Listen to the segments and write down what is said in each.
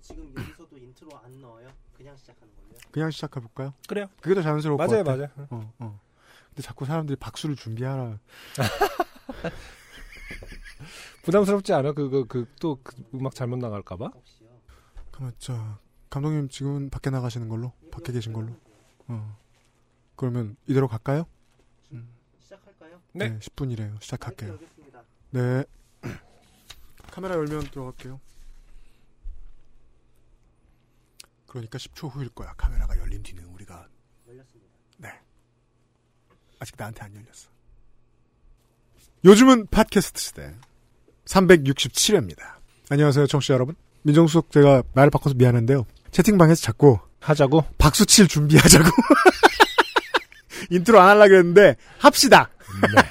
지금 여기서도 인트로 안 넣어요? 그냥 시작하는 걸로요? 그냥 시작해 볼까요? 그래요. 그게 더 자연스러울 것 맞아요, 같아. 맞아요. 어, 어. 근데 자꾸 사람들이 박수를 준비하라. 부담스럽지 않아? 그거 그또 그 음악 잘못 나갈까봐? 혹시요? 그러면 저 감독님 지금은 밖에 나가시는 걸로? 밖에 계신 걸로? 어. 그러면 이대로 갈까요? 시작할까요? 네. 10분이래요. 시작할게요. 열겠습니다. 네. 카메라 열면 들어갈게요. 그러니까 10초 후일 거야. 카메라가 열린 뒤는 우리가 열렸습니다. 아직 나한테 안 열렸어. 요즘은 팟캐스트 시대 367회입니다. 안녕하세요, 청취자 여러분. 민정수석 제가 말을 바꿔서 미안한데요. 채팅방에서 자꾸 하자고? 박수 칠 준비하자고 인트로 안 하려고 했는데 합시다. 네.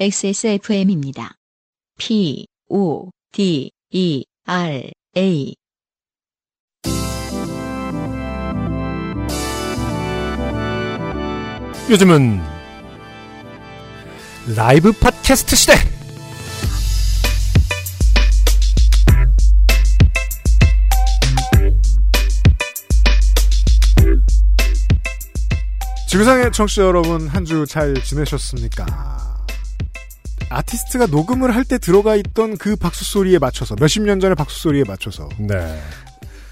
XSFM입니다. P, O, D, E, R, A. 요즘은 라이브 팟캐스트 시대. 지구상의 청취자 여러분 한 주 잘 지내셨습니까? 아티스트가 녹음을 할 때 들어가 있던 그 박수 소리에 맞춰서 몇십 년 전의 박수 소리에 맞춰서 네.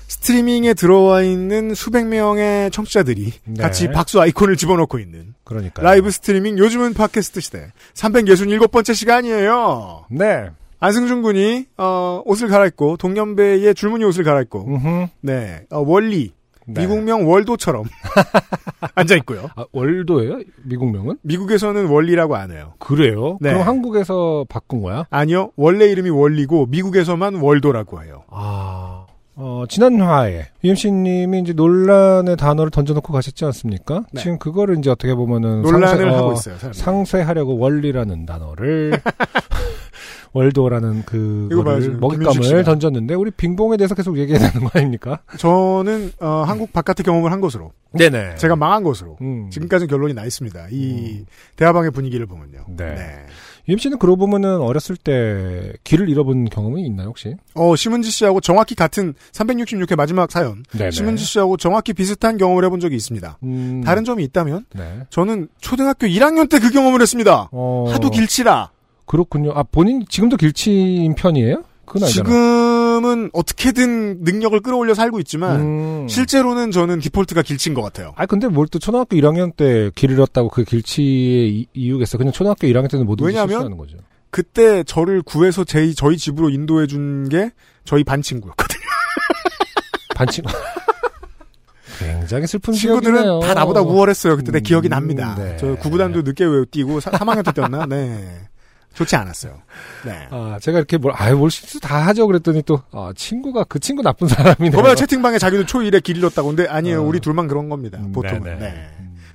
스트리밍에 들어와 있는 수백 명의 청취자들이 네. 같이 박수 아이콘을 집어넣고 있는 그러니까 라이브 스트리밍 요즘은 팟캐스트 시대 367번째 시간이에요. 네. 안승준 군이 어, 옷을 갈아입고 동년배의 줄무늬 옷을 갈아입고 음흠. 네 어, 원리 네. 미국명 월도처럼 앉아 있고요. 아, 월도예요? 미국명은? 미국에서는 원리라고 안 해요. 그래요? 네. 그럼 한국에서 바꾼 거야? 아니요. 원래 이름이 원리고 미국에서만 월도라고 해요. 아, 어, 지난 화에 UMC님이 이제 논란의 단어를 던져놓고 가셨지 않습니까? 네. 지금 그거를 이제 어떻게 보면은 논란을 상쇄- 하고 어, 있어요. 사람들이. 상쇄하려고 원리라는 단어를 월도라는 김윤식 먹잇감을. 던졌는데 우리 빙봉에 대해서 계속 얘기해야 되는 거 아닙니까? 저는 어, 한국 바깥의 경험을 한 것으로 네네. 제가 망한 것으로 음. 지금까지 결론이 나 있습니다. 이 대화방의 분위기를 보면요. 네. UMC는 그러고 보면은 어렸을 때 길을 잃어본 경험이 있나요 혹시? 어, 심은지 씨하고 정확히 같은 366회 마지막 사연. 네네. 심은지 씨하고 정확히 비슷한 경험을 해본 적이 있습니다. 음, 다른 점이 있다면 네. 저는 초등학교 1학년 때 그 경험을 했습니다. 어, 하도 길치라. 그렇군요. 아 본인 지금도 길치인 편이에요? 그건 아니잖아. 지금은 어떻게든 능력을 끌어올려 살고 있지만 음. 실제로는 저는 디폴트가 길친 것 같아요. 아 근데 뭘 또 초등학교 1학년 때길 잃었다고 그 길치의 이- 이유겠어. 그냥 초등학교 1학년 때는 모든 실수하는 거죠. 그때 저를 구해서 제, 저희 집으로 인도해 준 게 저희 반 친구였거든요. 반칙. 굉장히 슬픈 친구들은 기억이네요. 다 나보다 우월했어요. 그때 내 음, 기억이 납니다. 네. 저 구구단도 늦게 왜 뛰고 3학년 때 뛰었나? 네. 좋지 않았어요. 네. 아 제가 이렇게 뭘 아유 뭘 실수 다 하죠 그랬더니 또 아, 친구가 그 친구 나쁜 사람이네요. 거봐요 채팅방에 자기도 초1에 길 잃었다고. 근데 아니에요. 어. 우리 둘만 그런 겁니다. 음, 보통은. 네네. 네.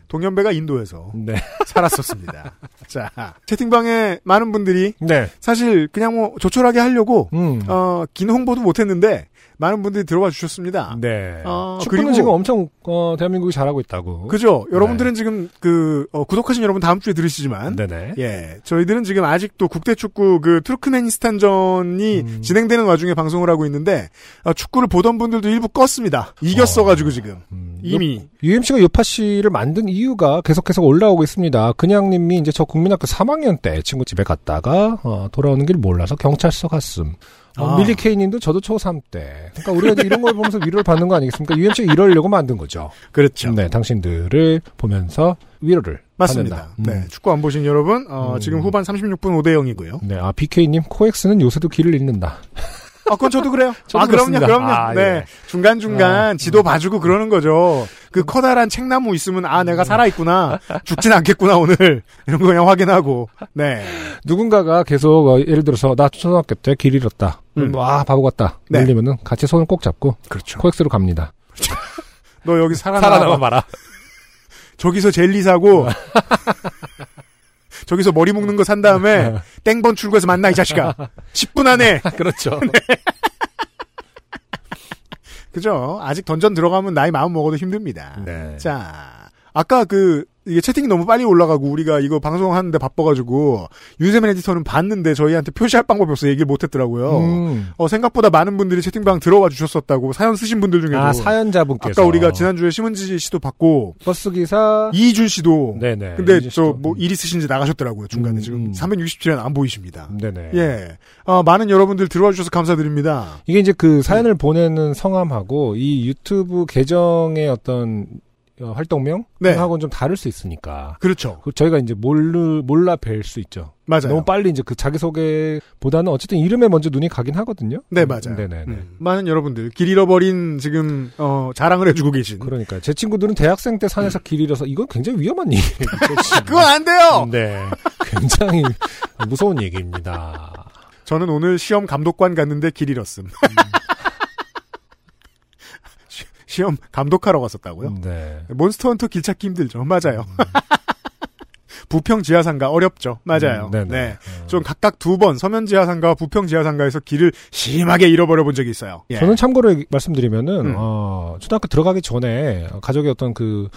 동년배가 인도에서 네. 살았었습니다. 자, 채팅방에 많은 분들이 네. 사실 그냥 뭐 조촐하게 하려고 음. 어, 긴 홍보도 못 했는데 많은 분들이 들어와 주셨습니다. 네. 어, 축구는 그리고- 지금 엄청 어, 대한민국이 잘하고 있다고. 그죠? 여러분들은 지금 그 어, 구독하신 여러분 다음 주에 들으시지만 네네. 예, 저희들은 지금 아직도 국대 축구 그 투르크메니스탄전이 음. 진행되는 와중에 방송을 하고 있는데 어, 축구를 보던 분들도 일부 껐습니다. 이겼어가지고 지금 음, 이미 UMC가 요파 씨를 만든 이유가 계속해서 올라오고 있습니다. 그냥님이 이제 저 국민학교 3학년 때 친구 집에 갔다가 어, 돌아오는 길 몰라서 경찰서 갔음. 어, 아. 밀리 케이님도 저도 초3 때. 그러니까 우리가 이제 이런 걸 보면서 위로를 받는 거 아니겠습니까? UMC가 이러려고 만든 거죠. 그렇죠. 네, 당신들을 보면서 위로를 맞습니다. 네, 음. 축구 안 보신 여러분 어, 음. 지금 후반 36분 5대 0이고요. 네, 아 BK님 코엑스는 요새도 길을 잃는다. 아, 그건 저도 그래요. 저도 아, 그럼요, 그렇습니다. 그럼요. 아, 네. 예. 중간중간 아, 지도 봐주고 그러는 거죠. 그 커다란 책나무 있으면, 아, 내가 살아있구나. 죽진 않겠구나, 오늘. 이런 거 그냥 확인하고. 네. 누군가가 계속 어, 예를 들어서 나 초등학교 때 길 잃었다. 음. 와 바보 같다. 네. 이러면은 같이 손을 꼭 잡고 그렇죠. 코엑스로 갑니다. 너 여기 살아남아. 봐라. 저기서 젤리 사고, 저기서 머리 묶는 거 산 다음에, 땡번 출구에서 만나, 이 자식아. 10분 안에. 그렇죠. 그죠? 아직 던전 들어가면 나이 마음 먹어도 힘듭니다. 네. 자, 아까 그 이게 채팅이 너무 빨리 올라가고 우리가 이거 방송하는데 바빠가지고 윤세민 에디터는 봤는데 저희한테 표시할 방법이 없어 얘기를 못했더라고요. 음. 어, 생각보다 많은 분들이 채팅방 들어와 주셨었다고 사연 쓰신 분들 중에도 아 사연자분께서 아까 우리가 지난주에 심은지 씨도 받고 버스 기사 이준 씨도 네네. 근데 저. 뭐일 있으신지 나가셨더라고요 중간에 음, 지금 음. 367엔 안 보이십니다. 네네. 예, 어, 많은 여러분들 들어와 주셔서 감사드립니다. 이게 이제 그 사연을 보내는 성함하고 이 유튜브 계정의 어떤 어, 활동명 네. 하고는 좀 다를 수 있으니까 그렇죠, 그 저희가 이제 몰르 몰라 뵐 수 있죠. 맞아요. 너무 빨리 이제 그 자기 소개보다는 어쨌든 이름에 먼저 눈이 가긴 하거든요. 네 맞아요. 네네네. 음, 많은 여러분들 길 잃어버린 지금 어, 자랑을 해주고 계신. 그러니까 제 친구들은 대학생 때 산에서 길 잃어서 이건 굉장히 위험한 얘기죠. 그건 안 돼요. 네, 굉장히 무서운 얘기입니다. 저는 오늘 시험 감독관 갔는데 길 잃었음. 시- 시험 감독하러 갔었다고요? 네. 몬스터 헌터 길 찾기 힘들죠. 맞아요. 부평 지하상가 어렵죠. 맞아요. 음. 네. 좀 각각 두 번 서면 지하상가와 부평 지하상가에서 길을 심하게 잃어버려 본 적이 있어요. 예. 저는 참고로 말씀드리면은 음. 어, 초등학교 들어가기 전에 가족의 어떤 그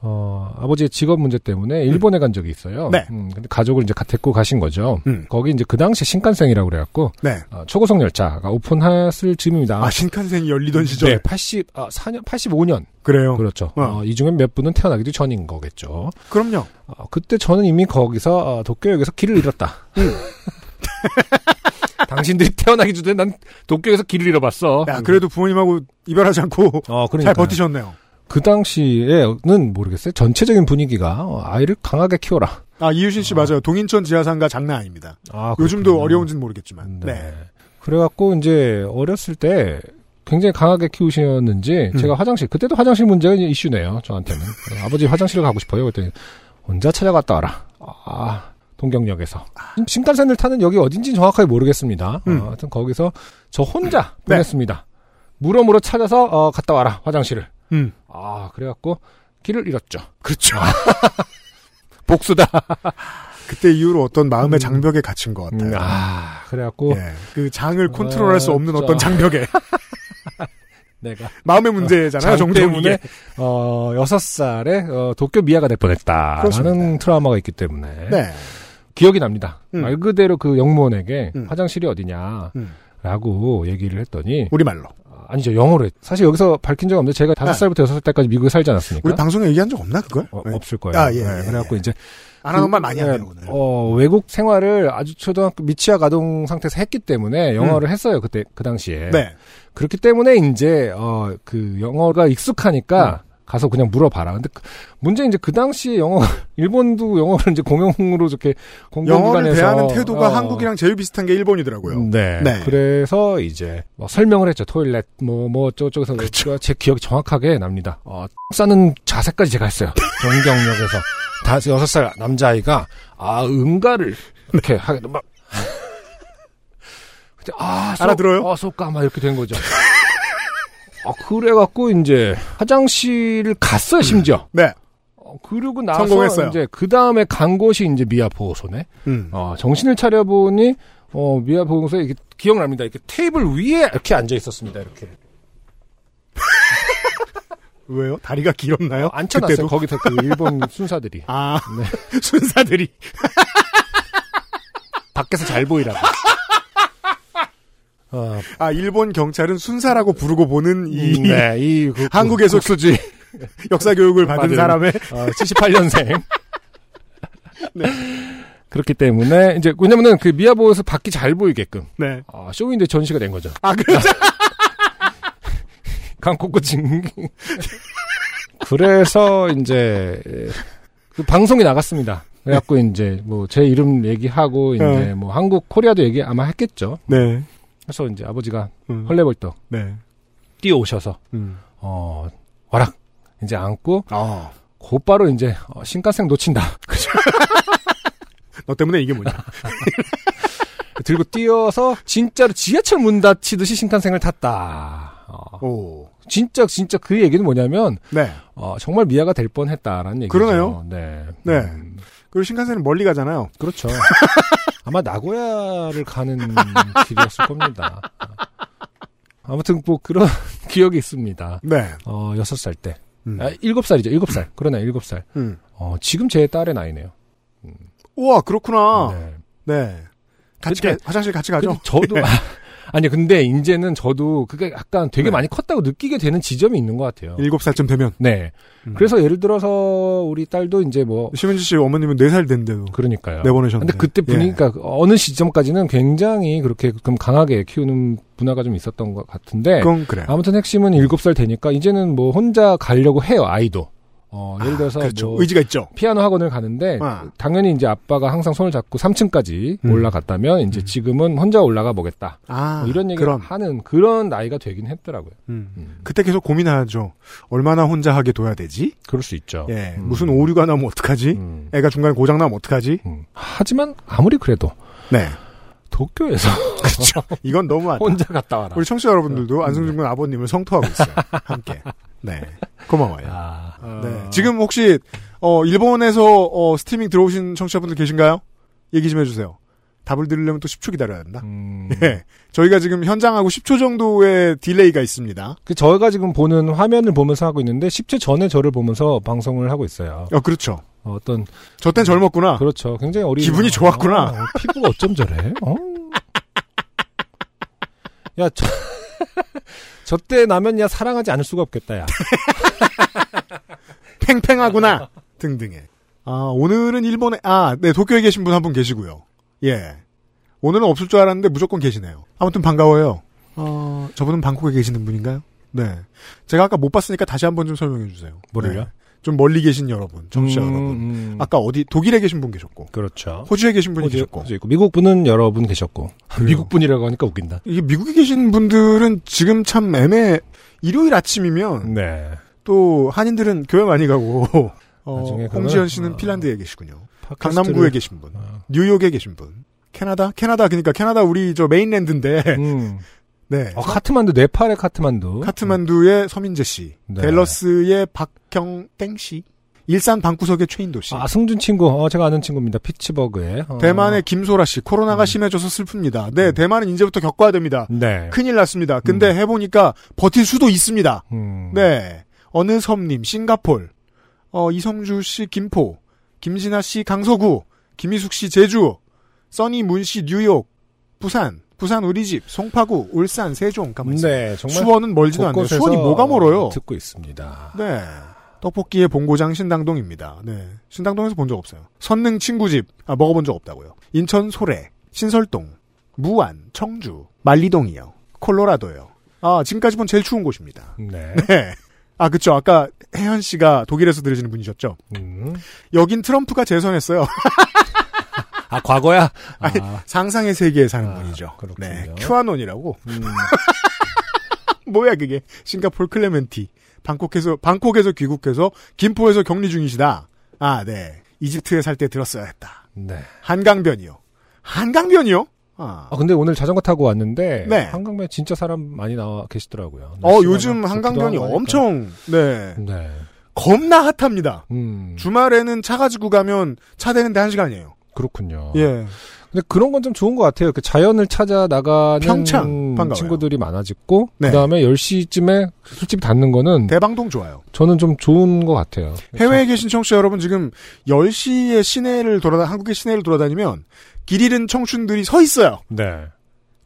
어, 아버지의 직업 문제 때문에 일본에 간 적이 있어요. 네. 음, 근데 가족을 이제 가- 데리고 가신 거죠. 음. 거기 이제 그 당시 신칸센이라고 그래갖고 네. 어, 초고속 열차가 오픈했을 즈음입니다. 아 신칸센이 열리던 시절. 네, 80, 아, 4년, 85년. 그래요. 그렇죠. 어. 어, 이 중에 몇 분은 태어나기도 전인 거겠죠. 그럼요. 어, 그때 저는 이미 거기서 어, 도쿄역에서 길을 잃었다. 음. 당신들이 태어나기 전에 난 도쿄에서 길을 잃어봤어. 야, 그래도 부모님하고 이별하지 않고 어, 그러니까. 잘 버티셨네요. 그 당시에는 모르겠어요. 전체적인 분위기가 어, 아이를 강하게 키워라. 아 이유신 씨 맞아요. 동인천 지하상가 장난 아닙니다. 아, 요즘도 그렇군요. 어려운지는 모르겠지만. 네. 네. 그래갖고 이제 어렸을 때 굉장히 강하게 키우셨는지 음. 제가 화장실 그때도 화장실 문제가 이슈네요. 저한테는 어, 아버지 화장실을 가고 싶어요. 그랬더니 혼자 찾아갔다 와라. 아 동경역에서 신칸센을 타는 역이 어딘지 정확하게 모르겠습니다. 음. 어, 하여튼 거기서 저 혼자 네. 보냈습니다. 물어물어 찾아서 어, 갔다 와라 화장실을. 음. 아 그래갖고 길을 잃었죠. 그렇죠. 복수다. 그때 이후로 어떤 마음의 음. 장벽에 갇힌 것 같아요. 음, 아 그래갖고 예. 그 장을 컨트롤할 수 없는 어, 어떤 저- 장벽에 내가 마음의 문제잖아요. 장 정도 때문에 어 여섯 살에 어, 도쿄 미아가 될 뻔했다 라는 그렇습니다. 트라우마가 있기 때문에 네. 기억이 납니다. 음. 말 그대로 그 영무원에게 음. 화장실이 어디냐 라고 음. 얘기를 했더니 우리 말로. 아, 아니죠 영어로 했. 사실 여기서 밝힌 적 없는데 제가 다섯 네. 살부터 여섯 살 때까지 미국에 살지 않았습니까? 우리 방송에 얘기한 적 없나 그걸? 어, 네. 없을 거예요. 아, 예, 네, 예, 그래갖고 예. 이제 안 하는 말 그, 많이 네, 하네요 오늘. 어, 외국 생활을 아주 초등학교 미취학 아동 상태에서 했기 때문에 영어를 했어요 그때 그 당시에. 음. 네. 그렇기 때문에 이제 어 그 영어가 익숙하니까 가서 그냥 물어봐라. 근데 그- 문제는 이제 그 당시에 영어 일본도 영어를 이제 공용으로 저렇게 영어를 공공기관에서 대하는 태도가 어, 한국이랑 제일 비슷한 게 일본이더라고요. 네. 네. 그래서 이제 뭐 설명을 했죠. 토일렛 뭐뭐 저쪽에서 그렇죠. 제 기억이 정확하게 납니다. 어, 싸는 자세까지 제가 했어요. 동경역에서 다 여섯 살 남자아이가 아 응가를 이렇게 하게 막 아 소- 알아들어요? 아 쏘까 막 이렇게 된 거죠. 아 그래갖고 이제 화장실을 갔어요 심지어. 네. 어, 그러고 나서 성공했어요. 이제 그 다음에 간 곳이 이제 미아 보호소네. 음. 어, 정신을 차려보니, 어, 미아 보호소에 이게 기억납니다. 이렇게 테이블 위에 이렇게 앉아 있었습니다. 이렇게. 왜요? 다리가 길었나요? 앉혀놨어요. 그때도? 거기서 그 일본 순사들이. 아 네. 순사들이 밖에서 잘 보이라고. 어, 아 일본 경찰은 순사라고 부르고 보는 이 네, 이 그, 한국에서 국수지 역사 교육을 받은 사람의 어, 78년생. 그렇기 때문에 이제 왜냐면은 그 미아보에서 밖이 잘 보이게끔 네. 어, 쇼윈도에 전시가 된 거죠. 아 그렇죠. 강코코 징. 그래서 이제 그 방송이 나갔습니다. 그래갖고 이제 뭐 제 이름 얘기하고 이제 네. 뭐 한국 코리아도 얘기 아마 했겠죠. 네. 그래서 이제 아버지가 음. 헐레벌떡 네. 뛰어오셔서 음. 어 와락 이제 안고 아. 곧바로 이제 어, 신간생 놓친다. 너 때문에 이게 뭐냐? 들고 뛰어서 진짜로 지하철 문 닫히듯이 신칸생을 탔다. 어, 오. 진짜 진짜 그 얘기는 뭐냐면 네. 어, 정말 미아가 될 뻔했다라는 얘기죠. 그러네요. 네. 네. 음, 그리고 신칸센은 멀리 가잖아요. 그렇죠. 아마 나고야를 가는 길이었을 겁니다. 아무튼 뭐 그런 기억이 있습니다. 네. 어, 6살 때. 음. 아, 7살이죠. 7살. 그러네, 7살. 음. 어, 지금 제 딸의 나이네요. 우와, 그렇구나. 네. 네. 같이 가- 화장실 같이 가죠. 저도 아니 근데 이제는 저도 그게 약간 되게 네. 많이 컸다고 느끼게 되는 지점이 있는 것 같아요. 일곱 살쯤 되면. 네. 음. 그래서 예를 들어서 우리 딸도 이제 뭐 심은지 씨 어머님은 네 살 된데도 그러니까요. 내보내셨는데. 근데 그때 분위기가 어느 시점까지는 굉장히 그렇게 좀 강하게 키우는 문화가 좀 있었던 것 같은데 그건 그래. 아무튼 핵심은 7살 되니까 이제는 뭐 혼자 가려고 해요 아이도. 어, 예를 아, 들어서 그렇죠. 뭐 의지가 있죠. 피아노 학원을 가는데 아. 당연히 이제 아빠가 항상 손을 잡고 3층까지 음. 올라갔다면 이제 음. 지금은 혼자 올라가 보겠다. 아, 뭐 이런 얘기를 그럼. 하는 그런 나이가 되긴 했더라고요. 음. 음. 그때 계속 고민하죠. 얼마나 혼자 하게 둬야 되지? 그럴 수 있죠. 예. 음. 무슨 오류가 나면 어떡하지? 음. 애가 중간에 고장 나면 어떡하지? 음. 하지만 아무리 그래도 네. 도쿄에서 이건 너무하다. 혼자 갔다 와라. 우리 청취자 여러분들도 안승준 군 아버님을 성토하고 있어요. 함께. 네. 고마워요. 아, 네. 지금 혹시 어 일본에서 어 스트리밍 들어오신 청취자분들 계신가요? 얘기 좀 해주세요. 답을 들으려면 또 10초 기다려야 된다. 음. 예. 저희가 지금 현장하고 10초 정도의 delay가 있습니다. 그 저희가 지금 보는 화면을 보면서 하고 있는데 10초 전에 저를 보면서 방송을 하고 있어요. 어, 그렇죠. 어, 어떤 저땐 젊었구나. 그렇죠. 굉장히 어린 기분이 좋았구나. 어, 피부가 어쩜 저래? 어? 야, 저, 저 때 나면 야 사랑하지 않을 수가 없겠다. 야. 팽팽하구나. 등등의. 아, 오늘은 일본에, 아, 네, 도쿄에 계신 분한분 계시고요. 예. 오늘은 없을 줄 알았는데 무조건 계시네요. 아무튼 반가워요. 어, 저분은 방콕에 계시는 분인가요? 네. 제가 아까 못 봤으니까 다시 한번 좀 설명해 주세요. 뭐를요? 네. 좀 멀리 계신 여러분, 청취자 음, 여러분. 음. 아까 어디, 독일에 계신 분 계셨고, 그렇죠. 호주에 계신 분이 호주, 계셨고. 호주 있고 미국 분은 여러 분 계셨고 그래요. 미국 분이라고 하니까 웃긴다. 이게 미국에 계신 분들은 지금 참 애매, 일요일 아침이면 네. 또 한인들은 교회 많이 가고, 어, 홍지연 씨는 어. 핀란드에 계시군요. 팟캐스트를- 강남구에 계신 분. 어. 뉴욕에 계신 분. 캐나다? 캐나다, 그니까 캐나다 우리 저 메인랜드인데, 음. 네. 어, 카트만두 네팔의 카트만두. 카트만두의 서민재 씨. 네. 댈러스의 박 경땡 씨. 일산 방구석의 최인도 씨. 아 승준 친구. 어, 제가 아는 친구입니다. 피츠버그에. 어. 대만의 김소라 씨. 코로나가 음. 심해져서 슬픕니다. 네, 대만은 이제부터 겪어야 됩니다. 네. 큰일 났습니다. 근데 해보니까 버틸 수도 있습니다. 음. 네. 어느 섬님, 싱가폴. 어, 이성주 씨, 김포. 김진아 씨, 강서구. 김희숙 씨, 제주. 써니 문 씨, 뉴욕. 부산. 부산 우리 집. 송파구. 울산, 세종. 가만히. 네, 정말 수원은 멀지도 않네요. 수원이 뭐가 멀어요? 듣고 있습니다. 네. 떡볶이의 본고장 신당동입니다. 네. 신당동에서 본 적 없어요. 선릉 친구집. 아, 먹어본 적 없다고요. 인천 소래. 신설동. 무안. 청주. 만리동이요. 콜로라도요. 아, 지금까지 본 제일 추운 곳입니다. 네. 네. 아, 그쵸. 아까 혜연 씨가 독일에서 들으시는 분이셨죠? 음. 여긴 트럼프가 재선했어요. 아 과거야. 아니, 아, 상상의 세계에 사는 아, 분이죠. 그렇군요. 네. 큐아논이라고. 음. 뭐야, 그게. 싱가폴 클레멘티. 방콕에서, 방콕에서 귀국해서 김포에서 격리 중이시다. 아, 네. 이집트에 살 때 들었어야 했다. 네. 한강변이요. 한강변이요? 아. 아 근데 오늘 자전거 타고 왔는데 네. 한강변 진짜 사람 많이 나와 계시더라고요. 어, 요즘 막 한강변이 엄청, 네. 네. 겁나 핫합니다. 음. 주말에는 차 가지고 가면 차 되는데 한 시간이에요. 그렇군요. 예. 근데 그런 건 좀 좋은 것 같아요. 그 자연을 찾아 나가는 평창, 반가워요. 친구들이 많아졌고 네. 그다음에 10시쯤에 술집이 닫는 거는 대방동 좋아요. 저는 좀 좋은 것 같아요. 해외에 계신 청취자 여러분 지금 10시에 시내를 돌아다 한국의 시내를 돌아다니면 길 잃은 청춘들이 서 있어요. 네.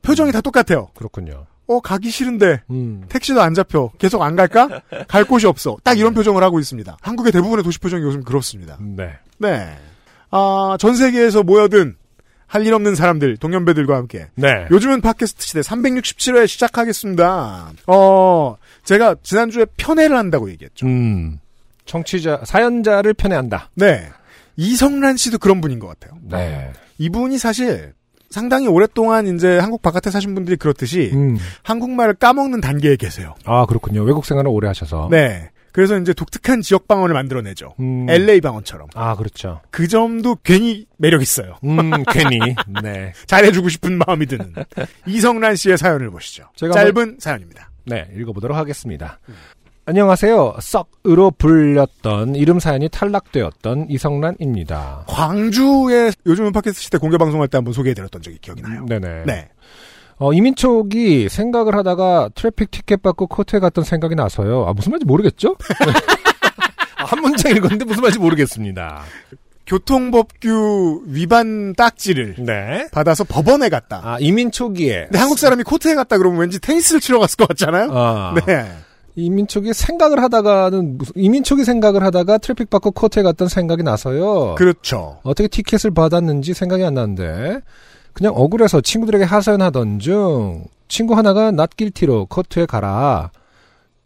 표정이 다 똑같아요. 그렇군요. 어 가기 싫은데 음. 택시도 안 잡혀. 계속 안 갈까? 갈 곳이 없어. 딱 이런 표정을 하고 있습니다. 한국의 대부분의 도시 표정이 요즘 그렇습니다. 네. 네. 아, 전 세계에서 모여든 할 일 없는 사람들, 동년배들과 함께 네. 요즘은 팟캐스트 시대 367회 시작하겠습니다. 어, 제가 지난주에 편애를 한다고 얘기했죠. 음. 청취자 사연자를 편애한다. 네. 이성란 씨도 그런 분인 것 같아요. 네. 이분이 사실 상당히 오랫동안 이제 한국 바깥에 사신 분들이 그렇듯이 음. 한국말을 까먹는 단계에 계세요. 아 그렇군요. 외국 생활을 오래 하셔서. 네. 그래서 이제 독특한 지역 방언을 만들어내죠. 음. LA 방언처럼. 아 그렇죠. 그 점도 괜히 매력 있어요. 음 괜히. 네. 잘해주고 싶은 마음이 드는 이성란 씨의 사연을 보시죠. 제가 짧은 사연입니다. 네, 읽어보도록 하겠습니다. 안녕하세요. 썩으로 불렸던 이름 사연이 탈락되었던 이성란입니다. 광주에 요즘은 팟캐스트 시대 공개 방송할 때 한번 소개해드렸던 적이 기억이 나요. 네네. 네. 어, 이민 초기 생각을 하다가 traffic ticket 받고 court에 갔던 생각이 나서요. 아, 무슨 말인지 모르겠죠? 아, 한 문장 읽었는데 무슨 말인지 모르겠습니다. 교통법규 위반 딱지를 네. 받아서 법원에 갔다. 아, 이민 초기의. 근데 한국 사람이 court에 갔다 그러면 왠지 테니스를 치러 갔을 것 같잖아요? 아, 네. 이민 초기 생각을 하다가는, 이민 초기 생각을 하다가 트래픽 받고 court에 갔던 생각이 나서요. 그렇죠. 어떻게 티켓을 받았는지 생각이 안 나는데, 그냥 억울해서 친구들에게 하소연하던 중, 친구 하나가 not guilty로 court에 가라.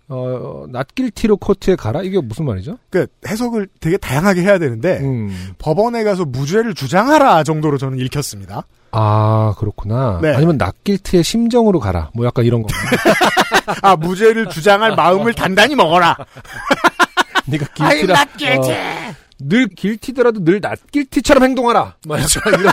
어, not guilty로 court에 가라? 이게 무슨 말이죠? 그 해석을 되게 다양하게 해야 되는데 음. 법원에 가서 무죄를 주장하라 정도로 저는 읽혔습니다. 아, 그렇구나. 네. 아니면 낫길티의 심정으로 가라. 뭐 약간 이런 거. 아 무죄를 주장할 마음을 단단히 먹어라. 네가 길티라. 어, 늘 길티더라도 늘 낫길티처럼 행동하라. 뭐 약간 이런.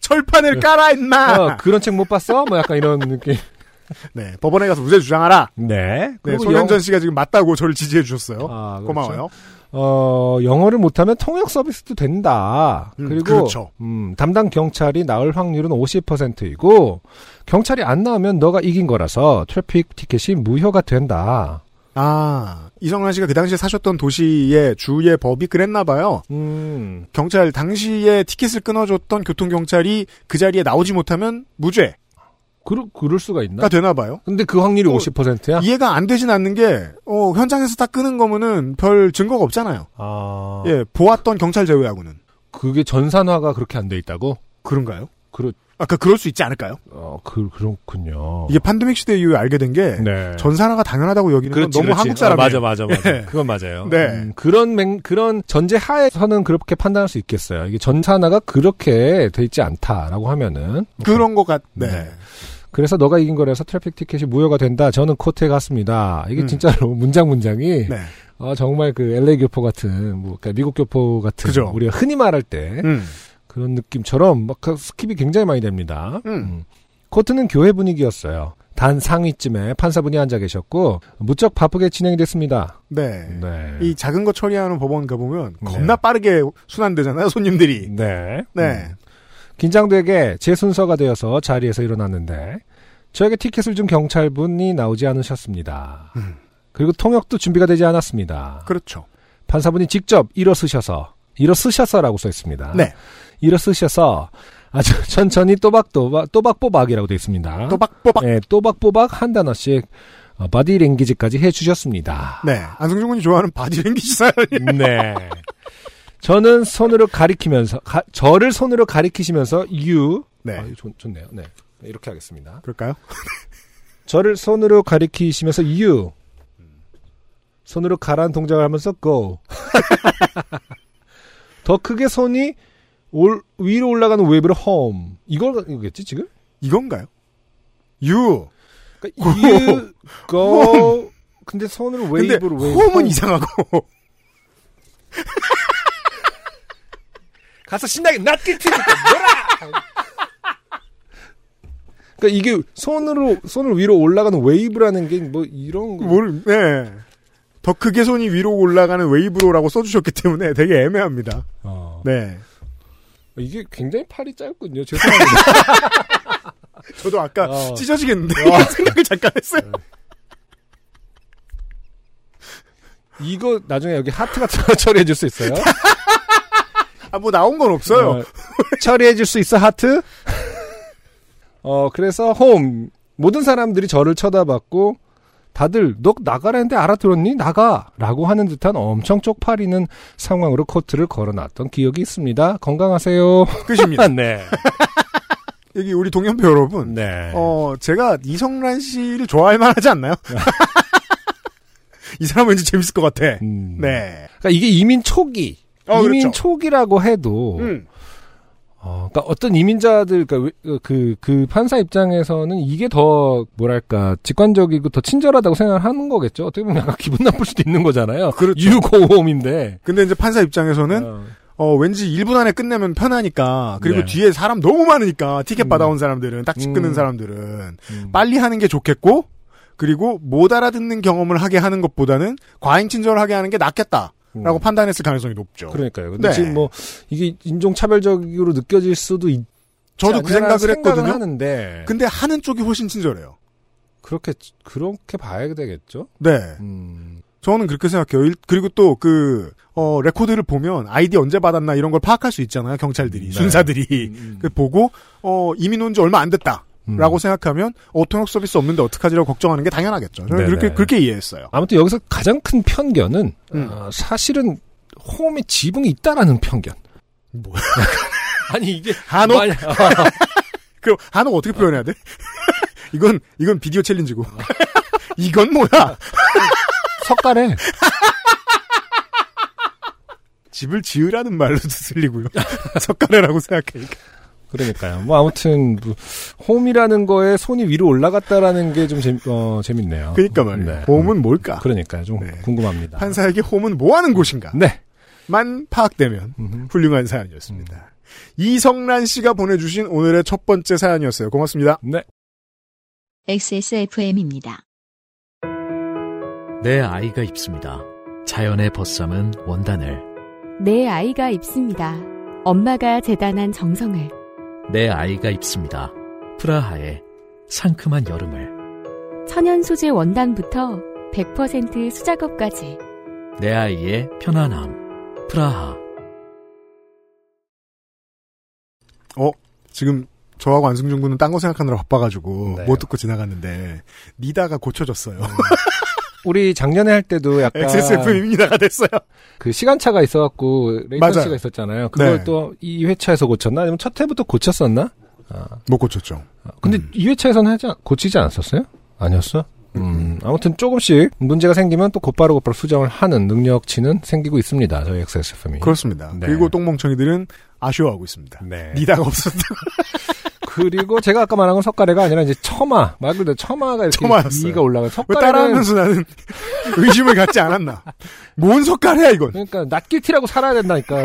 철판을 깔아 임마. 어, 그런 책 못 봤어? 뭐 약간 이런 느낌. 네 법원에 가서 무죄 주장하라. 네. 네 손현전 영- 씨가 지금 맞다고 저를 지지해 주셨어요. 아, 그렇죠. 고마워요. 어, 영어를 못하면 통역 서비스도 된다. 음, 그리고 그렇죠. 음, 담당 경찰이 나올 확률은 50%이고 경찰이 안 나오면 너가 이긴 거라서 트래픽 티켓이 무효가 된다. 아 이성란 씨가 그 당시에 사셨던 도시의 주의 법이 그랬나 봐요. 음, 경찰 당시에 티켓을 끊어줬던 교통 경찰이 그 자리에 나오지 못하면 무죄가 그러, 그럴 수가 있나? 되나 봐요. 근데 그 확률이 어, 50%야? 이해가 안 되진 않는 게 어, 현장에서 딱 끄는 거면은 별 증거가 없잖아요. 아, 예 보았던 경찰 제외하고는 그게 전산화가 그렇게 안 돼 있다고? 그런가요? 그렇, 아까 그럴 수 있지 않을까요? 어, 그, 그렇군요. 이게 판데믹 시대 이후에 알게 된 게 네. 전산화가 당연하다고 여기는 건 그렇지, 너무 그렇지. 한국 사람이에요. 아, 맞아, 맞아, 맞아. 예. 그건 맞아요. 네. 음, 그런 맹, 그런 전제 하에서는 그렇게 판단할 수 있겠어요. 이게 전산화가 그렇게 돼 있지 않다라고 하면은. 그런 것 같. 네. 네. 그래서 너가 이긴 거라서 트래픽 티켓이 무효가 된다. 저는 코트에 갔습니다. 이게 음. 진짜로 문장 문장이 네. 아, 정말 그 LA 교포 같은 뭐 그러니까 미국 교포 같은 그죠. 우리가 흔히 말할 때 음. 그런 느낌처럼 막그 skip이 굉장히 많이 됩니다. 음. court는 교회 분위기였어요. 단 상위쯤에 판사분이 앉아 계셨고 무척 바쁘게 진행이 됐습니다. 네. 네. 이 작은 거 처리하는 법원 가보면 네. 겁나 빠르게 순환되잖아요, 손님들이. 네. 네. 음. 긴장되게 제 순서가 되어서 자리에서 일어났는데 저에게 티켓을 준 경찰분이 나오지 않으셨습니다. 음. 그리고 통역도 준비가 되지 않았습니다. 그렇죠. 판사분이 직접 일어서셔서 일어서셔서라고 써 있습니다. 네. 일어서셔서 아주 천천히 또박또박 또박뽀박이라고 되어 있습니다. 또박또박. 네, 또박뽀박 한 단어씩 어, body language까지 해주셨습니다. 네. 안승준 군이 좋아하는 body language 사연이. 네. 저는 손으로 가리키면서 가- 저를 손으로 가리키시면서 you 네. 아, 좋, 좋네요. 네. 이렇게 하겠습니다. 그럴까요? 저를 손으로 가리키시면서 you 손으로 가라는 동작을 하면서 go 더 크게 손이 올, 위로 올라가는 웨이브를 home 이거겠지 지금? 이건가요? You. 그러니까 you go 근데 손으로 근데 웨이브로 웨이브 home은 home. 이상하고. 가서 신나게 not guilty니까 놀아. 그러니까 이게 손으로 손을 위로 올라가는 웨이브라는 게 뭐 이런 거. 뭘, 네. 더 크게 손이 위로 올라가는 웨이브로라고 써주셨기 때문에 되게 애매합니다. 어. 네. 이게 굉장히 팔이 짧군요. 죄송합니다. 저도 아까 어. 찢어지겠는데 생각을 잠깐 했어요. 이거 나중에 여기 하트 같은 거 처리해 줄 수 있어요? 아, 뭐 나온 건 없어요. 어, 처리해 줄 수 있어 하트? 어 그래서 홈 모든 사람들이 저를 쳐다봤고 다들 너 나가라는데 알아들었니? 나가 라고 하는 듯한 엄청 쪽팔리는 상황으로 코트를 걸어놨던 기억이 있습니다. 건강하세요. 끝입니다. 네. 여기 우리 동년배 여러분. 네. 어, 제가 이성란 씨를 좋아할 만하지 않나요? 이 사람 왠지 재밌을 것 같아. 음. 네. 그러니까 이게 이민 초기. 어, 이민 그렇죠. 초기라고 해도 음. 어, 그러니까 어떤 이민자들, 그러니까 그, 그 판사 입장에서는 이게 더, 뭐랄까, 직관적이고 더 친절하다고 생각을 하는 거겠죠? 어떻게 보면 약간 기분 나쁠 수도 있는 거잖아요. 그렇죠. 유고홈인데. 근데 이제 판사 입장에서는 어, 어, 왠지 1분 안에 끝내면 편하니까 그리고 네. 뒤에 사람 너무 많으니까 티켓 음. 받아온 사람들은 딱지 음. 끊는 사람들은 음. 빨리 하는 게 좋겠고 그리고 못 알아듣는 경험을 하게 하는 것보다는 과잉 친절하게 하는 게 낫겠다 라고 음. 판단했을 가능성이 높죠. 그러니까요. 근데 네. 지금 뭐, 이게 인종차별적으로 느껴질 수도 있죠. 저도 그 생각을 했거든요. 하는데 근데 하는 쪽이 훨씬 친절해요. 그렇게 그렇게 봐야 되겠죠. 네. 음, 저는 그렇게 생각해요. 일- 그리고 또 그, 어, 레코드를 보면 아이디 언제 받았나 이런 걸 파악할 수 있잖아요. 경찰들이, 네. 순사들이. 음, 그 보고, 어, 이민 온 지 얼마 안 됐다. 음. 라고 생각하면, 어, 통역 서비스 없는데 어떡하지라고 걱정하는 게 당연하겠죠. 저는 네네. 그렇게, 그렇게 이해했어요. 아무튼 여기서 가장 큰 편견은 음. 어, 사실은 홈에 지붕이 있다라는 편견. 뭐야. 아니 이게 한옥? 만약- 그럼, 한옥 어떻게 표현해야 돼? 이건, 이건 비디오 챌린지고. 이건 뭐야? 석가래 집을 지으라는 말로도 들리고요. 석가래라고 생각하니까. 그러니까요. 뭐 아무튼 뭐, 홈이라는 거에 손이 위로 올라갔다라는 게 좀 재밌, 어, 재밌네요. 그니까 말이에요. 네. 홈은 뭘까? 그러니까요. 좀 네. 궁금합니다. 판사에게 홈은 뭐 하는 곳인가? 네. 만 파악되면 음흠. 훌륭한 사연이었습니다. 이성란 씨가 보내주신 오늘의 첫 번째 사연이었어요. 고맙습니다. 네. XSFM입니다. 내 아이가 입습니다. 자연의 벗삼은 원단을. 내 아이가 입습니다. 엄마가 재단한 정성을. 내 아이가 입습니다. 프라하의 상큼한 여름을. 천연 소재 원단부터 100% 수작업까지. 내 아이의 편안함. 프라하. 지금 저하고 안승준 군은 딴 거 생각하느라 바빠가지고 네. 못 듣고 지나갔는데 니다가 고쳐졌어요. 우리 작년에 할 때도 약간 XSFM입니다가 됐어요. 그 시간차가 있어갖고 레이턴 맞아요. 씨가 있었잖아요. 그걸 네. 또 2회차에서 고쳤나? 아니면 첫 회부터 고쳤었나? 아, 못 고쳤죠. 근데 음. 2회차에서는 하지 않- 고치지 않았었어요? 아니었어? 음, 아무튼 조금씩 문제가 생기면 또 곧바로 곧바로 수정을 하는 능력치는 생기고 있습니다. 저희 XSFM이. 그렇습니다. 네. 그리고 똥멍청이들은 아쉬워하고 있습니다. 네. 니다가 없었다. 그리고 제가 아까 말한 건 석가래가 아니라 이제 처마. 말 그대로 처마가 이렇게 처마였어요. 위가 올라가. 왜 석가래는 따라하면서 나는 의심을 갖지 않았나. 뭔 석가래야 이건. 그러니까 낫길티라고 살아야 된다니까.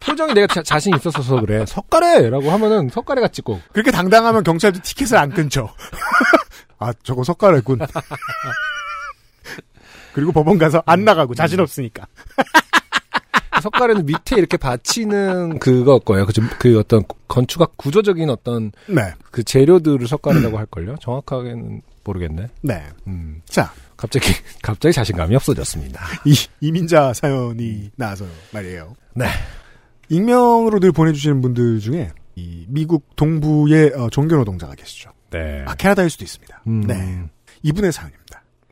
표정이 내가 자, 자신 있었어서 그래. 석가래라고 하면은 석가래가 찍고. 그렇게 당당하면 경찰도 티켓을 안 끊죠. 아, 저거 석가래군. 그리고 법원 가서 안 나가고 자신 없으니까. 석가래는 밑에 이렇게 받치는 그거 거예요. 그, 좀- 그 어떤 건축학 구조적인 어떤 네. 그 재료들을 석가래라고 할걸요? 정확하게는 모르겠네. 네. 음, 자, 갑자기, 갑자기 자신감이 없어졌습니다. 이, 이민자 사연이 나와서 말이에요. 네. 익명으로 늘 보내주시는 분들 중에 이 미국 동부의 어, 종교 노동자가 계시죠. 네. 아, 캐나다일 수도 있습니다. 음, 네. 이분의 사연입니다.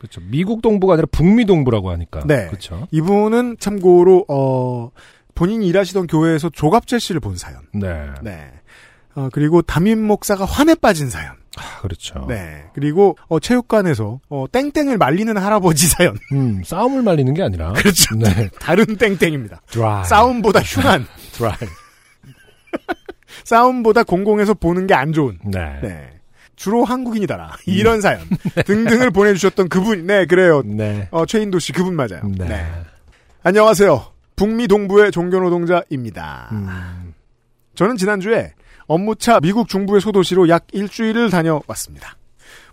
그렇죠. 미국 동부가 아니라 북미 동부라고 하니까. 네. 그렇죠. 이분은 참고로 어 본인이 일하시던 교회에서 조갑재 씨를 본 사연. 네. 네. 어, 그리고 담임 목사가 환에 빠진 사연. 아, 그렇죠. 네. 그리고 어, 체육관에서 어, 땡땡을 말리는 할아버지 사연. 음, 싸움을 말리는 게 아니라. 그렇죠. 네. 다른 땡땡입니다. 드라이. 싸움보다 흉한. 드라이. 싸움보다 공공에서 보는 게 안 좋은. 네. 네. 주로 한국인이다라. 이런 사연 등등을 보내주셨던 그분. 네, 그래요. 네. 어, 최인도 씨 그분 맞아요. 네. 안녕하세요. 북미 동부의 종교 노동자입니다. 음, 저는 지난주에 업무차 미국 중부의 소도시로 약 일주일을 다녀왔습니다.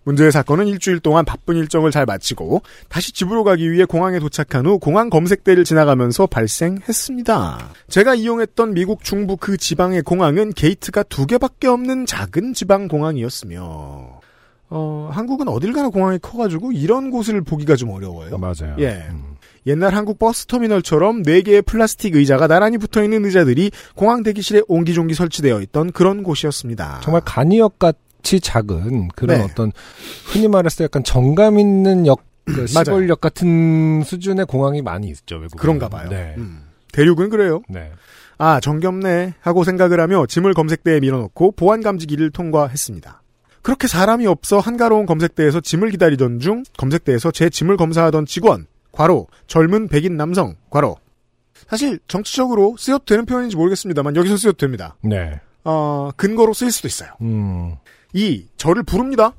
문제의 사건은 일주일 동안 바쁜 일정을 잘 마치고 다시 집으로 가기 위해 공항에 도착한 후 공항 검색대를 지나가면서 발생했습니다. 제가 이용했던 미국 중부 그 지방의 공항은 게이트가 두 개밖에 없는 작은 지방 공항이었으며 어, 한국은 어딜 가나 공항이 커가지고 이런 곳을 보기가 좀 어려워요. 맞아요. 예. 음. 옛날 한국 버스 터미널처럼 4개의 플라스틱 의자가 나란히 붙어있는 의자들이 공항 대기실에 옹기종기 설치되어 있던 그런 곳이었습니다. 정말 간이역 같 이 작은 그런 네. 어떤 흔히 말해서 약간 정감 있는 역, 그. 시골역 같은 수준의 공항이 많이 있죠, 외국. 그런가 봐요. 네. 음. 대륙은 그래요. 네. 아, 정겹네 하고 생각을 하며 짐을 검색대에 밀어넣고 보안 감지기를 통과했습니다. 그렇게 사람이 없어 한가로운 검색대에서 짐을 기다리던 중 검색대에서 제 짐을 검사하던 직원 과로 젊은 백인 남성 과로 사실 정치적으로 쓰여도 되는 표현인지 모르겠습니다만 여기서 쓰여도 됩니다. 네. 어, 근거로 쓰일 수도 있어요. 음. 이 저를 부릅니다.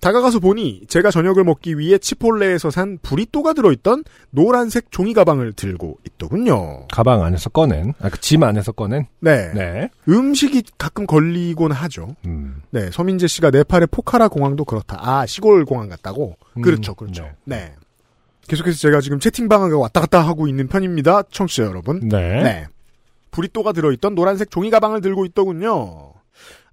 다가가서 보니 제가 저녁을 먹기 위해 치폴레에서 산 브리또가 들어있던 노란색 종이 가방을 들고 있더군요. 가방 안에서 꺼낸, 아, 그짐 안에서 꺼낸? 네. 네. 음식이 가끔 걸리곤 하죠. 음. 네. 서민재 씨가 네팔의 포카라 공항도 그렇다. 아, 시골 공항 같다고? 음, 그렇죠, 그렇죠. 네. 네. 계속해서 제가 지금 채팅방을 왔다 갔다 하고 있는 편입니다. 청취자 여러분. 네. 네. 브리또가 들어있던 노란색 종이 가방을 들고 있더군요.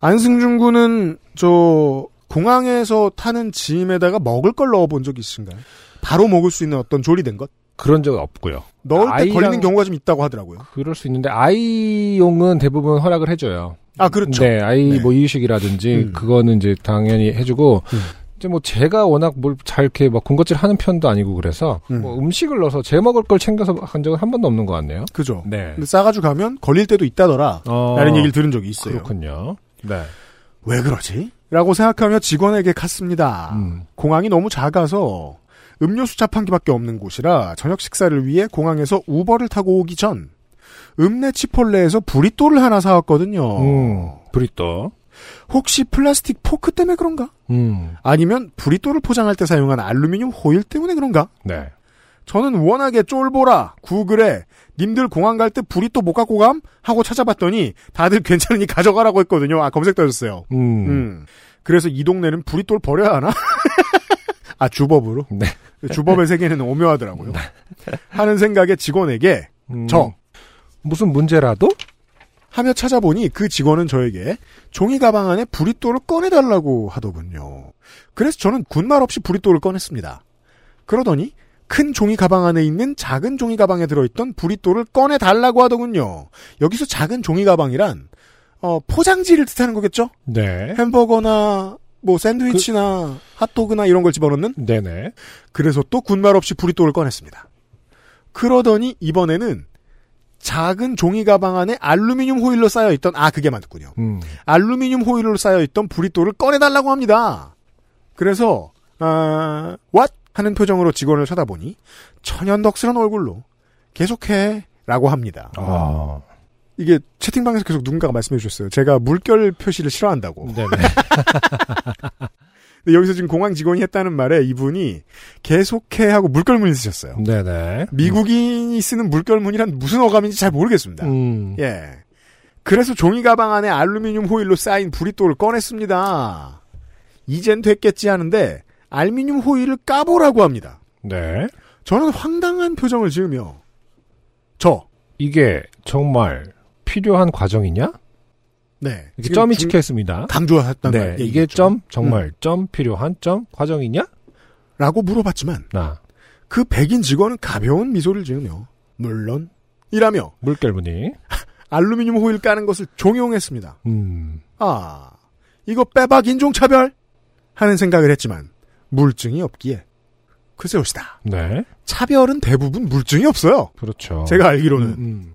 안승준 군은 저 공항에서 타는 짐에다가 먹을 걸 넣어본 적 있으신가요? 바로 먹을 수 있는 어떤 조리된 것? 그런 적은 없고요. 넣을 때 아이랑- 걸리는 경우가 좀 있다고 하더라고요. 그럴 수 있는데 아이용은 대부분 허락을 해줘요. 아 그렇죠. 네, 아이 네. 뭐 이유식이라든지 음. 그거는 이제 당연히 해주고 음. 이제 뭐 제가 워낙 뭘 잘 이렇게 막 군것질 하는 편도 아니고 그래서 음. 뭐 음식을 넣어서 제 먹을 걸 챙겨서 한 적은 한 번도 없는 것 같네요. 그죠. 네. 근데 싸가지고 가면 걸릴 때도 있다더라. 어, 라는 얘기를 들은 적이 있어요. 그렇군요. 네. 왜 그러지? 라고 생각하며 직원에게 갔습니다. 음. 공항이 너무 작아서 음료수 자판기밖에 없는 곳이라 저녁 식사를 위해 공항에서 우버를 타고 오기 전 읍내 치폴레에서 브리또를 하나 사왔거든요. 음. 브리또. 혹시 플라스틱 포크 때문에 그런가? 음. 아니면 브리또를 포장할 때 사용한 알루미늄 호일 때문에 그런가? 네. 저는 워낙에 쫄보라 구글에 님들 공항 갈때 브리또 못 갖고 감? 하고 찾아봤더니 다들 괜찮으니 가져가라고 했거든요. 아 검색 떠졌어요. 음. 음. 그래서 이 동네는 브리또를 버려야 하나? 아 주법으로? 네. 주법의 세계는 오묘하더라고요. 하는 생각에 직원에게 음. 저 무슨 문제라도? 하며 찾아보니 그 직원은 저에게 종이 가방 안에 브리또를 꺼내달라고 하더군요. 그래서 저는 군말 없이 브리또를 꺼냈습니다. 그러더니 큰 종이 가방 안에 있는 작은 종이 가방에 들어있던 브리또를 꺼내 달라고 하더군요. 여기서 작은 종이 가방이란 어, 포장지를 뜻하는 거겠죠? 네. 햄버거나 뭐 샌드위치나 핫도그나 이런 걸 집어넣는? 네네. 그래서 또 군말 없이 브리또를 꺼냈습니다. 그러더니 이번에는 작은 종이 가방 안에 알루미늄 호일로 쌓여 있던 아 그게 맞군요. 음. 알루미늄 호일로 쌓여 있던 브리또를 꺼내달라고 합니다. 그래서 아 what 하는 표정으로 직원을 쳐다보니 천연덕스런 얼굴로 계속해 라고 합니다. 아. 이게 채팅방에서 계속 누군가가 말씀해 주셨어요. 제가 물결 표시를 싫어한다고. 네네. 근데 여기서 지금 공항 직원이 했다는 말에 이분이 계속해 하고 물결문을 쓰셨어요. 네네. 미국인이 쓰는 물결문이란 무슨 어감인지 잘 모르겠습니다. 음. 예. 그래서 종이 가방 안에 알루미늄 호일로 쌓인 브리또를 꺼냈습니다. 이젠 됐겠지 하는데 알루미늄 호일을 까보라고 합니다. 네. 저는 황당한 표정을 지으며 저 이게 정말 필요한 과정이냐? 네. 지금 점이 중- 찍혀 있습니다. 강조했단 네. 말 이게 얘기겠죠. 점 정말 점 필요한 점 과정이냐? 라고 물어봤지만 나그 백인 직원은 가벼운 미소를 지으며 물론 이라며 물결분이. 알루미늄 호일 까는 것을 종용했습니다. 음. 아, 이거 빼박 인종차별? 하는 생각을 했지만, 물증이 없기에. 글쎄요시다. 네. 차별은 대부분 물증이 없어요. 그렇죠. 제가 알기로는. 음, 음.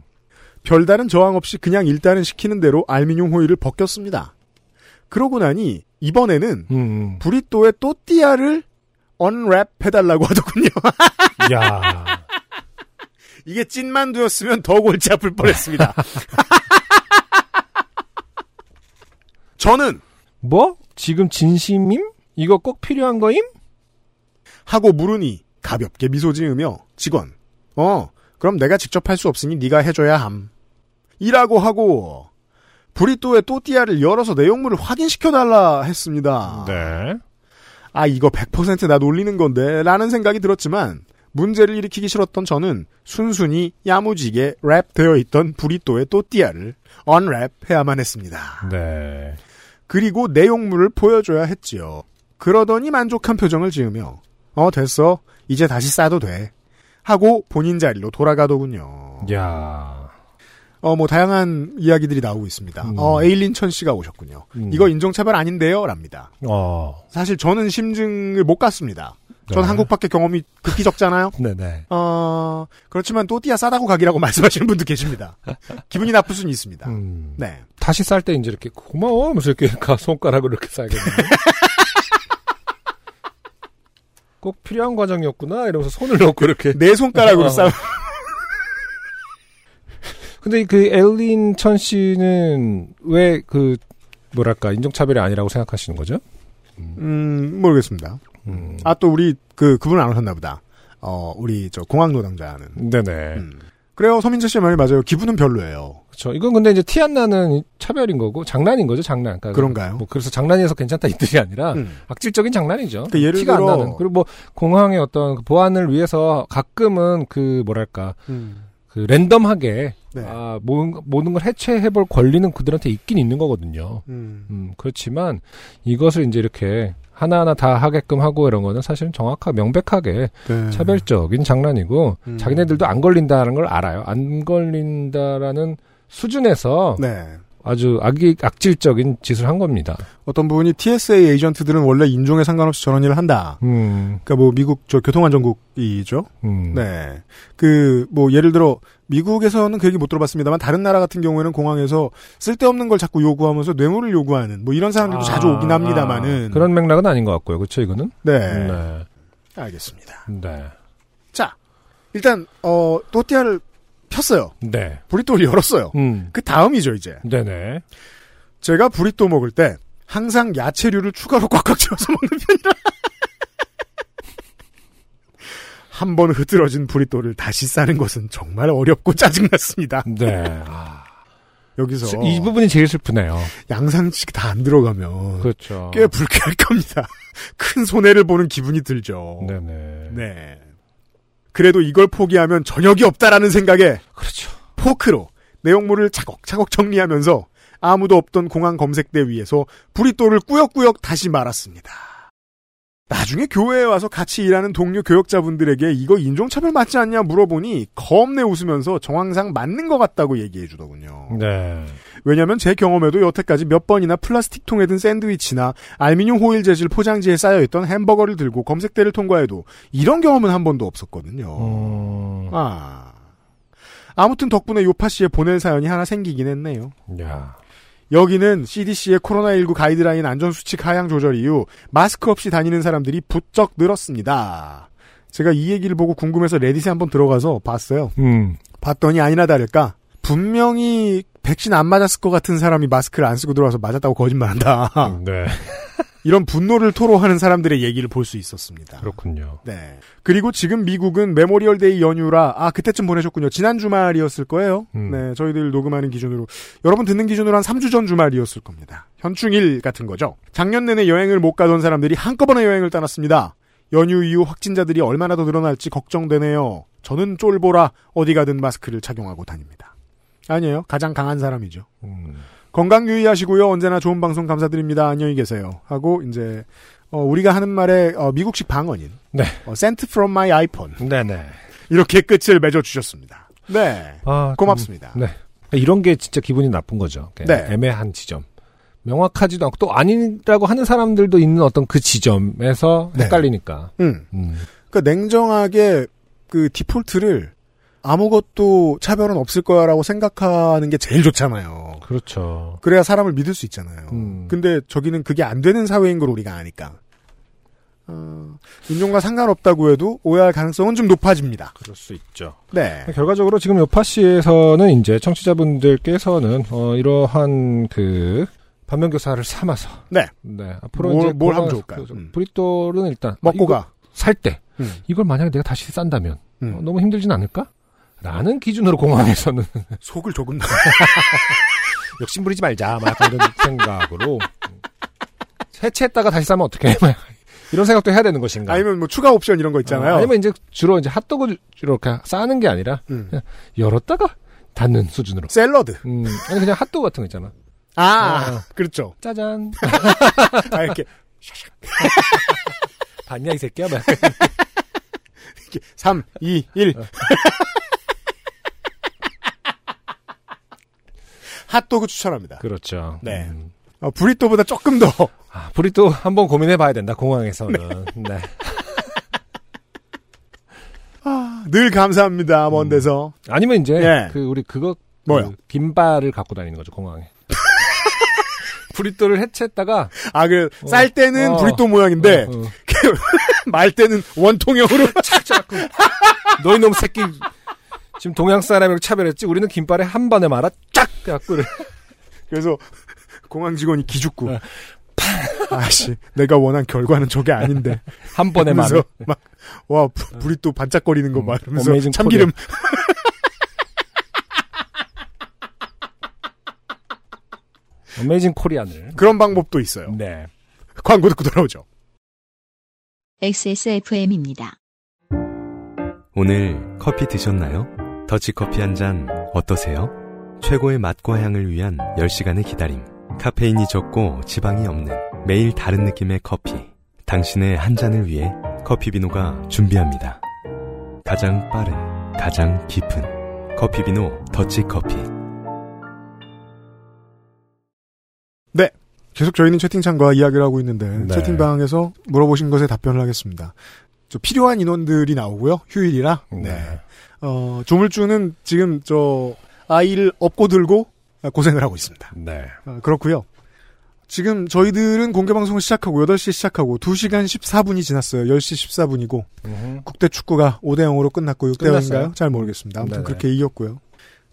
별다른 저항 없이 그냥 일단은 시키는 대로 알루미늄 호일을 벗겼습니다. 그러고 나니, 이번에는 음, 음. 브리또의 또띠아를 언랩 해달라고 하더군요. 야. 이게 찐만두였으면 더 골치 아플 뻔했습니다. 저는 뭐? 지금 진심임? 이거 꼭 필요한 거임? 하고 물으니 가볍게 미소 지으며 직원 어 그럼 내가 직접 할 수 없으니 네가 해줘야 함 이라고 하고 브리또의 또띠아를 열어서 내용물을 확인시켜달라 했습니다 네. 아 이거 100%나 놀리는 건데 라는 생각이 들었지만 문제를 일으키기 싫었던 저는 순순히 야무지게 랩되어 있던 브리또의 또띠아를 언랩 해야만 했습니다 네. 그리고 내용물을 보여줘야 했지요. 그러더니 만족한 표정을 지으며 어 됐어 이제 다시 싸도 돼 하고 본인 자리로 돌아가더군요. 야. 어 뭐 다양한 이야기들이 나오고 있습니다. 음. 어 에일린 천 씨가 오셨군요. 음. 이거 인종차별 아닌데요 랍니다. 어. 사실 저는 심증을 못 갔습니다. 전 네. 한국밖에 경험이 극히 적잖아요. 네네. 어 그렇지만 또띠아 싸다고 가기라고 말씀하시는 분도 계십니다. 기분이 나쁠 수는 있습니다. 음. 네. 다시 쌀 때 이제 이렇게 고마워 하면서 이렇게 가 손가락으로 이렇게 싸야겠네. 꼭 필요한 과정이었구나 이러면서 손을 넣고 이렇게. 내 손가락으로 어. 싸. 근데 그 엘린 천 씨는 왜 그 뭐랄까 인종차별이 아니라고 생각하시는 거죠? 음 모르겠습니다. 음. 아또 우리 그 그분 안 오셨나 보다. 어 우리 저 공항 노동자는. 네네. 음. 그래요 서민재 씨의 말이 맞아요. 기분은 별로예요. 그렇죠. 이건 근데 이제 티 안 나는 차별인 거고 장난인 거죠, 장난. 그러니까 그런가요? 뭐 그래서 장난이어서 괜찮다 이 뜻이 아니라 음. 악질적인 장난이죠. 그러니까 예를 티가 들어- 안 나는. 그리고 뭐 공항의 어떤 그 보안을 위해서 가끔은 그 뭐랄까 음. 그 랜덤하게 네. 아, 모든, 모든 걸 해체해볼 권리는 그들한테 있긴 있는 거거든요. 음. 음, 그렇지만 이것을 이제 이렇게 하나하나 다 하게끔 하고 이런 거는 사실은 정확하게 명백하게 네. 차별적인 장난이고 음. 자기네들도 안 걸린다는 걸 알아요. 안 걸린다라는 수준에서 네. 아주 악이, 악질적인 짓을 한 겁니다. 어떤 분이 TSA 에이전트들은 원래 인종에 상관없이 저런 일을 한다. 음, 그러니까 뭐 미국 저 교통안전국이죠. 음. 네. 그 뭐 예를 들어 미국에서는 그 얘기 못 들어봤습니다만 다른 나라 같은 경우에는 공항에서 쓸데없는 걸 자꾸 요구하면서 뇌물을 요구하는 뭐 이런 사람들도 자주 오긴 합니다만은 아, 그런 맥락은 아닌 것 같고요. 그렇죠, 이거는? 네. 네. 알겠습니다. 네. 자 일단 어 또띠아를 폈어요. 네. 브리또를 열었어요. 음. 그 다음이죠 이제. 네네. 제가 브리또 먹을 때 항상 야채류를 추가로 꽉꽉 채워서 먹는 편이라. 한 번 흐트러진 브리또를 다시 싸는 것은 정말 어렵고 짜증났습니다. 네. 아, 여기서 이 부분이 제일 슬프네요. 양상식 다 안 들어가면 그렇죠. 꽤 불쾌할 겁니다. 큰 손해를 보는 기분이 들죠. 네네. 네. 그래도 이걸 포기하면 저녁이 없다라는 생각에 그렇죠. 포크로 내용물을 차곡차곡 정리하면서 아무도 없던 공항 검색대 위에서 브리또를 꾸역꾸역 다시 말았습니다. 나중에 교회에 와서 같이 일하는 동료 교역자분들에게 이거 인종차별 맞지 않냐 물어보니 겁내 웃으면서 정황상 맞는 것 같다고 얘기해 주더군요. 네. 왜냐면 제 경험에도 여태까지 몇 번이나 플라스틱 통에 든 샌드위치나 알미늄 호일 재질 포장지에 쌓여있던 햄버거를 들고 검색대를 통과해도 이런 경험은 한 번도 없었거든요. 음. 아. 아무튼 덕분에 요파시에 보낼 사연이 하나 생기긴 했네요. 야. 여기는 CDC의 코로나19 가이드라인 안전수칙 하향 조절 이후 마스크 없이 다니는 사람들이 부쩍 늘었습니다. 제가 이 얘기를 보고 궁금해서 레딧에 한번 들어가서 봤어요. 음. 봤더니 아니나 다를까 분명히 백신 안 맞았을 것 같은 사람이 마스크를 안 쓰고 들어와서 맞았다고 거짓말한다. 네. 이런 분노를 토로하는 사람들의 얘기를 볼 수 있었습니다. 그렇군요. 네. 그리고 지금 미국은 Memorial Day 연휴라 아 그때쯤 보내셨군요. 지난 주말이었을 거예요. 음. 네, 저희들 녹음하는 기준으로 여러분 듣는 기준으로 한 3주 전 주말이었을 겁니다. 현충일 같은 거죠. 작년 내내 여행을 못 가던 사람들이 한꺼번에 여행을 떠났습니다. 연휴 이후 확진자들이 얼마나 더 늘어날지 걱정되네요. 저는 쫄보라 어디 가든 마스크를 착용하고 다닙니다. 아니에요. 가장 강한 사람이죠. 음. 건강 유의하시고요. 언제나 좋은 방송 감사드립니다. 안녕히 계세요. 하고 이제 어, 우리가 하는 말의 어, 미국식 방언인 네. 어, sent from my iPhone 네네. 이렇게 끝을 맺어 주셨습니다. 네. 아, 고맙습니다. 네. 이런 게 진짜 기분이 나쁜 거죠. 네. 애매한 지점. 명확하지도 않고 또 아니라고 하는 사람들도 있는 어떤 그 지점에서 네. 헷갈리니까. 음. 음. 그러니까 냉정하게 그 디폴트를 아무것도 차별은 없을 거야라고 생각하는 게 제일 좋잖아요. 그렇죠. 그래야 사람을 믿을 수 있잖아요. 음. 근데 저기는 그게 안 되는 사회인 걸 우리가 아니까. 어, 인종과 상관없다고 해도 오해할 가능성은 좀 높아집니다. 그럴 수 있죠. 네. 결과적으로 지금 요파시에서는 이제 청취자분들께서는 어, 이러한 그 반면교사를 삼아서 네. 네 앞으로 뭘- 이제 뭘 하면 좋을까요? 그, 음. 브리또는 일단 먹고 가. 살 때 음. 이걸 만약에 내가 다시 싼다면 음. 어, 너무 힘들진 않을까? 라는 기준으로 공항에서는 속을 조금 욕심 부리지 말자 막 이런 생각으로 음. 해체했다가 다시 싸면 어떻게 해? 이런 생각도 해야 되는 것인가? 아니면 뭐 추가 옵션 이런 거 있잖아요. 어, 아니면 이제 주로 이제 핫도그를 이렇게 싸는 게 아니라 음. 열었다가 닫는 수준으로. 샐러드. 음, 아니 그냥 핫도그 같은 거 있잖아. 아, 어. 그렇죠. 짜잔. 아, 이렇게 봤냐 이 새끼야? 막. 3, 2, 1. 핫도그 추천합니다. 그렇죠. 네. 음. 어, 브리또보다 조금 더. 아, 브리또 한번 고민해봐야 된다 공항에서는. 네. 아, 늘 감사합니다. 먼 음. 데서. 아니면 이제 예. 그 우리 그거 뭐요? 그 빈발을 갖고 다니는 거죠 공항에. 브리또를 해체했다가 아, 그, 쌀 때는 어. 브리또 모양인데, 어, 어. 말 때는 원통형으로. 착착 너희 놈 새끼 지금 동양 사람이랑 차별했지 우리는 김발에 한 번에 말아 쫙 갖고 이래. 그래서, 공항 직원이 기죽고. 네. 아씨, 내가 원한 결과는 저게 아닌데. 한 번에 말아 그러면서 막, 와, 부- 브리또 반짝거리는 거 음, 막, 이러면서 어메이징 참기름. 어메이징 코리안을 그런 방법도 있어요. 네 광고 듣고 돌아오죠. XSFM입니다. 오늘 커피 드셨나요? 더치커피 한 잔 어떠세요? 최고의 맛과 향을 위한 10시간의 기다림. 카페인이 적고 지방이 없는 매일 다른 느낌의 커피. 당신의 한 잔을 위해 커피비노가 준비합니다. 가장 빠른, 가장 깊은 커피비노 더치커피. 계속 저희는 채팅창과 이야기를 하고 있는데 네. 채팅방에서 물어보신 것에 답변을 하겠습니다. 저 필요한 인원들이 나오고요. 휴일이라. 네. 어, 조물주는 지금 저 아이를 업고 들고 고생을 하고 있습니다. 네. 어, 그렇고요. 지금 저희들은 공개 방송을 시작하고 8시 시작하고 2시간 14분이 지났어요. 10시 14분이고 음흠. 국대 축구가 5대 0으로 끝났고 6대 0인가요? 끝났어요? 잘 모르겠습니다. 아무튼 네네. 그렇게 이겼고요.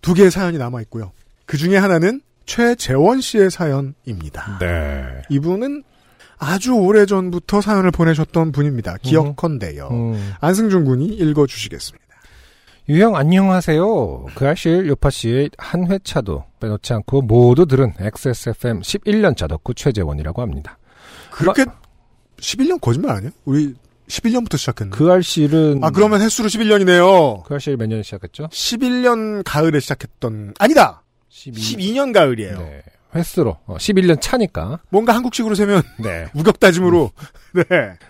두 개의 사연이 남아 있고요. 그 중에 하나는 최재원 씨의 사연입니다. 네. 이분은 아주 오래 전부터 사연을 보내셨던 분입니다. 기억컨대요. 음. 안승준 군이 읽어주시겠습니다. 유형 안녕하세요. 그 아실 요파 씨의 한 회차도 빼놓지 않고 모두 들은 XSFM 11년차 덕후 최재원이라고 합니다. 그렇게 11년 거짓말 아니야? 우리 11년부터 시작했나? 그 알실은 아 그러면 횟수로 11년이네요. 그 알실 몇 년에 시작했죠? 11년 가을에 시작했던 아니다. 12. 12년 가을이에요. 네. 횟수로 어, 11년 차니까. 뭔가 한국식으로 세면 네. 우격다짐으로 네.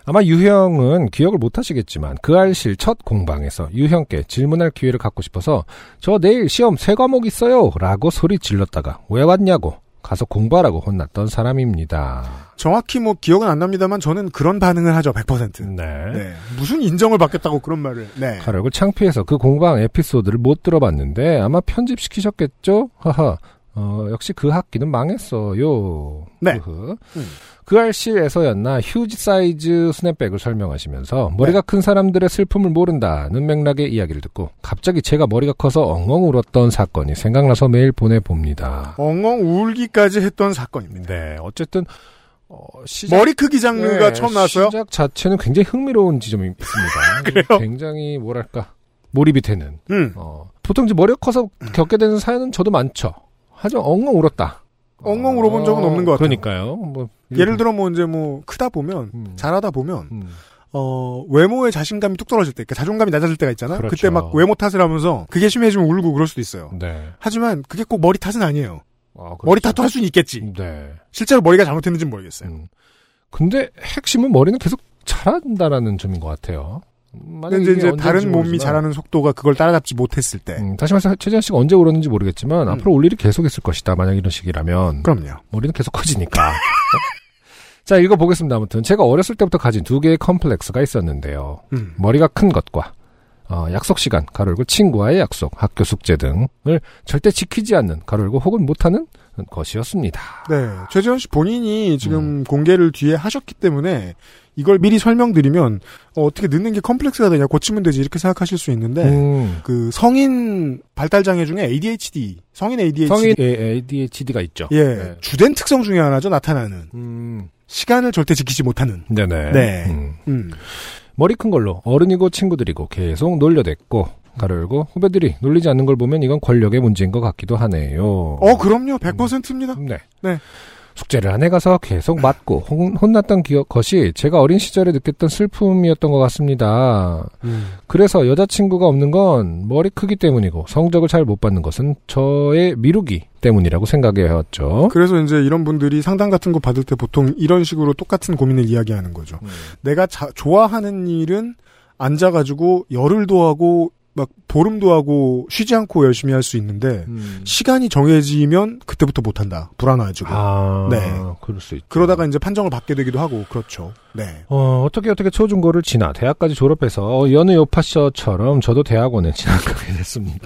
아마 유형은 기억을 못 하시겠지만 그 알실 첫 공방에서 유형께 질문할 기회를 갖고 싶어서 저 내일 시험 세 과목 있어요 라고 소리 질렀다가 왜 왔냐고 가서 공부하라고 혼났던 사람입니다. 정확히 뭐 기억은 안 납니다만 저는 그런 반응을 하죠. 100%. 네. 네. 무슨 인정을 받겠다고 그런 말을. 네. 가려고 창피해서 그 공방 에피소드를 못 들어봤는데 아마 편집시키셨겠죠? 하하. 어, 역시 그 학기는 망했어요. 네. 음. 그 알실에서였나 휴지 사이즈 스냅백을 설명하시면서 머리가 네. 큰 사람들의 슬픔을 모른다는 맥락의 이야기를 듣고 갑자기 제가 머리가 커서 엉엉 울었던 사건이 생각나서 매일 보내봅니다. 엉엉 울기까지 했던 사건입니다. 네. 어쨌든 어, 시작 머리 크기 장르가 네, 처음 나왔어요? 시작 자체는 굉장히 흥미로운 지점이 있습니다. 그래요? 굉장히 뭐랄까 몰입이 되는. 음. 어, 보통 이제 머리가 커서 겪게 되는 사연은 저도 많죠. 하지만 엉엉 울었다. 엉엉 울어본 적은 없는 것 같아요. 그러니까요. 뭐 예를 들어 뭐 이제 뭐 크다 보면 음. 잘하다 보면 음, 어 외모에 자신감이 뚝 떨어질 때, 그러니까 자존감이 낮아질 때가 있잖아. 그렇죠. 그때 막 외모 탓을 하면서 그게 심해지면 울고 그럴 수도 있어요. 네. 하지만 그게 꼭 머리 탓은 아니에요. 아, 그렇죠. 머리 탓도 할 수는 있겠지. 네. 실제로 머리가 잘못했는지는 모르겠어요. 음. 근데 핵심은 머리는 계속 자란다라는 점인 것 같아요. 근데 이제, 다른 몸이 모르지만, 자라는 속도가 그걸 따라잡지 못했을 때. 음, 다시 말해서 최재현 씨가 언제 울었는지 모르겠지만 음. 앞으로 올 일이 계속 있을 것이다. 만약 이런 식이라면 그럼요. 머리는 계속 커지니까. 자, 읽어보겠습니다. 아무튼 제가 어렸을 때부터 가진 두 개의 컴플렉스가 있었는데요. 음. 머리가 큰 것과 어, 약속 시간 가로열고 친구와의 약속, 학교 숙제 등을 절대 지키지 않는 가로열고 혹은 못하는 것이었습니다. 네. 최재현 씨 본인이 음. 지금 공개를 뒤에 하셨기 때문에 이걸 미리 설명드리면 어, 떻게 늦는 게 컴플렉스가 되냐 고치면 되지 이렇게 생각하실 수 있는데 음, 그 성인 발달 장애 중에 ADHD, 성인 ADHD 성인 ADHD가 있죠. 예 네. 주된 특성 중에 하나죠 나타나는 음, 시간을 절대 지키지 못하는. 네네. 네. 음. 음. 머리 큰 걸로 어른이고 친구들이고 계속 놀려댔고 가로열고 후배들이 놀리지 않는 걸 보면 이건 권력의 문제인 것 같기도 하네요. 어 그럼요 100%입니다. 네. 네. 숙제를 안 해가서 계속 맞고 혼, 혼났던 기억 것이 제가 어린 시절에 느꼈던 슬픔이었던 것 같습니다. 그래서 여자친구가 없는 건 머리 크기 때문이고 성적을 잘 못 받는 것은 저의 미루기 때문이라고 생각해왔죠. 그래서 이제 이런 분들이 상담 같은 거 받을 때 보통 이런 식으로 똑같은 고민을 이야기하는 거죠. 음. 내가 자- 좋아하는 일은 앉아가지고 열흘도 하고 막 보름도 하고 쉬지 않고 열심히 할 수 있는데 음. 시간이 정해지면 그때부터 못 한다. 불안해지고. 아, 네. 그럴 수 있죠. 그러다가 이제 판정을 받게 되기도 하고 그렇죠. 네. 어, 어떻게 어떻게 초중고를 지나 대학까지 졸업해서 여느 요파셔처럼 저도 대학원에 진학하게 됐습니다.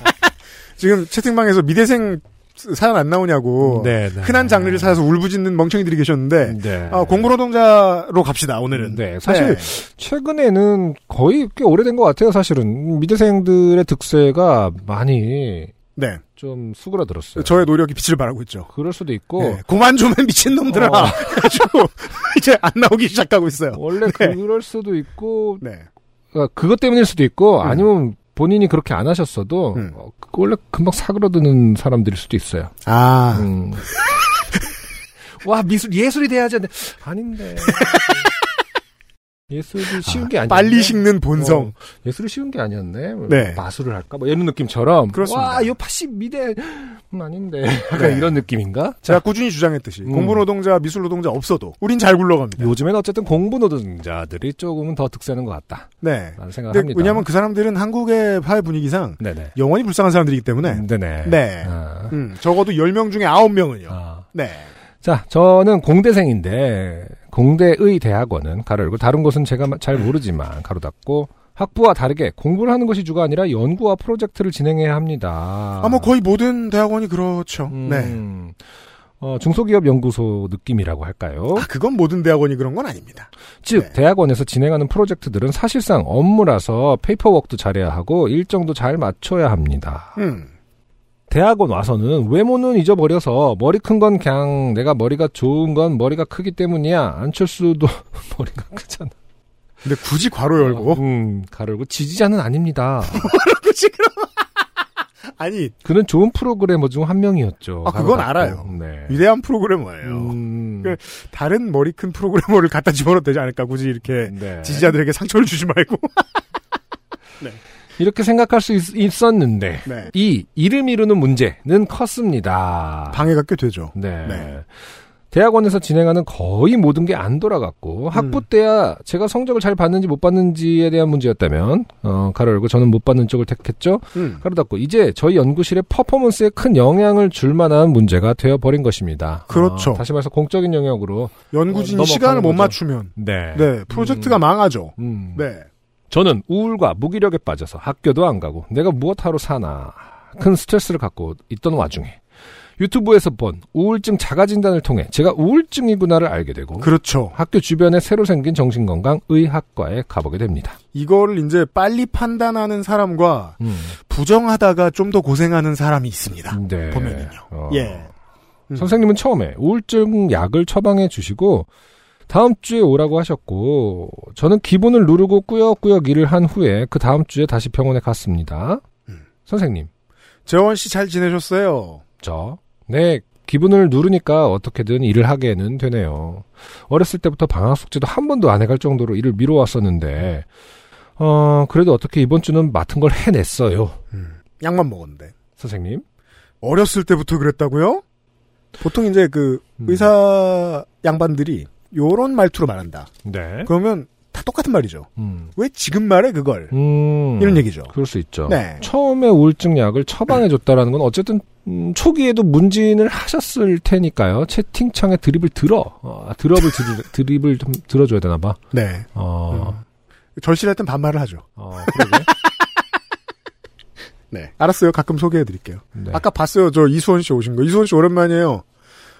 지금 채팅방에서 미대생 사연 안 나오냐고 네, 네. 흔한 장르를 찾아서 울부짖는 멍청이들이 계셨는데 네. 아, 공부노동자로 갑시다 오늘은. 네, 사실 최근에는 거의 꽤 오래된 것 같아요. 사실은 미대생들의 득세가 많이 네. 좀 수그러들었어요. 저의 노력이 빛을 발하고 있죠. 그럴 수도 있고 네. 그만 좀 해, 미친놈들아. 어. 이제 안 나오기 시작하고 있어요. 원래 네. 그럴 수도 있고 네. 어, 그것 때문일 수도 있고 음. 아니면 본인이 그렇게 안 하셨어도 음. 어, 그 원래 금방 사그러드는 사람들일 수도 있어요. 아. 음. 와 미술 예술이 돼야지 하는데 아닌데 예술이 쉬운 게 아니야. 빨리 식는 본성. 어, 예술이 쉬운 게 아니었네. 뭐 네. 마술을 할까? 뭐 이런 느낌처럼. 그렇습니다. 와, 이거 80 미대 음, 아닌데. 약간 네. 이런 느낌인가? 제가 꾸준히 주장했듯이 음. 공부 노동자, 미술 노동자 없어도 우린 잘 굴러갑니다. 요즘엔 어쨌든 공부 노동자들이 조금은 더 득세는 것 같다. 네. 라는 생각을 합니다. 왜냐하면 그 사람들은 한국의 사회 분위기상 네네. 영원히 불쌍한 사람들이기 때문에 네네. 네. 아. 음, 적어도 10명 중에 9명은요. 아. 네. 자, 저는 공대생인데 공대의 대학원은 가로 열고 다른 곳은 제가 잘 모르지만 가로 닫고 학부와 다르게 공부를 하는 것이 주가 아니라 연구와 프로젝트를 진행해야 합니다. 아, 뭐 거의 모든 대학원이 그렇죠. 네. 음, 어, 중소기업 연구소 느낌이라고 할까요? 아, 그건 모든 대학원이 그런 건 아닙니다. 즉 네. 대학원에서 진행하는 프로젝트들은 사실상 업무라서 페이퍼워크도 잘해야 하고 일정도 잘 맞춰야 합니다. 음. 대학원 와서는 외모는 잊어버려서 머리 큰 건 그냥 내가 머리가 좋은 건 머리가 크기 때문이야. 안철수도 머리가 크잖아. 근데 굳이 괄호 열고 음, 가르고 지지자는 아닙니다. 굳이 그럼 아니 그는 좋은 프로그래머 중 한 명이었죠. 아, 그건 알아요. 네. 위대한 프로그래머예요. 음, 그 다른 머리 큰 프로그래머를 갖다 집어넣어도 되지 않을까? 굳이 이렇게 네. 지지자들에게 상처를 주지 말고. 이렇게 생각할 수 있, 었는데 네. 이 이름 이루는 문제는 컸습니다. 방해가 꽤 되죠. 네. 네. 대학원에서 진행하는 거의 모든 게 안 돌아갔고 학부 때야 제가 성적을 잘 받는지 못 받는지에 대한 문제였다면 어 가로 열고 저는 못 받는 쪽을 택했죠. 음. 가로 닫고 이제 저희 연구실의 퍼포먼스에 큰 영향을 줄 만한 문제가 되어 버린 것입니다. 그렇죠. 어, 다시 말해서 공적인 영역으로 연구진이 어, 시간을 못 거죠. 맞추면 네. 네 프로젝트가 망하죠. 음. 네. 저는 우울과 무기력에 빠져서 학교도 안 가고 내가 무엇하러 사나 큰 스트레스를 갖고 있던 와중에 유튜브에서 본 우울증 자가 진단을 통해 제가 우울증이구나를 알게 되고 그렇죠. 학교 주변에 새로 생긴 정신건강의학과에 가보게 됩니다. 이거를 이제 빨리 판단하는 사람과 음. 부정하다가 좀 더 고생하는 사람이 있습니다. 네. 보면은요. 어. 예. 음. 선생님은 처음에 우울증 약을 처방해 주시고 다음 주에 오라고 하셨고 저는 기분을 누르고 꾸역꾸역 일을 한 후에 그 다음 주에 다시 병원에 갔습니다. 음. 선생님, 재원 씨 잘 지내셨어요? 저 네, 기분을 누르니까 어떻게든 일을 하게는 되네요. 어렸을 때부터 방학 숙제도 한 번도 안 해갈 정도로 일을 미뤄왔었는데, 어, 그래도 어떻게 이번 주는 맡은 걸 해냈어요. 약만 먹었는데. 선생님. 어렸을 때부터 그랬다고요? 보통 이제 그 음. 의사 양반들이 요런 말투로 말한다. 네. 그러면 다 똑같은 말이죠. 음. 왜 지금 말해 그걸? 음. 이런 얘기죠. 그럴 수 있죠. 네. 처음에 우울증 약을 처방해 줬다라는 건 어쨌든 음, 초기에도 문진을 하셨을 테니까요. 채팅창에 드립을 들어, 어, 드럽을 들, 드립 을 좀 들어줘야 되나 봐. 네. 어, 절실할 땐 반말을 하죠. 어. 네. 알았어요. 가끔 소개해 드릴게요. 네. 아까 봤어요. 저 이수원 씨 오신 거. 이수원 씨 오랜만이에요.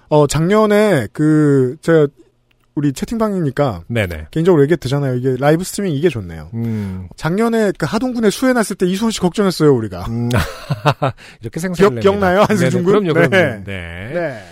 어, 작년에 그, 제가 우리 채팅방이니까 네네. 개인적으로 얘기했잖아요. 이게 라이브 스트리밍 이게 좋네요. 음, 작년에 그 하동군에 수해 났을 때 이수원 씨 걱정했어요, 우리가. 음, 이렇게 생각을 기억- 기억나요? 한승준 군? 그럼요, 그럼요. 네. 네. 네.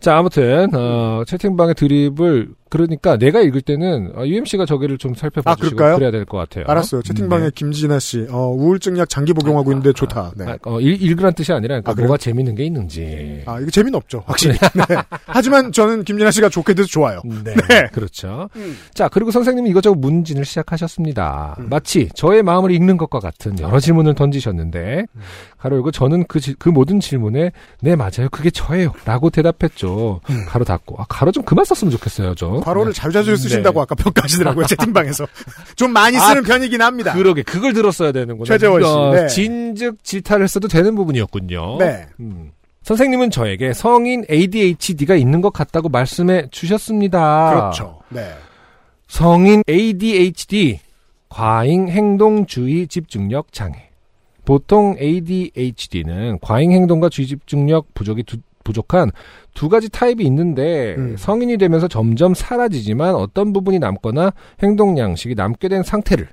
자, 아무튼, 어, 채팅방의 드립을, 그러니까 내가 읽을 때는, 어, UMC가 저기를 좀 살펴봐 아, 주시고 그럴까요? 그래야 될 것 같아요. 알았어요. 채팅방에 네. 김진아 씨, 어, 우울증 약 장기 복용하고 있는데 좋다. 네. 아, 어, 읽, 읽으란 뜻이 아니라, 그러니까 아? 뭐가 재밌는 게 있는지. 아, 이거 재미는 없죠. 확실히. 네. 하지만 저는 김진아 씨가 좋게 돼서 좋아요. 네. 네. 그렇죠. 음. 자, 그리고 선생님이 이것저것 문진을 시작하셨습니다. 음. 마치 저의 마음을 읽는 것과 같은 여러 질문을 던지셨는데, 음. 가로 열고 저는 그, 지- 그 모든 질문에, 네, 맞아요. 그게 저예요. 라고 대답했죠. 음. 가로 닫고. 아, 가로 좀 그만 썼으면 좋겠어요, 저. 괄호를 네. 자주자주 쓰신다고 네. 아까 평가하시더라고요. 채팅방에서. 좀 많이 쓰는 편이긴 합니다. 그러게, 그걸 들었어야 되는구나. 최재원 씨, 어, 네. 진즉 질타를 했어도 되는 부분이었군요. 네. 음. 선생님은 저에게 성인 ADHD가 있는 것 같다고 말씀해 주셨습니다. 그렇죠. 네. 성인 ADHD, 과잉 행동주의 집중력 장애. 보통 ADHD는 과잉 행동과 주의 집중력 부족이 두- 부족한 두 가지 타입이 있는데 음. 성인이 되면서 점점 사라지지만 어떤 부분이 남거나 행동 양식이 남게 된 상태를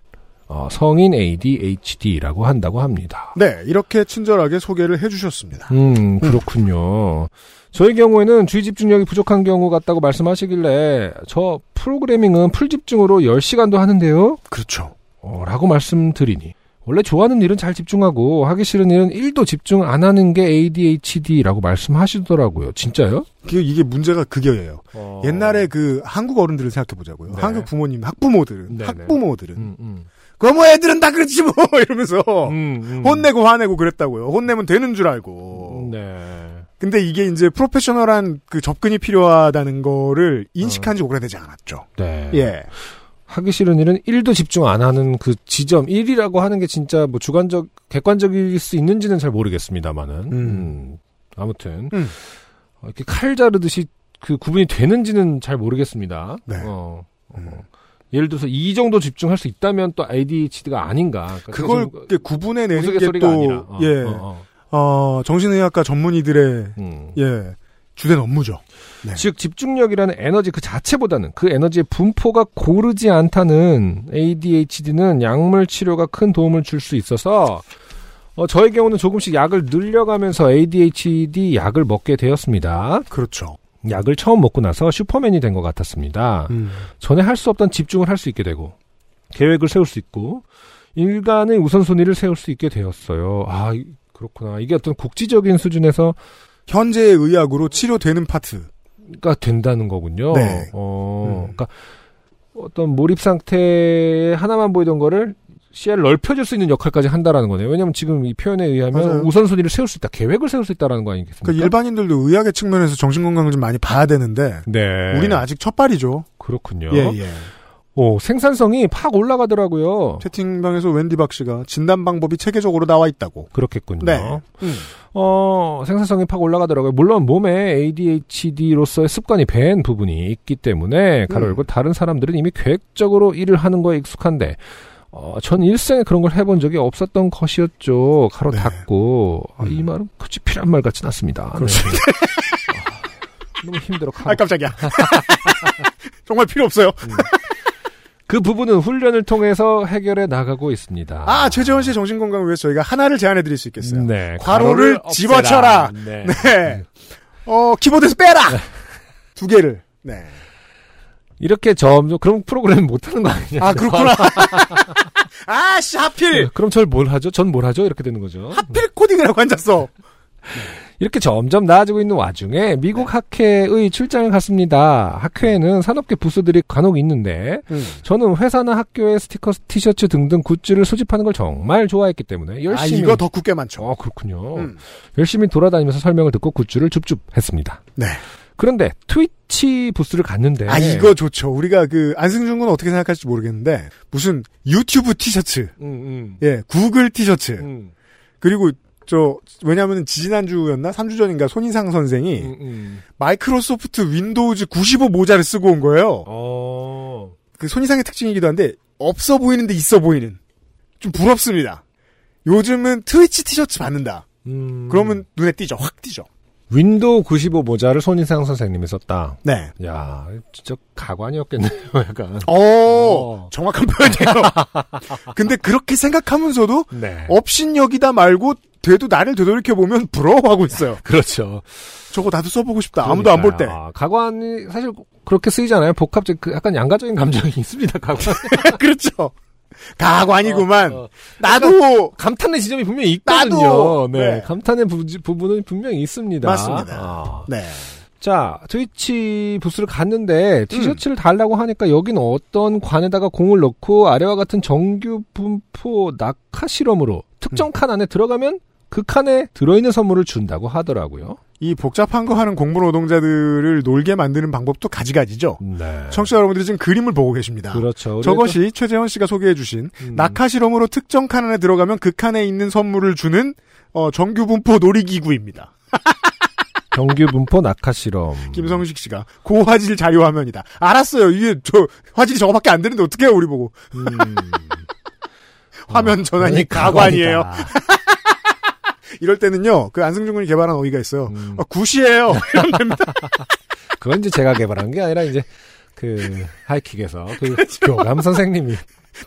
어, 성인 ADHD라고 한다고 합니다. 네. 이렇게 친절하게 소개를 해주셨습니다. 음, 그렇군요. 저의 경우에는 주의 집중력이 부족한 경우 같다고 말씀하시길래 저 프로그래밍은 풀 집중으로 10시간도 하는데요? 그렇죠. 어, 라고 말씀드리니 원래 좋아하는 일은 잘 집중하고 하기 싫은 일은 1도 집중 안 하는 게 ADHD라고 말씀하시더라고요. 진짜요? 그 이게 문제가 그게예요. 옛날에 그 한국 어른들을 생각해 보자고요. 어. 네. 한국 부모님, 학부모들은 네네. 학부모들은 음, 음. 그거 뭐 애들은 다 그렇지 뭐 이러면서 음, 음. 혼내고 화내고 그랬다고요. 혼내면 되는 줄 알고. 네. 근데 이게 이제 프로페셔널한 그 접근이 필요하다는 거를 인식한 지 오래되지 않았죠. 네. 예. 하기 싫은 일은 1도 집중 안 하는 그 지점 1이라고 하는 게 진짜 뭐 주관적 객관적일 수 있는지는 잘 모르겠습니다만은 음. 음, 아무튼 음. 어, 이렇게 칼 자르듯이 그 구분이 되는지는 잘 모르겠습니다. 네. 어, 어. 음. 예를 들어서 이 정도 집중할 수 있다면 또 ADHD가 아닌가. 그러니까 그걸 구분해내는 게 또, 아니라. 어, 예, 어, 어. 어, 정신의학과 전문의들의, 음. 예, 주된 업무죠. 네. 즉 집중력이라는 에너지 그 자체보다는 그 에너지의 분포가 고르지 않다는 ADHD는 약물 치료가 큰 도움을 줄 수 있어서 어, 저의 경우는 조금씩 약을 늘려가면서 ADHD 약을 먹게 되었습니다. 그렇죠. 약을 처음 먹고 나서 슈퍼맨이 된 것 같았습니다. 음. 전에 할 수 없던 집중을 할 수 있게 되고 계획을 세울 수 있고 일간의 우선순위를 세울 수 있게 되었어요. 아 이- 그렇구나. 이게 어떤 국지적인 수준에서 현재의 의학으로 치료되는 파트. 가 된다는 거군요. 네. 어, 음. 그러니까 어떤 몰입 상태에 하나만 보이던 거를 시야를 넓혀줄 수 있는 역할까지 한다라는 거네요. 왜냐하면 지금 이 표현에 의하면 맞아요. 우선순위를 세울 수 있다, 계획을 세울 수 있다라는 거 아니겠습니까? 그러니까 일반인들도 의학의 측면에서 정신 건강을 좀 많이 봐야 되는데, 네, 우리는 아직 첫발이죠. 그렇군요. 예, 예. 오, 생산성이 팍 올라가더라고요. 채팅방에서 웬디박 씨가 진단 방법이 체계적으로 나와 있다고. 그렇겠군요. 네. 음. 어, 생산성이 팍 올라가더라고요. 물론 몸에 ADHD로서의 습관이 밴 부분이 있기 때문에 가로 음. 열고 다른 사람들은 이미 계획적으로 일을 하는 거에 익숙한데 어, 전 일생에 그런 걸 해본 적이 없었던 것이었죠. 가로 네. 닫고 아, 이 음. 말은 굳이 필요한 말 같진 않습니다. 네. 아, 너무 힘들어. 가로. 아, 깜짝이야. 정말 필요 없어요. 그 부분은 훈련을 통해서 해결해 나가고 있습니다. 아, 최재원 씨의 정신 건강을 위해서 저희가 하나를 제안해 드릴 수 있겠어요. 네, 없애라. 집어쳐라. 네. 네. 어, 키보드에서 빼라! 두 개를. 네. 이렇게 점점 그럼 프로그램 못 하는 거 아니냐? 아, 그렇구나. 아, 씨, 하필! 네, 그럼 절 뭘 하죠? 전 뭘 하죠? 이렇게 되는 거죠. 하필 코딩을 하고 앉았어. 이렇게 점점 나아지고 있는 와중에 미국 학회의 출장을 갔습니다. 학회에는 산업계 부스들이 간혹 있는데 음. 저는 회사나 학교에 스티커, 티셔츠 등등 굿즈를 수집하는 걸 정말 좋아했기 때문에 아, 열심히 이거 덕후 꽤 많죠. 어 그렇군요. 음. 열심히 돌아다니면서 설명을 듣고 굿즈를 줍줍했습니다. 네. 그런데 트위치 부스를 갔는데 아, 이거 좋죠. 우리가 그, 안승준 군은 어떻게 생각할지 모르겠는데, 무슨 유튜브 티셔츠, 음, 음, 예, 구글 티셔츠, 음, 그리고 저, 왜냐면은 지난주였나? 3주 전인가 손인상 선생이 음, 음. 마이크로소프트 윈도우즈 95 모자를 쓰고 온 거예요. 어. 그 손인상의 특징이기도 한데 없어 보이는데 있어 보이는 좀 부럽습니다. 요즘은 트위치 티셔츠 받는다. 음. 그러면 눈에 띄죠. 확 띄죠. 윈도우 95 모자를 손인상 선생님이 썼다. 네. 야, 진짜 가관이었겠네요, 약간. 어, 어. 정확한 표현이에요. 근데 그렇게 생각하면서도 네. 업신여기다 말고 되도 나를 되돌이켜 보면 부러워하고 있어요. 그렇죠. 저거 나도 써보고 싶다. 아무도 안 볼 때. 아, 가관이 사실 그렇게 쓰이잖아요. 복합적 그 약간 양가적인 감정이 있습니다. 가관. 그렇죠. 가관이구만. 어, 어. 나도 감탄의 지점이 분명히 있거든요. 나도! 네. 네. 감탄의 부, 부분은 분명히 있습니다. 맞습니다. 아. 네. 자, 트위치 부스를 갔는데 음. 티셔츠를 달라고 하니까 여기는 어떤 관에다가 공을 넣고 아래와 같은 정규 분포 낙하 실험으로 특정 음. 칸 안에 들어가면 그 칸에 들어있는 선물을 준다고 하더라고요. 이 복잡한 거 하는 공부 노동자들을 놀게 만드는 방법도 가지가지죠. 네. 청취자 여러분들이 지금 그림을 보고 계십니다. 그렇죠. 저것이 최재원 씨가 소개해주신 좀, 음, 낙하 실험으로 특정 칸 안에 들어가면 그 칸에 있는 선물을 주는 어, 정규 분포 놀이기구입니다. 정규 분포 낙하 실험. 김성식 씨가 고화질 자료 화면이다. 알았어요. 이게 저 화질이 저거밖에 안 되는데 어떻게 해요 우리 보고 음. 화면 전환이 그러니 가관이에요. 이럴 때는요 그 안승준 군이 개발한 어휘가 있어요. 음. 어, good이에요. 이러면 됩니다. 그건 이제 제가 개발한 게 아니라 이제 그 하이킥에서 그 그렇죠. 교감 선생님이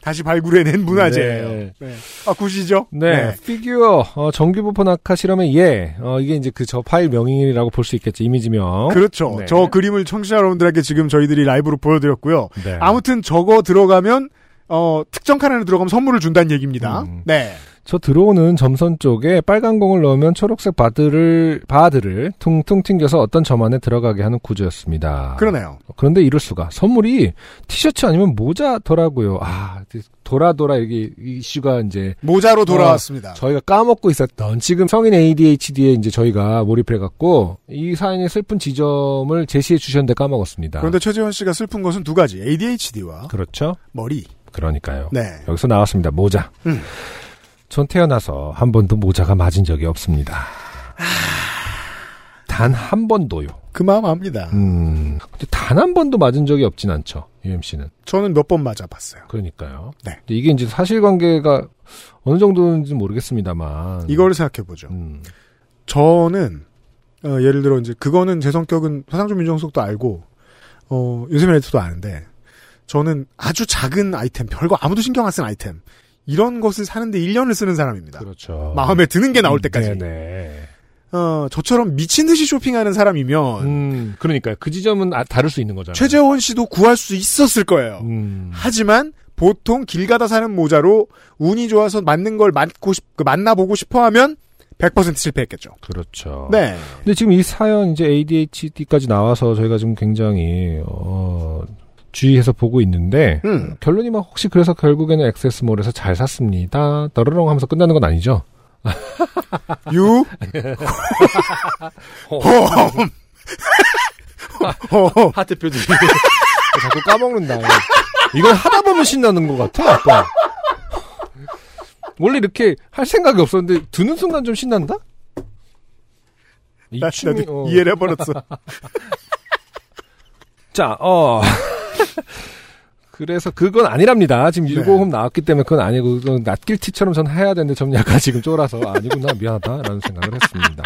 다시 발굴해낸 문화재예요. 네. 네. 아 good이죠. 네, 피규어 어, 정규 분포 낙하 실험의 예. 어, 이게 이제 그 저 파일 명이라고 볼 수 있겠죠. 이미지명. 그렇죠. 네. 저 그림을 청취자 여러분들에게 지금 저희들이 라이브로 보여드렸고요. 네. 아무튼 저거 들어가면 어, 특정 칸 안에 들어가면 선물을 준다는 얘기입니다. 음. 네. 저 들어오는 점선 쪽에 빨간 공을 넣으면 초록색 바드를 바드를 퉁퉁 튕겨서 어떤 점 안에 들어가게 하는 구조였습니다. 그러네요. 그런데 이럴 수가 선물이 티셔츠 아니면 모자더라고요. 아 돌아 돌아 여기 이슈가 이제 모자로 돌아왔습니다. 저희가 까먹고 있었던 지금 성인 ADHD에 이제 저희가 몰입해 갖고 이 사연의 슬픈 지점을 제시해 주셨는데 까먹었습니다. 그런데 최재원 씨가 슬픈 것은 두 가지. ADHD와 그렇죠. 머리. 그러니까요. 네. 여기서 나왔습니다. 모자. 음. 전 태어나서 한 번도 모자가 맞은 적이 없습니다. 단 한 번도요. 그 마음 압니다. 음. 근데 단 한 번도 맞은 적이 없진 않죠. UMC는. 저는 몇 번 맞아봤어요. 그러니까요. 네. 근데 이게 이제 사실관계가 어느 정도인지 모르겠습니다만. 이거를 생각해보죠. 음. 저는, 어, 예를 들어, 이제, 그거는 제 성격은 서상준 민정숙도 알고, 어, 요새민 에디터도 아는데, 저는 아주 작은 아이템, 별거 아무도 신경 안 쓴 아이템, 이런 것을 사는데 1년을 쓰는 사람입니다. 그렇죠. 마음에 드는 게 나올 때까지. 네네. 어, 저처럼 미친 듯이 쇼핑하는 사람이면, 음, 그러니까요. 그 지점은 아, 다를 수 있는 거잖아요. 최재원 씨도 구할 수 있었을 거예요. 음. 하지만 보통 길 가다 사는 모자로 운이 좋아서 맞는 걸 맞고 싶, 그 만나보고 싶어 하면 100% 실패했겠죠. 그렇죠. 네. 근데 지금 이 사연 이제 ADHD까지 나와서 저희가 지금 굉장히 어 주의해서 보고 있는데 음. 결론이 막 혹시 그래서 결국에는 액세스몰에서 잘 샀습니다. 떠르렁 하면서 끝나는 건 아니죠? 유, 홈. 홈. 하트 표지. 자꾸 까먹는다. 이건 하다 보면 신나는 것 같아. 약간. 원래 이렇게 할 생각이 없었는데 드는 순간 좀 신난다? 이 나, 춤이, 나도 어. 이해를 해버렸어. 자, 어. 그래서 그건 아니랍니다. 지금 네. 일곱 홈 나왔기 때문에 그건 아니고 그건 낫길티처럼 전 해야 되는데 전 약간 지금 쫄아서 아니구나 미안하다라는 생각을 했습니다.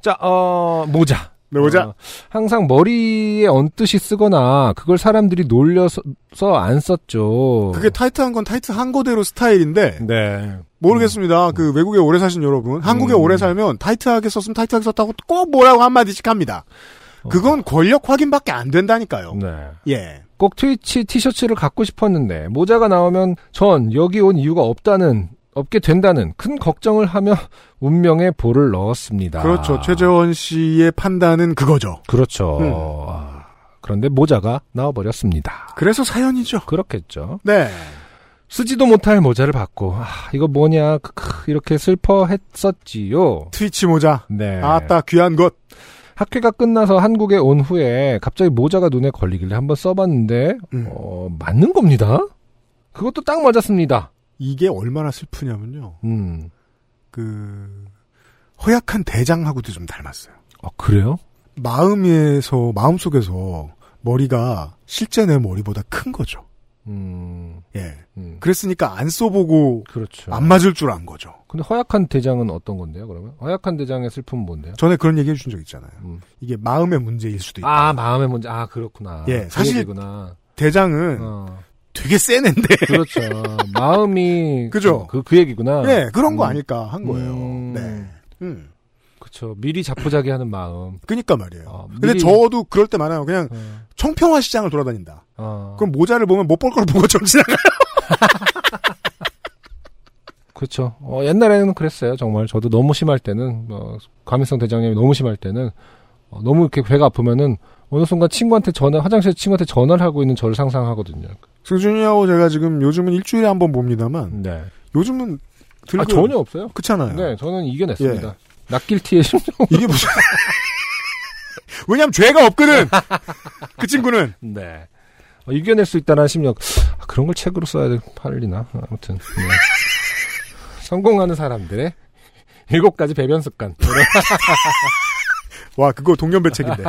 자, 어 모자. 네, 모자. 어, 항상 머리에 얹듯이 쓰거나 그걸 사람들이 놀려서 안 썼죠. 그게 타이트한 건 타이트한 거대로 스타일인데, 네. 모르겠습니다. 그 외국에 오래 사신 여러분, 한국에 음. 오래 살면 타이트하게 썼으면 타이트하게 썼다고 꼭 뭐라고 한마디씩 합니다. 그건 권력 확인밖에 안 된다니까요. 네. 예. 꼭 트위치 티셔츠를 갖고 싶었는데 모자가 나오면 전 여기 온 이유가 없다는 없게 된다는 큰 걱정을 하며 운명의 볼을 넣었습니다. 그렇죠. 최재원 씨의 판단은 그거죠. 그렇죠. 음. 아, 그런데 모자가 나와버렸습니다. 그래서 사연이죠. 그렇겠죠. 네. 쓰지도 못할 모자를 받고 아, 이거 뭐냐 크크, 이렇게 슬퍼했었지요. 트위치 모자. 네. 아따, 귀한 것. 학회가 끝나서 한국에 온 후에 갑자기 모자가 눈에 걸리길래 한번 써봤는데 음. 어, 맞는 겁니다. 그것도 딱 맞았습니다. 이게 얼마나 슬프냐면요. 음. 그, 허약한 대장하고도 좀 닮았어요. 아, 그래요? 마음에서, 마음 속에서 머리가 실제 내 머리보다 큰 거죠. 음, 예. 음. 그랬으니까 안 써보고 그렇죠. 안 맞을 줄 안 거죠. 근데 허약한 대장은 어떤 건데요, 그러면? 허약한 대장의 슬픔은 뭔데요? 전에 그런 얘기 해주신 적 있잖아요. 음. 이게 마음의 문제일 수도 있다. 아, 마음의 문제. 아, 그렇구나. 예, 그 사실- 얘기구나. 대장은 어, 되게 센 앤데. 그렇죠. 마음이. 그죠? 그, 그 얘기구나. 예, 그런 거 음. 아닐까 한 거예요. 음. 네. 음. 그렇죠. 미리 자포자기 하는 마음. 그니까 말이에요. 어, 근데 미리- 저도 그럴 때 많아요. 그냥 어, 청평화 시장을 돌아다닌다. 어. 그럼 모자를 보면 못 볼 걸 보고 정지나가. 그렇죠. 어, 옛날에는 그랬어요. 정말 저도 너무 심할 때는 어, 과민성 대장염이 너무 심할 때는 어, 너무 이렇게 배가 아프면은 어느 순간 친구한테 전화 화장실에서 친구한테 전화를 하고 있는 저를 상상하거든요. 승준이하고 제가 지금 요즘은 일주일에 한 번 봅니다만 네. 요즘은 들고 아 전혀 없어요. 그렇잖아요. 네, 저는 이겨냈습니다. 예. 낯길티의 심정. 이게 무슨 왜냐면 죄가 없거든. 그 친구는 네. 어, 이겨낼 수 있다는 심력. 아, 그런 걸 책으로 써야 될 팔리나? 아무튼. 네. 성공하는 사람들의 일곱 가지 배변 습관. 와 그거 동년배 책인데.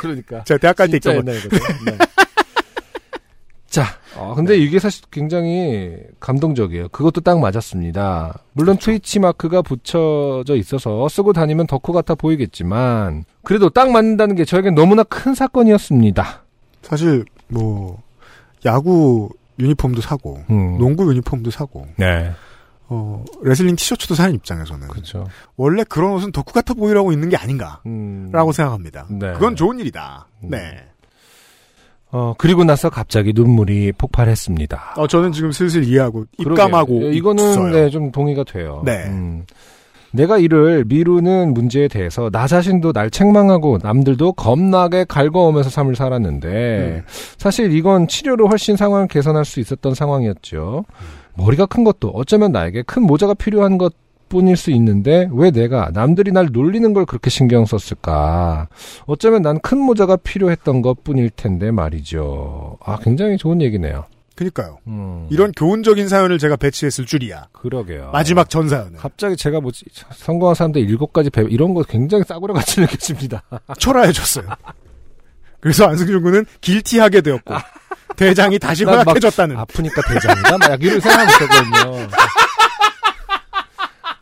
그러니까. 제가 대학 갈 때 있던 거. 네. 자, 어, 근데 이게 사실 굉장히 감동적이에요. 그것도 딱 맞았습니다. 물론 트위치 마크가 붙여져 있어서 쓰고 다니면 덕후 같아 보이겠지만, 그래도 딱 맞는다는 게 저에겐 너무나 큰 사건이었습니다. 사실 뭐 야구 유니폼도 사고 음. 농구 유니폼도 사고 네. 어 레슬링 티셔츠도 사는 입장에서는 그렇죠. 원래 그런 옷은 덕후 같아 보이라고 있는 게 아닌가라고 음. 생각합니다. 네. 그건 좋은 일이다. 음. 네. 어, 그리고 나서 갑자기 눈물이 폭발했습니다. 어, 저는 지금 슬슬 이해하고 입감하고 그러게요. 이거는. 네, 좀 동의가 돼요. 네. 음. 내가 이를 미루는 문제에 대해서 나 자신도 날 책망하고 남들도 겁나게 갈거오면서 삶을 살았는데 음. 사실 이건 치료로 훨씬 상황을 개선할 수 있었던 상황이었죠. 머리가 큰 것도 어쩌면 나에게 큰 모자가 필요한 것 뿐일 수 있는데 왜 내가 남들이 날 놀리는 걸 그렇게 신경 썼을까? 어쩌면 난 큰 모자가 필요했던 것 뿐일 텐데 말이죠. 아, 굉장히 좋은 얘기네요. 그니까요. 음, 이런 교훈적인 사연을 제가 배치했을 줄이야. 그러게요. 마지막 전 사연을. 갑자기 제가 뭐지 성공한 사람들 일곱 가지 배 이런 거 굉장히 싸구려 같이 느껴집니다. 초라해졌어요. 그래서 안승준 군은 길티하게 되었고 대장이 다시 허약해졌다는. 아프니까 대장이다. 막 이런 생각 못했거든요.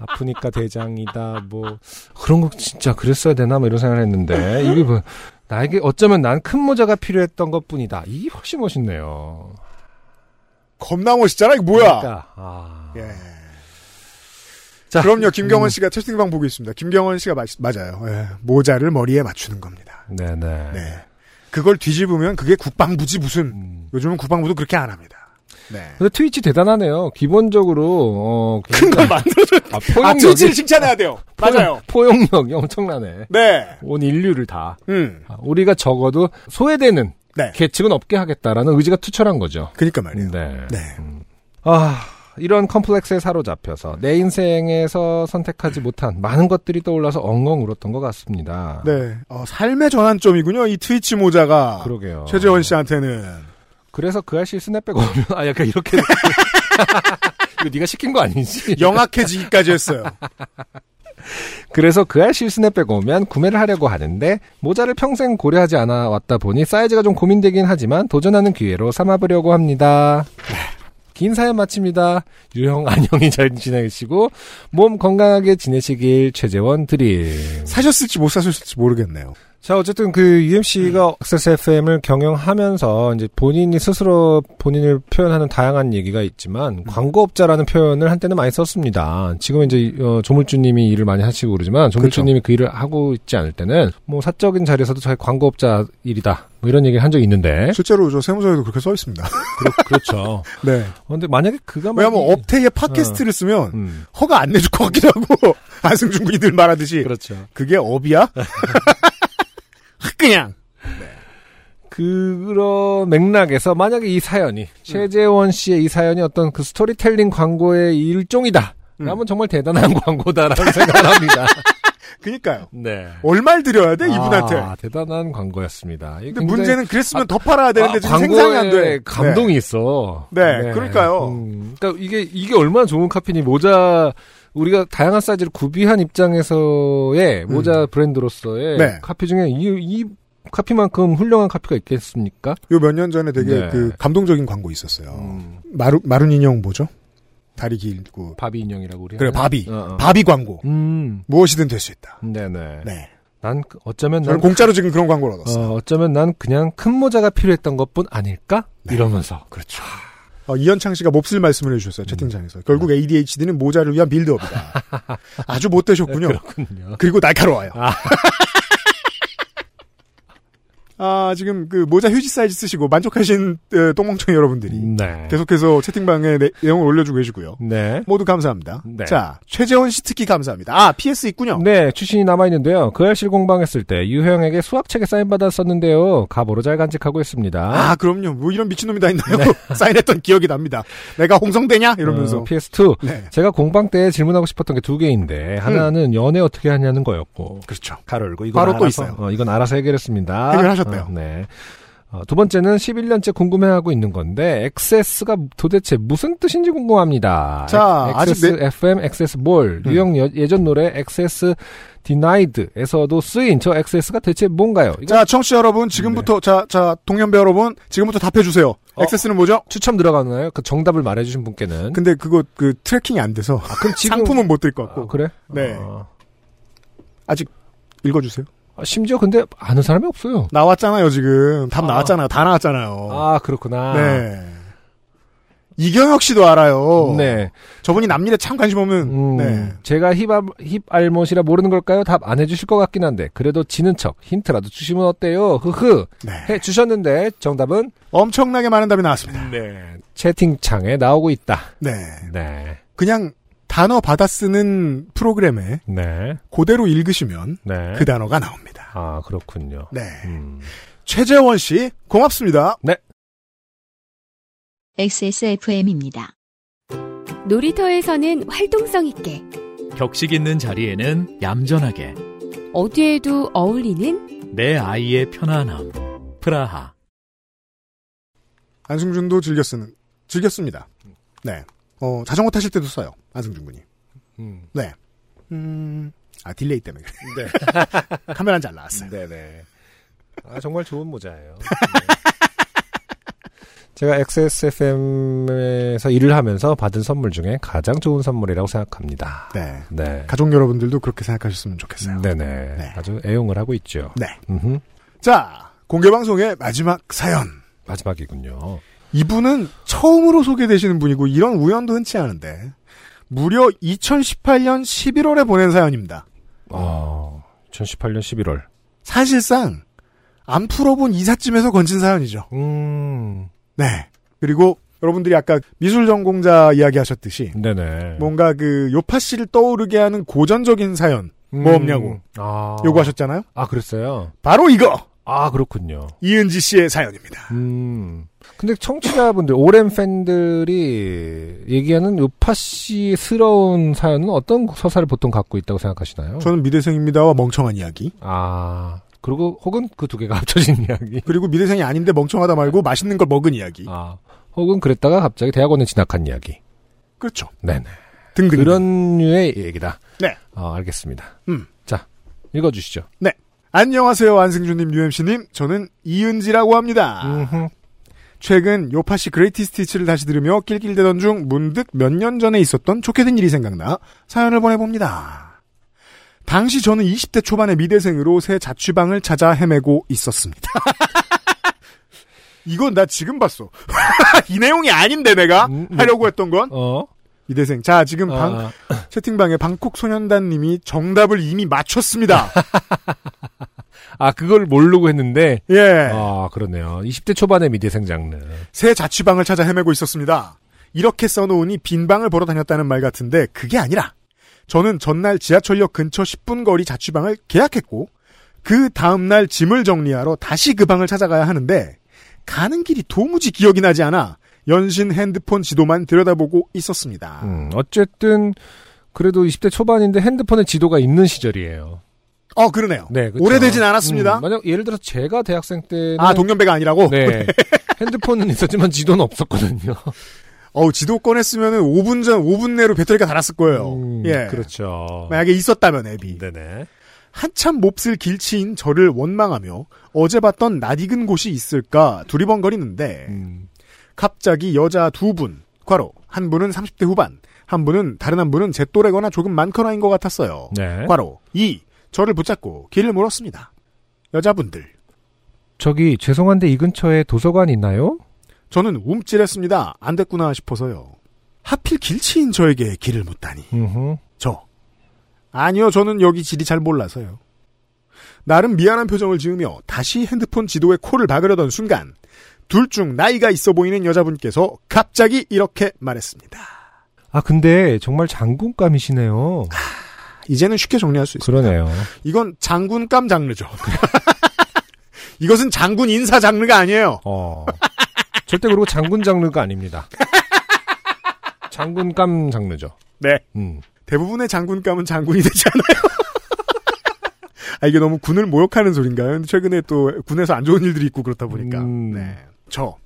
아프니까 대장이다. 뭐 그런 거 진짜 그랬어야 되나 뭐 이런 생각을 했는데 이게 뭐 나에게 어쩌면 난 큰 모자가 필요했던 것뿐이다. 이게 훨씬 멋있네요. 겁나 멋있잖아. 이거 뭐야? 그러니까, 아. 예. 자, 그럼요. 김경원 음, 씨가 채팅방 보고 있습니다. 김경원 씨가 마- 맞아요. 예. 모자를 머리에 맞추는 겁니다. 네네. 네. 그걸 뒤집으면 그게 국방부지 무슨. 음. 요즘은 국방부도 그렇게 안 합니다. 네. 근데 트위치 대단하네요. 기본적으로 어큰거 만들어줘. 아, 아, 포용력이 트위치를 칭찬해야 돼요. 맞아요. 포용, 포용력이 엄청나네. 네. 온 인류를 다 음. 아, 우리가 적어도 소외되는 네. 계층은 없게 하겠다라는 의지가 투철한 거죠. 그니까 말이에요. 네. 네. 아 이런 컴플렉스에 사로잡혀서 내 인생에서 선택하지 못한 많은 것들이 떠올라서 엉엉 울었던 것 같습니다. 네. 어, 삶의 전환점이군요. 이 트위치 모자가. 그러게요. 최재원 씨한테는. 그래서 그 아저씨 스냅백 오면 아 약간 이렇게 이거 네가 시킨 거 아니지? 영악해지기까지 했어요. 그래서 그 아저씨 스냅백 오면 구매를 하려고 하는데 모자를 평생 고려하지 않아 왔다 보니 사이즈가 좀 고민되긴 하지만 도전하는 기회로 삼아보려고 합니다. 긴 사연 마칩니다. 유형 안녕히 잘 지내시고 몸 건강하게 지내시길 최재원 드림. 사셨을지 못 사셨을지 모르겠네요. 자 어쨌든 그 UMC가 액세스 FM을 경영하면서 이제 본인이 스스로 본인을 표현하는 다양한 얘기가 있지만 광고업자라는 표현을 한때는 많이 썼습니다. 지금 이제 어, 조물주님이 일을 많이 하시고 그러지만 조물주님이 그 일을 하고 있지 않을 때는 뭐 사적인 자리에서도 저희 광고업자 일이다 뭐 이런 얘기를 한 적이 있는데 실제로 저 세무서에도 그렇게 써 있습니다. 그렇, 죠 네. 근데 만약에 그가 왜냐면 만약에- 업태에 팟캐스트를 쓰면 음, 허가 안 내줄 것 같기도 하고 안승준 군이 늘 말하듯이 그렇죠. 그게 업이야? 그냥 그런 맥락에서 만약에 이 사연이 최재원 씨의 이 사연이 어떤 그 스토리텔링 광고의 일종이다. 음. 그러면 정말 대단한 광고다라는 생각을 합니다. 그니까요. 네. 얼마를 드려야 돼 이분한테? 아, 대단한 광고였습니다. 근데 굉장히- 문제는 그랬으면 더 팔아야 되는데 아, 지금 생산이 안 돼. 감동이 있어. 네, 그러니까요. 음, 그러니까 이게 이게 얼마나 좋은 카피니 모자 우리가 다양한 사이즈를 구비한 입장에서의 모자 브랜드로서의 음. 네. 카피 중에 이, 이 카피만큼 훌륭한 카피가 있겠습니까? 요 몇 년 전에 되게 네. 그 감동적인 광고 있었어요. 음, 마루 마룬 인형 뭐죠? 다리 길고 바비 인형이라고 우리 그래? 바비 어, 어. 바비 광고 음, 무엇이든 될 수 있다. 네네. 네. 난 그- 어쩌면 난 공짜로 지금 그런 광고를 얻었어요. 어, 어쩌면 난 그냥 큰 모자가 필요했던 것뿐 아닐까 네. 이러면서 그렇죠. 어, 이현창 씨가 몹쓸 말씀을 해주셨어요 채팅창에서. 결국 ADHD는 모자를 위한 빌드업이다. 아주 못되셨군요. 그렇군요. 그리고 날카로워요. 아. 아, 지금 그 모자 휴지 사이즈 쓰시고 만족하신 어, 똥멍청이 여러분들이 네. 계속해서 채팅방에 내, 내용을 올려주고 계시고요. 네. 모두 감사합니다. 네. 자, 최재원 씨 특히 감사합니다. 아, PS 있군요. 네, 출신이 남아있는데요. 그 알실 공방했을 때 유형에게 수학책에 사인받았었는데요. 가보로 잘 간직하고 있습니다. 아, 그럼요. 뭐 이런 미친놈이 다 있나요? 사인했던 기억이 납니다. 내가 홍성되냐? 이러면서. 네. 어, PS2. 네. 제가 공방 때 질문하고 싶었던 게 두 개인데 하나는 연애 어떻게 하냐는 거였고 그렇죠. 가로 열고 이건 바로 또 알아서, 있어요. 어, 이건 알아서 해결했습니다. 해결하셨 어, 네. 어, 두 번째는 11년째 궁금해하고 있는 건데 XS가 도대체 무슨 뜻인지 궁금합니다. 자, 아직 XS 내- FM, XS 뭘, 음. 유형 여- 예전 노래 XS Denied에서도 쓰인 저 XS가 대체 뭔가요? 이거 자, 청취자 여러분, 지금부터, 자, 자, 동년배 여러분, 지금부터 답해 주세요. 어. 액세스는 뭐죠? 추첨 들어가나요? 그 정답을 말해 주신 분께는. 근데 그거, 그, 트래킹이 안 돼서. 아, 그럼 지금 상품은 못 들 것 같고. 아, 그래? 네. 어. 아직 읽어 주세요. 아, 심지어 근데 아는 사람이 없어요. 나왔잖아요, 지금. 답 아. 나왔잖아요. 다 나왔잖아요. 아 그렇구나. 네. 이경혁 씨도 알아요. 네. 저분이 남일에 참 관심 없는. 음, 네. 제가 힙, 힙 알못이라 모르는 걸까요? 답 안 해주실 것 같긴 한데 그래도 지는 척 힌트라도 주시면 어때요? 흐흐 네. 해주셨는데 정답은 엄청나게 많은 답이 나왔습니다. 네 채팅창에 나오고 있다. 네. 네, 그냥 단어 받아 쓰는 프로그램에 네, 그대로 읽으시면 네. 그 단어가 나옵니다. 아 그렇군요. 네. 음. 최재원 씨, 고맙습니다. XSFM입니다. 놀이터에서는 활동성 있게, 격식 있는 자리에는 얌전하게 어디에도 어울리는 내 아이의 편안함. 프라하. 안승준도 즐겨 쓰는, 즐겼습니다. 네. 어, 자전거 타실 때도 써요. 안승준 군이. 음. 네. 음, 아, delay 때문에. 그래. 네, 카메라는 잘 나왔어요. 네, 네. 아 정말 좋은 모자예요. 네. 제가 XSFM에서 일을 하면서 받은 선물 중에 가장 좋은 선물이라고 생각합니다. 네. 네. 가족 여러분들도 그렇게 생각하셨으면 좋겠어요. 네네. 네. 아주 애용을 하고 있죠. 네. 음흠. 자, 공개방송의 마지막 사연. 마지막이군요. 이분은 처음으로 소개되시는 분이고 이런 우연도 흔치 않은데 무려 2018년 11월에 보낸 사연입니다. 아, 2018년 11월. 사실상 안 풀어본 이삿짐에서 건진 사연이죠. 음, 네. 그리고 여러분들이 아까 미술 전공자 이야기하셨듯이 네네. 뭔가 그 요파 씨를 떠오르게 하는 고전적인 사연 뭐 없냐고 아. 요구하셨잖아요. 아, 그랬어요? 바로 이거 아, 그렇군요. 이은지 씨의 사연입니다. 음. 근데 청취자분들, 오랜 팬들이 얘기하는 요파 씨스러운 사연은 어떤 서사를 보통 갖고 있다고 생각하시나요? 저는 미대생입니다와 멍청한 이야기 아, 그리고 혹은 그 두 개가 합쳐진 이야기. 그리고 미대생이 아닌데 멍청하다 말고 맛있는 걸 먹은 이야기 아, 혹은 그랬다가 갑자기 대학원에 진학한 이야기. 그렇죠. 네네. 등등 그런 류의 얘기다. 네. 어, 알겠습니다. 음. 자, 읽어주시죠. 안녕하세요 안승준님 UMC님 저는 이은지라고 합니다. 음흠. 최근 요파시 Greatest Hits를 다시 들으며 낄낄대던 중 문득 몇 년 전에 있었던 좋게 된 일이 생각나 사연을 보내봅니다. 당시 저는 20대 초반의 미대생으로 새 자취방을 찾아 헤매고 있었습니다. 이건 나 지금 봤어. 이 내용이 아닌데 내가 음, 뭐- 하려고 했던 건 어? 미대생. 자 지금 방 아, 채팅방에 방콕 소년단님이 정답을 이미 맞췄습니다. 아, 그걸 모르고 했는데, 예. 아, 그러네요. 20대 초반의 미대생 장르. 새 자취방을 찾아 헤매고 있었습니다. 이렇게 써놓으니 빈 방을 보러 다녔다는 말 같은데 그게 아니라 저는 전날 지하철역 근처 10분 거리 자취방을 계약했고 그 다음날 짐을 정리하러 다시 그 방을 찾아가야 하는데 가는 길이 도무지 기억이 나지 않아 연신 핸드폰 지도만 들여다보고 있었습니다. 음, 어쨌든, 그래도 20대 초반인데 핸드폰에 지도가 있는 시절이에요. 어 그러네요. 네, 그쵸. 오래되진 않았습니다. 음, 만약 예를 들어 제가 대학생 때는 아 동년배가 아니라고? 네. 핸드폰은 있었지만 지도는 없었거든요. 어우 지도 꺼냈으면 5분 전 5분 내로 배터리가 닳았을 거예요. 음, 예. 그렇죠. 만약에 있었다면 앱이. 네네. 한참 몹쓸 길치인 저를 원망하며 어제 봤던 낯익은 곳이 있을까 두리번거리는데 음, 갑자기 여자 두 분, 과로 한 분은 30대 후반, 한 분은 다른 한 분은 제 또래거나 조금 많거나인 것 같았어요. 네. 과로 이 저를 붙잡고 길을 물었습니다. 여자분들 저기 죄송한데 이 근처에 도서관 있나요? 저는 움찔했습니다. 안 됐구나 싶어서요. 하필 길치인 저에게 길을 묻다니 음흠. 저 아니요 저는 여기 지리 잘 몰라서요. 나름 미안한 표정을 지으며 다시 핸드폰 지도에 코를 박으려던 순간 둘 중 나이가 있어 보이는 여자분께서 갑자기 이렇게 말했습니다. 아 근데 정말 장군감이시네요. 이제는 쉽게 정리할 수 있어요. 그러네요. 이건 장군감 장르죠. 이것은 장군 인사 장르가 아니에요. 어. 절대 그리고 장군 장르가 아닙니다. 장군감 장르죠. 네. 음. 대부분의 장군감은 장군이 되지 않아요. 아, 이게 너무 군을 모욕하는 소린가요? 최근에 또 군에서 안 좋은 일들이 있고 그렇다 보니까. 음. 네. 저.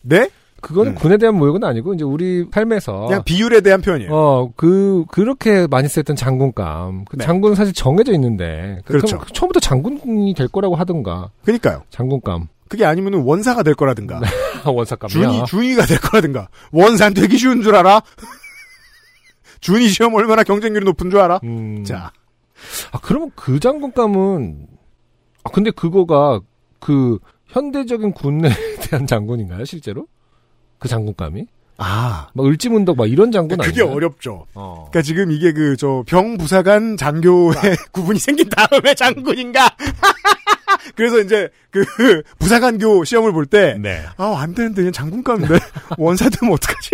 네? 그거는 음. 군에 대한 모욕은 아니고 이제 우리 삶에서 그냥 비율에 대한 표현이에요. 어, 그, 그렇게 많이 쓰였던 장군감. 그 네. 장군은 사실 정해져 있는데. 그- 그렇죠. 그럼 처음부터 장군이 될 거라고 하던가. 그니까요. 장군감. 그게 아니면 원사가 될 거라든가. 원사감이야. 준이, 준이가 될 거라든가. 원산 되기 쉬운 줄 알아? 준이 시험 얼마나 경쟁률이 높은 줄 알아? 음. 자. 아, 그러면 그 장군감은, 아, 근데 그거가 그 현대적인 군에 대한 장군인가요, 실제로? 그 장군감이? 아, 막 을지문덕 막 이런 장군 그게 아니에요? 어렵죠. 어. 그러니까 지금 이게 그 저 병부사관 장교의 구분이 생긴 다음에 장군인가? 그래서 이제 그 부사관교 시험을 볼 때 네. 아, 안 되는데 그냥 장군감인데 원사 되면 어떡하지?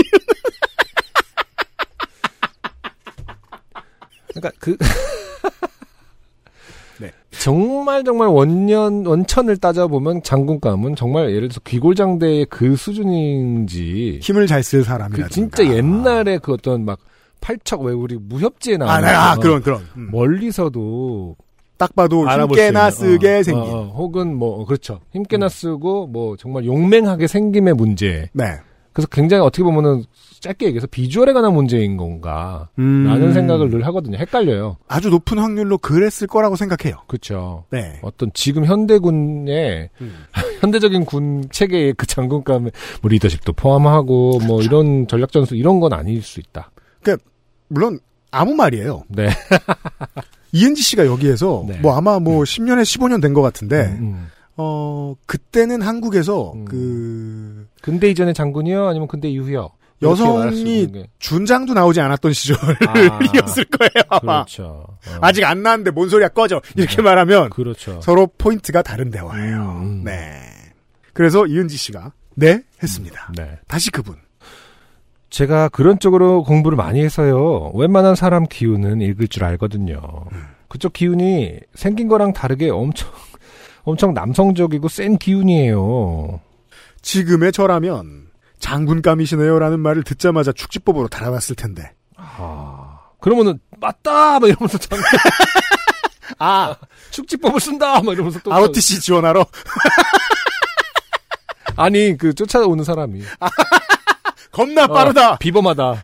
그러니까 그 네. 정말 정말 원년 원천을 따져 보면 장군감은 정말 예를 들어서 귀골장대의 그 수준인지 힘을 잘 쓸 사람이라든가. 그 진짜 옛날에 그 어떤 막 팔척 왜 우리 무협지에 아, 나오는 네, 아, 거 그런 그런. 음. 멀리서도 딱 봐도 있는, 쓰게 어, 생긴. 음. 어, 어, 혹은 뭐 어, 그렇죠 힘께나 쓰고 뭐 정말 용맹하게 생김의 문제 네. 그래서 굉장히 어떻게 보면은 짧게 얘기해서 비주얼에 관한 문제인 건가 음. 라는 생각을 늘 하거든요 헷갈려요 아주 높은 확률로 그랬을 거라고 생각해요. 그렇죠 네. 어떤 지금 현대군의 음. 현대적인 군 체계의 그 장군감의 뭐 리더십도 포함하고 뭐 이런 전략 전술 이런 건 아닐 수 있다. 물론 아무 말이에요. 네. 이은지 씨가 여기에서 네. 뭐 아마 뭐 10년에 15년 된 것 같은데 음. 어 그때는 한국에서 음. 그 근대 이전의 장군이요, 아니면 근대 이후요? 여성이. 준장도 나오지 않았던 시절이었을 아, 거예요 아마. 그렇죠. 어. 아직 안 나왔는데 뭔 소리야 꺼져 이렇게 말하면 그렇죠. 서로 포인트가 다른 대화예요. 음, 음. 네. 그래서 이은지 씨가 네 했습니다. 네. 다시 그분. 제가 그런 쪽으로 공부를 많이 해서요. 웬만한 사람 기운은 읽을 줄 알거든요. 그쪽 기운이 생긴 거랑 다르게 엄청 엄청 남성적이고 센 기운이에요. 지금의 저라면 장군감이시네요라는 말을 듣자마자 축지법으로 달아놨을 텐데. 아. 그러면은 맞다 막 이러면서 장 아 축지법을 쓴다 막 이러면서 또 ROTC 지원하러 아니 그 쫓아오는 사람이 겁나 빠르다. 어, 비범하다.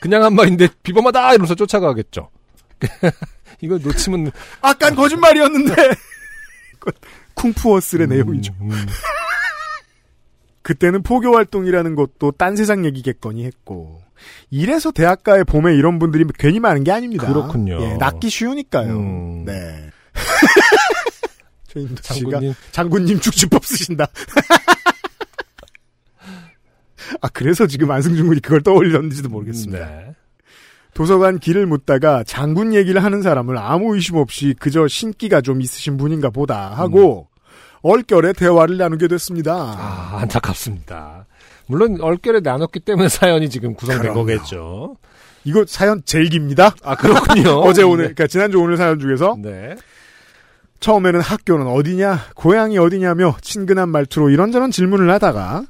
그냥 한 말인데 비범하다 이러면서 쫓아가겠죠. 이거 놓치면 아깐 거짓말이었는데. 쿵푸어스의 내용이죠. 음, 음. 그때는 포교 활동이라는 것도 딴 세상 얘기겠거니 했고. 이래서 대학가에 봄에 이런 분들이 괜히 많은 게 아닙니다. 그렇군요. 예, 낚기 쉬우니까요. 음. 네. 최인도 장군님 장군님 축지법 쓰신다. 아 그래서 지금 안승준 군이 그걸 떠올렸는지도 모르겠습니다. 네. 도서관 길을 묻다가 장군 얘기를 하는 사람을 아무 의심 없이 그저 신기가 좀 있으신 분인가 보다 하고 얼결에 대화를 나누게 됐습니다. 아, 안타깝습니다. 물론 얼결에 나눴기 때문에 사연이 지금 구성된 그럼요. 거겠죠. 이거 사연 제일 깁니다. 아 그렇군요. 어제 오늘 그러니까 지난주 오늘 사연 중에서 네. 처음에는 학교는 어디냐, 고향이 어디냐며 친근한 말투로 이런저런 질문을 하다가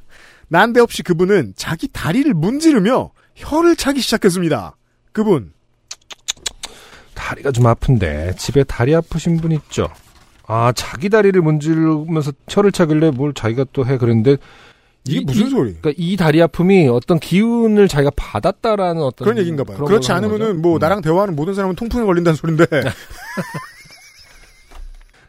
난데없이 그분은 자기 다리를 문지르며 혀를 차기 시작했습니다. 그분 다리가 좀 아픈데 집에 다리 아프신 분 있죠. 아 자기 다리를 문지르면서 혀를 차길래 뭘 자기가 또 해 그랬는데 이게 이- 무슨 이- 소리? 그러니까 이 다리 아픔이 어떤 기운을 자기가 받았다라는 어떤 그런 얘기인가 봐요. 그렇지 않으면은? 뭐 음. 나랑 대화하는 모든 사람은 통풍에 걸린다는 소린데.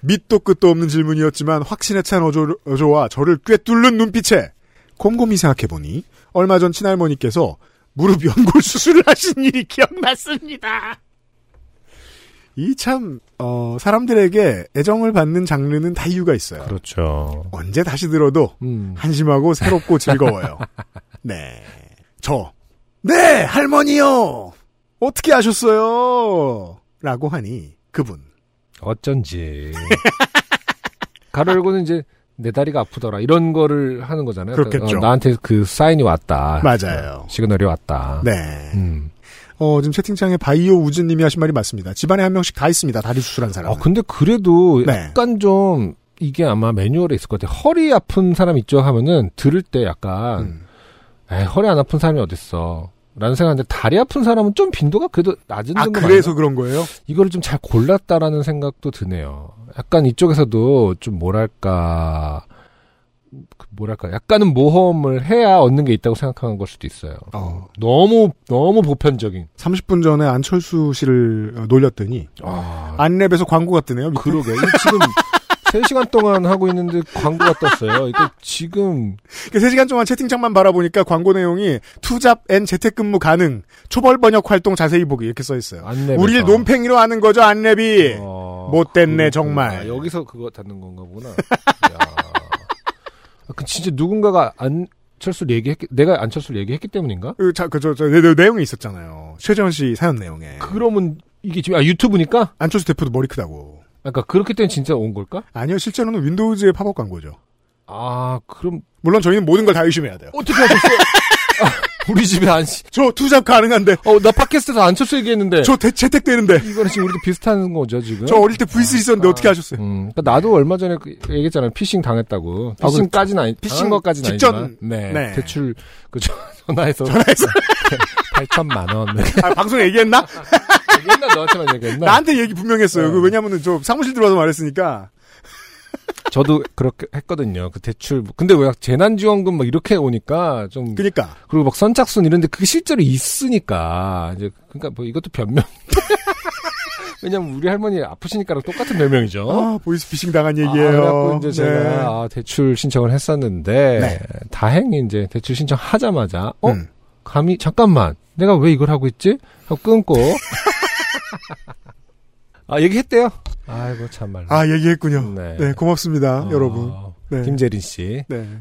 밑도 끝도 없는 질문이었지만 확신에 찬 어조, 어조와 저를 꿰뚫는 눈빛에 곰곰이 생각해보니 얼마 전 친할머니께서 무릎 연골 수술을 하신 일이 기억났습니다. 이 참, 어, 사람들에게 애정을 받는 장르는 다 이유가 있어요. 그렇죠. 언제 다시 들어도 음. 한심하고 새롭고 즐거워요. 네. 저. 네, 할머니요! 어떻게 아셨어요? 라고 하니, 그분. 어쩐지. 가로 열고는 이제 내 다리가 아프더라 이런 거를 하는 거잖아요. 그렇겠죠. 그러니까, 어, 나한테 그 사인이 왔다. 맞아요. 시그널이 왔다. 네. 음. 어, 지금 채팅창에 바이오 우즈님이 하신 말이 맞습니다. 집안에 한 명씩 다 있습니다. 다리 수술한 사람. 아 근데 그래도 네. 약간 좀 이게 아마 매뉴얼에 있을 것 같아요. 허리 아픈 사람 있죠 하면은 들을 때 약간 음. 에이, 허리 안 아픈 사람이 어딨어. 라는 생각인데 다리 아픈 사람은 좀 빈도가 그래도 낮은 아, 정도 그래서 그런 거예요? 이거를 좀 잘 골랐다라는 생각도 드네요. 약간 이쪽에서도 좀 뭐랄까 그 뭐랄까 약간은 모험을 해야 얻는 게 있다고 생각하는 걸 수도 있어요. 어. 너무 너무 보편적인. 30분 전에 안철수 씨를 어, 놀렸더니, 아, 안랩에서 광고가 뜨네요. 그러게. 지금 3시간 동안 하고 있는데 광고가 떴어요. 이거 지금 그 3시간 동안 채팅창만 바라보니까 광고 내용이 투잡 and 재택근무 가능, 초벌 번역 활동 자세히 보기 이렇게 써 있어요. 안랩에서 우리를 논팽이로 하는 거죠, 안랩이. 어, 못됐네, 그렇구나. 정말. 아, 여기서 그거 닫는 건가 보구나. 야. 아, 그 진짜 누군가가 안 안철수를 얘기했 내가 안철수를 얘기했기 때문인가? 그, 자, 그, 저, 저, 내, 내, 내용이 있었잖아요. 최재원 씨 사연 내용에. 그러면 이게 지금 아 유튜브니까? 안철수 대표도 머리 크다고. 그러니까 그렇기 때문에 진짜 온 걸까? 아니요, 실제로는 윈도우즈의 팝업 광고죠. 아 그럼 물론 저희는 모든 걸 다 의심해야 돼요. 어떻게 하셨어? 아, 우리 집에 안 씨. 저 투잡 가능한데, 어 나 팟캐스트에서 안철수 얘기했는데. 저 대, 채택되는데, 이거는 지금 우리도 비슷한 거죠 지금. 저 어릴 때 V3 있었는데 어떻게 하셨어요? 음, 그러니까 나도 얼마 전에 그 얘기했잖아요. 피싱 당했다고. 아, 피싱까지는 아니, 피싱 피싱 것까지는 직전. 아니지만. 네. 네. 대출 그 저- 전화해서 전화해서. 8천만 원. 아, 방송에 얘기했나? 얘기했나 너한테만 얘기했나? 나한테 얘기 분명히 했어요. 네. 그 왜냐면은 저 사무실 들어와서 말했으니까. 저도 그렇게 했거든요. 그 대출. 근데 왜 재난지원금 막 이렇게 오니까 좀 그니까. 그리고 막 선착순 이런데 그게 실제로 있으니까 이제 그러니까 뭐 이것도 변명. 왜냐면 우리 할머니 아프시니까랑 똑같은 변명이죠. 아, 보이스피싱 당한 아, 얘기예요. 그래갖고 이제 제가 네. 아, 대출 신청을 했었는데 네. 다행히 이제 대출 신청하자마자 어 음. 감히 잠깐만 내가 왜 이걸 하고 있지? 하고 끊고 아 얘기했대요. 아이고 참말로. 아, 얘기했군요. 네. 네, 고맙습니다, 어, 여러분. 네. 김재린 씨. 네.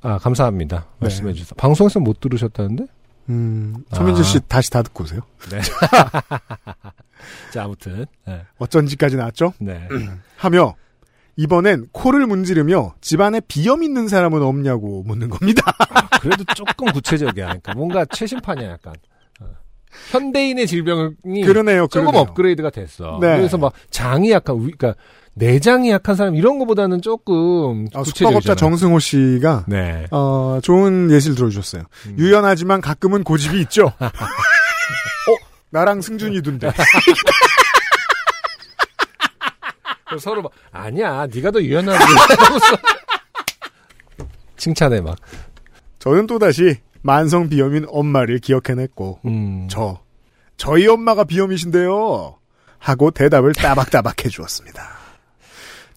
아 감사합니다. 네. 말씀해 주셔서 방송에서 못 들으셨다는데? 음, 서민재 아. 씨 다시 다 듣고 오세요. 네. 자 아무튼 네. 어쩐지까지 나왔죠? 네. 하며, 이번엔 코를 문지르며 집안에 비염 있는 사람은 없냐고 묻는 겁니다. 아, 그래도 조금 구체적이야. 그러니까 뭔가 최신판이야 약간. 어. 현대인의 질병이 그러네요, 조금 그러네요. 업그레이드가 됐어. 네. 그래서 막 장이 약간 위, 그러니까 내장이 약한 사람 이런 거보다는 조금 어, 구체적이잖아. 숙박업자 정승호 씨가, 네. 어, 좋은 예시를 들어주셨어요. 음. 유연하지만 가끔은 고집이 있죠? 어? 나랑 승준이던데. 그래서 서로 막 아니야, 네가 더 유연하지. 칭찬해 막. 저는 또 다시 만성 비염인 엄마를 기억해냈고, 음. 저, 저희 엄마가 비염이신데요. 하고 대답을 따박따박 해주었습니다.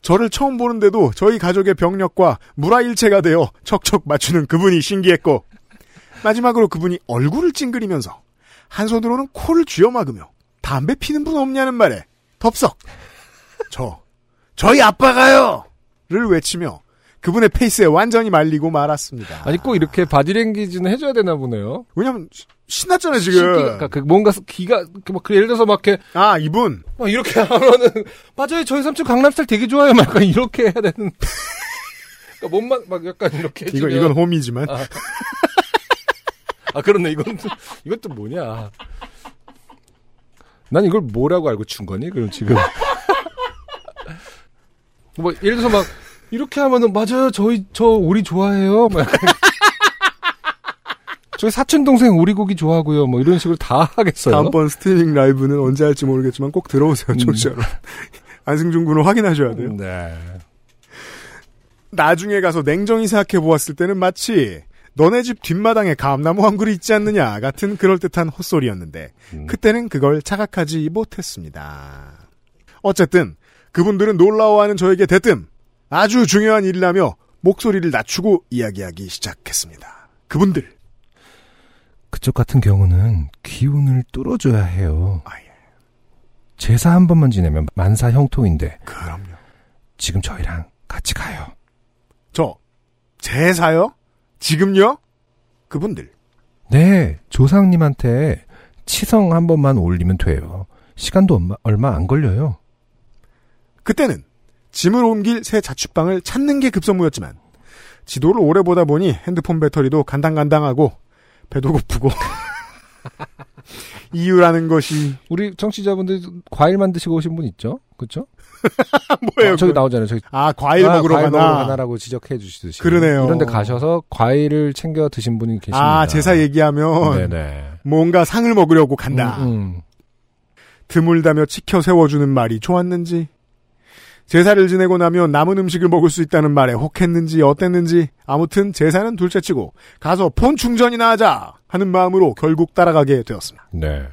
저를 처음 보는데도 저희 가족의 병력과 물화일체가 되어 척척 맞추는 그분이 신기했고, 마지막으로 그분이 얼굴을 찡그리면서 한 손으로는 코를 쥐어막으며 담배 피는 분 없냐는 말에 덥석 저 저희 아빠가요 를 외치며 그분의 페이스에 완전히 말리고 말았습니다. 아니 꼭 이렇게 바디랭귀지는 해줘야 되나 보네요. 왜냐면 시- 신났잖아요 지금. 신기가 그 뭔가 기가 그 막, 그 예를 들어서 막 이렇게 아 이분. 막 이렇게 하면은 맞아요 저희 삼촌 강남스타일 되게 좋아요. 막 이렇게 해야 되는. 그러니까 몸만 막 약간 이렇게 이거 해주면. 이건 홈이지만. 아. 아 그렇네. 이건 또 뭐냐. 난 이걸 뭐라고 알고 준 거니? 그럼 지금. 뭐 예를 들어서 막 이렇게 하면은 맞아요 저희 저 오리 좋아해요 저희 사촌 동생 오리고기 좋아하고요 뭐 이런 식으로 다 하겠어요 다음번 스트리밍 라이브는 언제 할지 모르겠지만 꼭 들어오세요 음. 청취자 여러분. 안승준 군은 확인하셔야 돼요. 네. 나중에 가서 냉정히 생각해 보았을 때는 마치 너네 집 뒷마당에 감나무 한 그루 있지 않느냐 같은 그럴듯한 헛소리였는데 음. 그때는 그걸 자각하지 못했습니다. 어쨌든 그분들은 놀라워하는 저에게 대뜸 아주 중요한 일이라며 목소리를 낮추고 이야기하기 시작했습니다. 그분들 그쪽 같은 경우는 기운을 뚫어줘야 해요. 아, 예. 제사 한 번만 지내면 만사 형통인데 그럼요. 지금 저희랑 같이 가요. 저 제사요? 지금요? 그분들 네, 조상님한테 치성 한 번만 올리면 돼요. 시간도 얼마, 얼마 안 걸려요. 그때는 짐을 옮길 새 자취방을 찾는 게 급선무였지만 지도를 오래 보다 보니 핸드폰 배터리도 간당간당하고 배도 고프고 이유라는 것이 우리 청취자분들 과일 만 드시고 오신 분 있죠? 그쵸? 뭐예요? 어, 저기? 나오잖아요. 저기 아 과일 아, 먹으러 과일 가나? 먹으러 가나라고 지적해 주시듯이. 그러네요. 이런데 가셔서 과일을 챙겨 드신 분이 계십니다. 아 제사 얘기하면 네네. 뭔가 상을 먹으려고 간다. 음, 음. 드물다며 치켜 세워주는 말이 좋았는지 제사를 지내고 나면 남은 음식을 먹을 수 있다는 말에 혹했는지 어땠는지 아무튼 제사는 둘째치고 가서 폰 충전이나 하자 하는 마음으로 결국 따라가게 되었습니다. 네.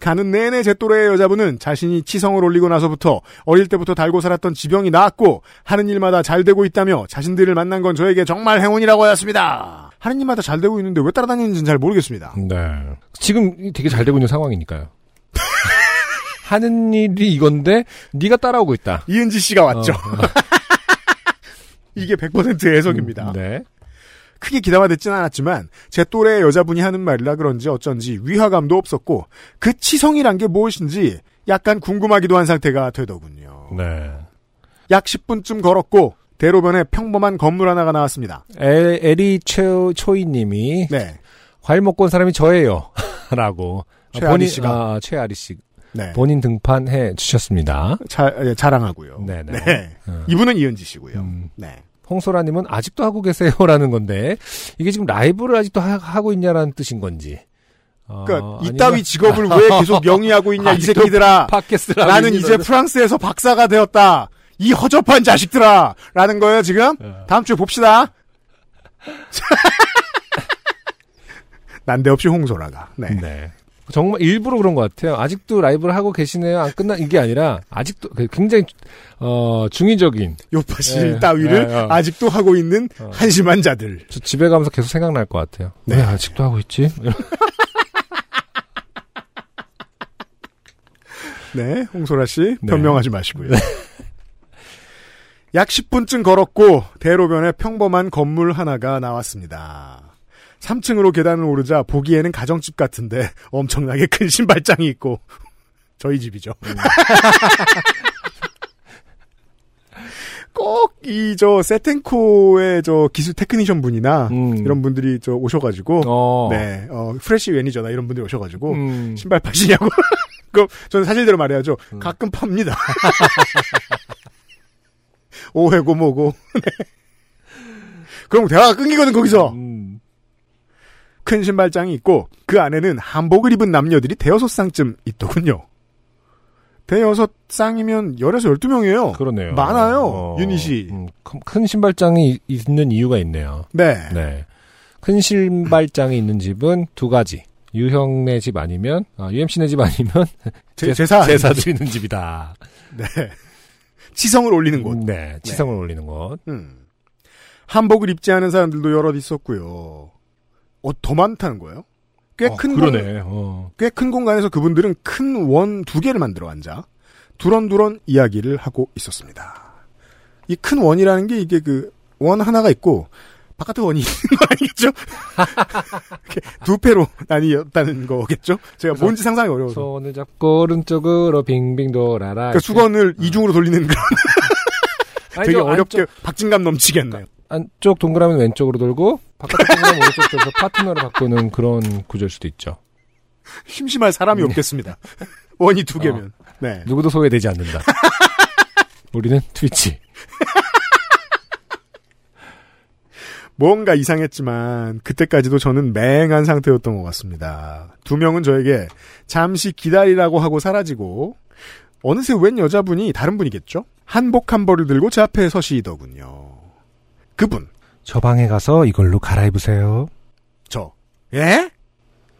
가는 내내 제 또래의 여자분은 자신이 치성을 올리고 나서부터 어릴 때부터 달고 살았던 지병이 나았고 하는 일마다 잘 되고 있다며 자신들을 만난 건 저에게 정말 행운이라고 하였습니다. 하는 일마다 잘 되고 있는데 왜 따라다니는지는 잘 모르겠습니다. 네. 지금 되게 잘 되고 있는 상황이니까요. 하는 일이 이건데 네가 따라오고 있다. 이은지 씨가 왔죠. 어, 이게 100%의 해석입니다. 네. 크게 기담아듣진 않았지만 제 또래의 여자분이 하는 말이라 그런지 어쩐지 위화감도 없었고 그 치성이란 게 무엇인지 약간 궁금하기도 한 상태가 되더군요. 네. 약 10분쯤 걸었고 대로변에 평범한 건물 하나가 나왔습니다. 에, 에리 초, 초이님이 네. 과일 먹고 온 사람이 저예요. 라고. 최아리 본인, 씨가. 아, 최아리 씨. 네. 본인 등판해 주셨습니다. 자, 예, 자랑하고요. 네네. 네. 어. 이분은 이은지 씨고요. 음. 네. 홍소라님은 아직도 하고 계세요라는 건데 이게 지금 라이브를 아직도 하, 고 있냐라는 뜻인 건지. 어, 그러니까 아니면 이따위 직업을 왜 계속 영위하고 있냐 이 새끼들아. 팟캐스트를 하고 나는 이제 거는- 프랑스에서 박사가 되었다. 이 허접한 자식들아. 라는 거예요, 지금? 어. 다음 주에 봅시다. 난데없이 홍소라가. 네. 네. 정말 일부러 그런 것 같아요. 아직도 라이브를 하고 계시네요. 안 끝난 이게 아니라 아직도 그 굉장히 어 중의적인. 요파실 예, 따위를 예, 어. 아직도 하고 있는 어. 한심한 자들. 저 집에 가면서 계속 생각날 것 같아요. 네. 왜 아직도 하고 있지? 네, 홍소라 씨 네. 변명하지 마시고요. 약 10분쯤 걸었고 대로변에 평범한 건물 하나가 나왔습니다. 3층으로 계단을 오르자 보기에는 가정집 같은데 엄청나게 큰 신발장이 있고 저희 집이죠. 꼭 이 저 세스코의 저 기술 technician 분이나 음. 이런 분들이 저 오셔가지고 어. 네, 어, 프레시 매니저나 이런 분들이 오셔가지고 음. 신발 파시냐고. 그럼 저는 사실대로 말해야죠. 음. 가끔 팝니다. 오해고 뭐고. 네. 그럼 대화가 끊기거든 거기서. 음. 큰 신발장이 있고 그 안에는 한복을 입은 남녀들이 대여섯 쌍쯤 있더군요. 대여섯 쌍이면 열에서 열두 명이에요. 그러네요. 많아요. 어. 유닛이. 음, 큰- 큰 신발장이 있는 이유가 있네요. 네. 네. 큰 신발장이 있는 집은 두 가지. 유형네 집 아니면 아, UMC네 집 아니면 제, 제사. 제사 드리는 집이다. 네. 치성을 올리는 곳. 네, 치성을 올리는 곳. 음. 한복을 입지 않은 사람들도 여럿 있었고요. 어, 더 많다는 거예요? 꽤 어, 큰 그러네. 어. 꽤큰 공간에서 그분들은 큰 원 두 개를 만들어 앉아 두런두런 이야기를 하고 있었습니다. 이 큰 원이라는 게 이게 그 원 하나가 있고 바깥에 원이 있는 거 아니겠죠? 이렇게 두 패로 나뉘었다는 거겠죠? 제가 뭔지 상상이 어려워서. 손을 잡고 오른쪽으로 빙빙 돌아라. 그러니까 수건을 이중으로 돌리는 그런 아니, 되게 저 어렵게 안쪽, 박진감 넘치겠네요. 안쪽 동그라미는 왼쪽으로 돌고 바깥쪽 동그라미 오른쪽 돌서 파트너를 바꾸는 그런 구조일 수도 있죠. 심심할 사람이 네. 없겠습니다. 원이 두 개면. 네. 누구도 소외되지 않는다. 우리는 트위치. 뭔가 이상했지만 그때까지도 저는 맹한 상태였던 것 같습니다. 두 명은 저에게 잠시 기다리라고 하고 사라지고 어느새 웬 여자분이 다른 분이겠죠? 한복 한 벌을 들고 제 앞에 서시더군요. 그분, 저 방에 가서 이걸로 갈아입으세요. 저, 예?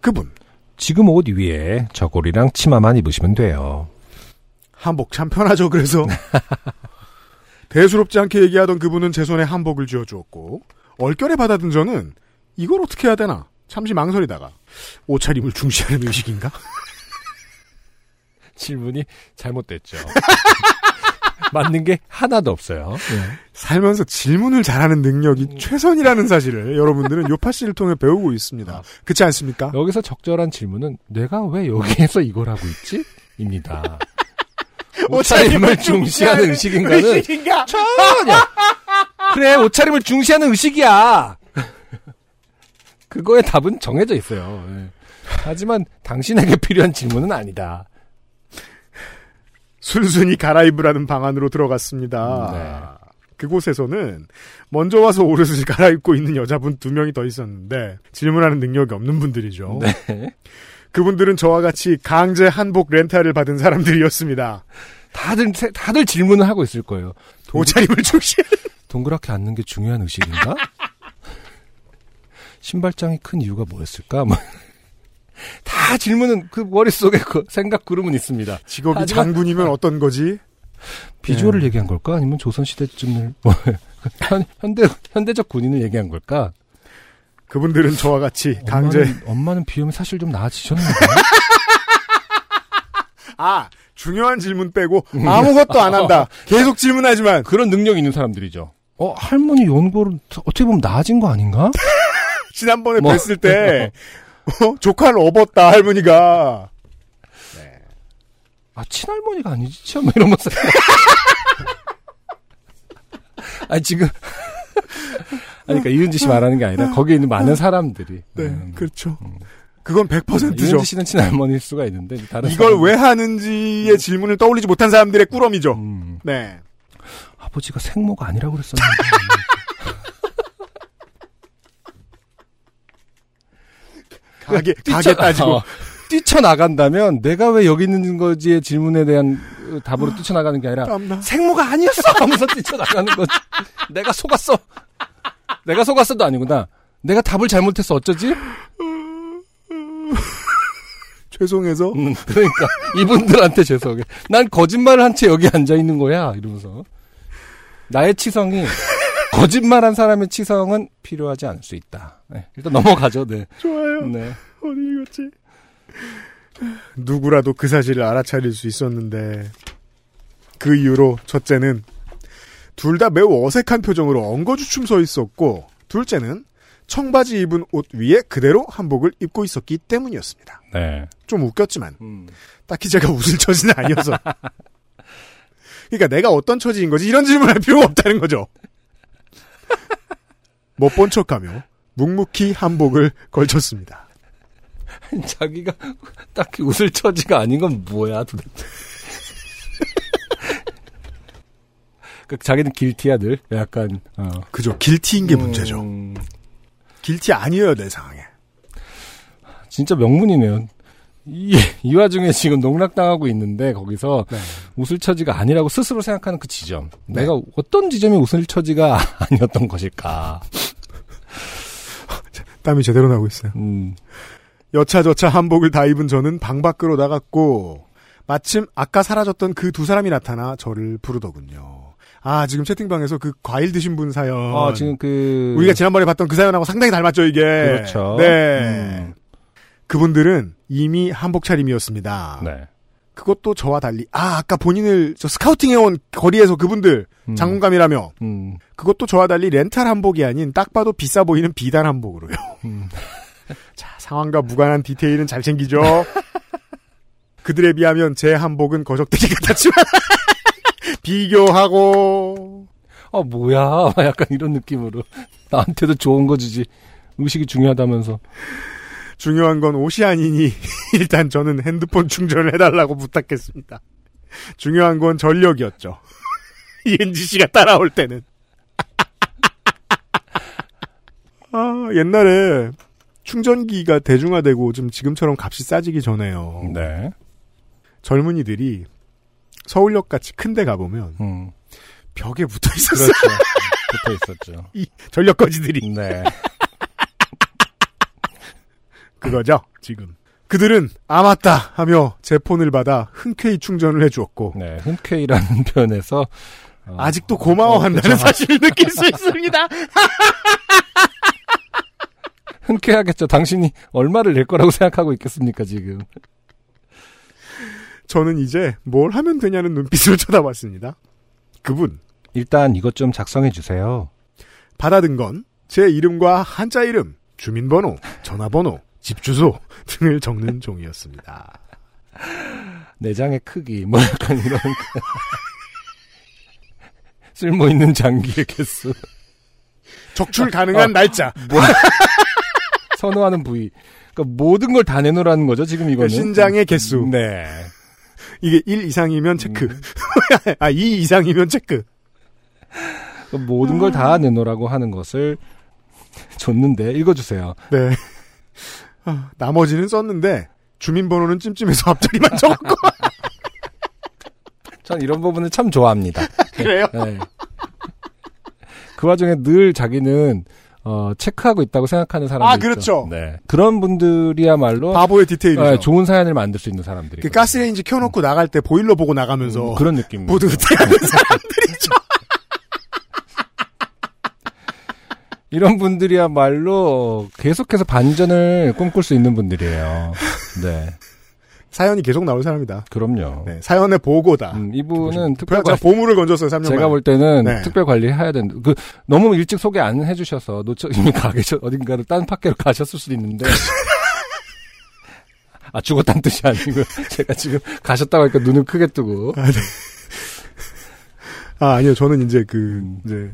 그분, 지금 옷 위에 저고리랑 치마만 입으시면 돼요. 한복 참 편하죠. 그래서 대수롭지 않게 얘기하던 그분은 제 손에 한복을 쥐어주었고 얼결에 받아든 저는 이걸 어떻게 해야 되나 잠시 망설이다가 옷차림을 중시하는 의식인가? 질문이 잘못됐죠. 맞는 게 하나도 없어요. 살면서 질문을 잘하는 능력이 최선이라는 사실을 여러분들은 요파 씨를 통해 배우고 있습니다. 그렇지 않습니까? 여기서 적절한 질문은 내가 왜 여기에서 이걸 하고 있지? 입니다. 옷차림을 중시하는 의식인가는 의식인가? 전혀. 그래 옷차림을 중시하는 의식이야. 그거의 답은 정해져 있어요. 예. 하지만 당신에게 필요한 질문은 아니다. 순순히 갈아입으라는 방안으로 들어갔습니다. 네. 그곳에서는 먼저 와서 옷을 갈아입고 있는 여자분 두 명이 더 있었는데 질문하는 능력이 없는 분들이죠. 네. 그분들은 저와 같이 강제 한복 렌탈을 받은 사람들이었습니다. 다들 세- 다들 질문을 하고 있을 거예요. 옷차림을 중시. 동그랗게 앉는 게 중요한 의식인가? 신발장이 큰 이유가 뭐였을까? 뭐. 다 질문은 그 머릿속에 그 생각 구름은 있습니다. 직업이 하지만- 장군이면 어떤 거지? 비주얼을 예. 얘기한 걸까? 아니면 조선시대쯤을, 뭐, 현, 현대, 현대적 군인을 얘기한 걸까? 그분들은 저와 같이 강제 엄마는, 엄마는 비염이 사실 좀 나아지셨는데? 아 중요한 질문 빼고 아무것도 안 한다. 계속 질문하지만 그런 능력이 있는 사람들이죠. 어 할머니 연고는 어떻게 보면 나아진 거 아닌가? 지난번에 뭐. 뵀을 때 어? 조카를 업었다 할머니가. 아 친할머니가 아니지? 참 이러면서. 아 지금. 아니 그러니까 이은지 씨 말하는 게 아니라 거기에 있는 많은 사람들이. 네 음. 그렇죠. 그건 100%죠. 이은지 씨는 친할머니일 수가 있는데 다른 이걸 사람은- 왜 하는지의 질문을 떠올리지 못한 사람들의 꾸러미죠. 음. 네. 아버지가 생모가 아니라고 그랬었는데 가게 뛰쳐- 가게 따지고 어, 뛰쳐나간다면 내가 왜 여기 있는 거지의 질문에 대한 어, 답으로 뛰쳐나가는 게 아니라 땀나 생모가 아니었어 하면서 뛰쳐나가는 거지. 내가 속았어. 내가 속았어도 아니구나. 내가 답을 잘못해서 어쩌지? 죄송해서 음, 그러니까 이분들한테 죄송해. 난 거짓말을 한 채 여기 앉아 있는 거야. 이러면서 나의 치성이 거짓말한 사람의 치성은 필요하지 않을 수 있다. 네, 일단 넘어가죠. 네. 좋아요 네. 어디 읽었지 누구라도 그 사실을 알아차릴 수 있었는데 그 이후로 첫째는 둘 다 매우 어색한 표정으로 엉거주춤 서 있었고 둘째는 청바지 입은 옷 위에 그대로 한복을 입고 있었기 때문이었습니다. 네. 좀 웃겼지만 음. 딱히 제가 웃을 처지는 아니어서 그러니까 내가 어떤 처지인 거지 이런 질문을 할 필요가 없다는 거죠. 못 본 척하며 묵묵히 한복을 걸쳤습니다. 자기가 딱히 웃을 처지가 아닌 건 뭐야 도대체. 그 자기는 길티야 늘 약간 어. 그죠. 길티인 게 문제죠. 음, 길티 아니에요, 내 상황에. 진짜 명문이네요. 이, 이 와중에 지금 농락당하고 있는데 거기서 네. 웃을 처지가 아니라고 스스로 생각하는 그 지점. 네. 내가 어떤 지점이 웃을 처지가 아니었던 것일까. 땀이 제대로 나고 있어요. 음, 여차저차 한복을 다 입은 저는 방 밖으로 나갔고 마침 아까 사라졌던 그 두 사람이 나타나 저를 부르더군요. 아, 지금 채팅방에서 그 과일 드신 분 사연. 아 지금 그 우리가 지난번에 봤던 그 사연하고 상당히 닮았죠, 이게. 그렇죠. 네. 음. 그분들은 이미 한복 차림이었습니다. 네. 그것도 저와 달리, 아, 아까 본인을 저 스카우팅해온 거리에서 그분들, 음, 장군감이라며, 음, 그것도 저와 달리 렌탈 한복이 아닌 딱 봐도 비싸 보이는 비단 한복으로요. 음. 자, 상황과 무관한 디테일은 잘 챙기죠. 그들에 비하면 제 한복은 거적대기 같았지만, 비교하고, 아 뭐야. 약간 이런 느낌으로. 나한테도 좋은 거 주지. 의식이 중요하다면서 중요한 건 옷이 아니니, 일단 저는 핸드폰 충전을 해달라고 부탁했습니다. 중요한 건 전력이었죠. 이은지 씨가 따라올 때는. 아, 옛날에 충전기가 대중화되고 좀 지금처럼 값이 싸지기 전에요. 네 젊은이들이 서울역 같이 큰 데 가보면 음, 벽에 붙어 있었어요. 그렇죠 붙어 있었죠 이 전력 거지들이. 네 그거죠, 지금. 그들은 아 맞다 하며 제 폰을 받아 흔쾌히 충전을 해주었고 네, 흔쾌히라는 표현에서 어, 아직도 고마워한다는 어, 그렇죠. 사실을 느낄 수 있습니다. 흔쾌하겠죠. 당신이 얼마를 낼 거라고 생각하고 있겠습니까 지금? 저는 이제 뭘 하면 되냐는 눈빛으로 쳐다봤습니다. 그분 일단 이것 좀 작성해 주세요. 받아든 건 제 이름과 한자 이름, 주민번호, 전화번호, 집 주소 등을 적는 종이었습니다. 내장의 크기 뭐 약간 이런 쓸모 있는 장기의 개수, 적출 가능한 어. 날짜, 뭐 선호하는 부위. 그러니까 모든 걸 다 내놓으라는 거죠 지금 이거는. 신장의 개수. 네. 이게 1 이상이면 체크. 음. 아, 2 이상이면 체크. 그 모든 걸 다 내놓으라고 하는 것을 줬는데 읽어주세요. 네. 아, 나머지는 썼는데 주민번호는 찜찜해서 앞자리만 적었고 전 이런 부분을 참 좋아합니다. 그래요? 네. 그 와중에 늘 자기는 어, 체크하고 있다고 생각하는 사람들 아, 그렇죠. 네. 그런 분들이야말로 바보의 디테일이죠. 어, 좋은 사연을 만들 수 있는 사람들이. 그 가스레인지 켜놓고 나갈 때 보일러 보고 나가면서 그런 느낌. 모두 은퇴하는 사람들이죠. 이런 분들이야말로 계속해서 반전을 꿈꿀 수 있는 분들이에요. 네. 사연이 계속 나올 사람이다. 그럼요. 네, 사연의 보고다. 음, 이분은 특별 관리, 보물을 건졌어요, 3년 제가. 볼 때는 네. 특별 관리해야 된다. 그 너무 일찍 소개 안 해주셔서 놓쳐 이미 가 계셔 어딘가를 딴 팟캐로 가셨을 수도 있는데. 아 죽었다는 뜻이 아니고 제가 지금 가셨다고 하니까 눈을 크게 뜨고. 아, 아니요. 저는 이제 그, 이제, 어,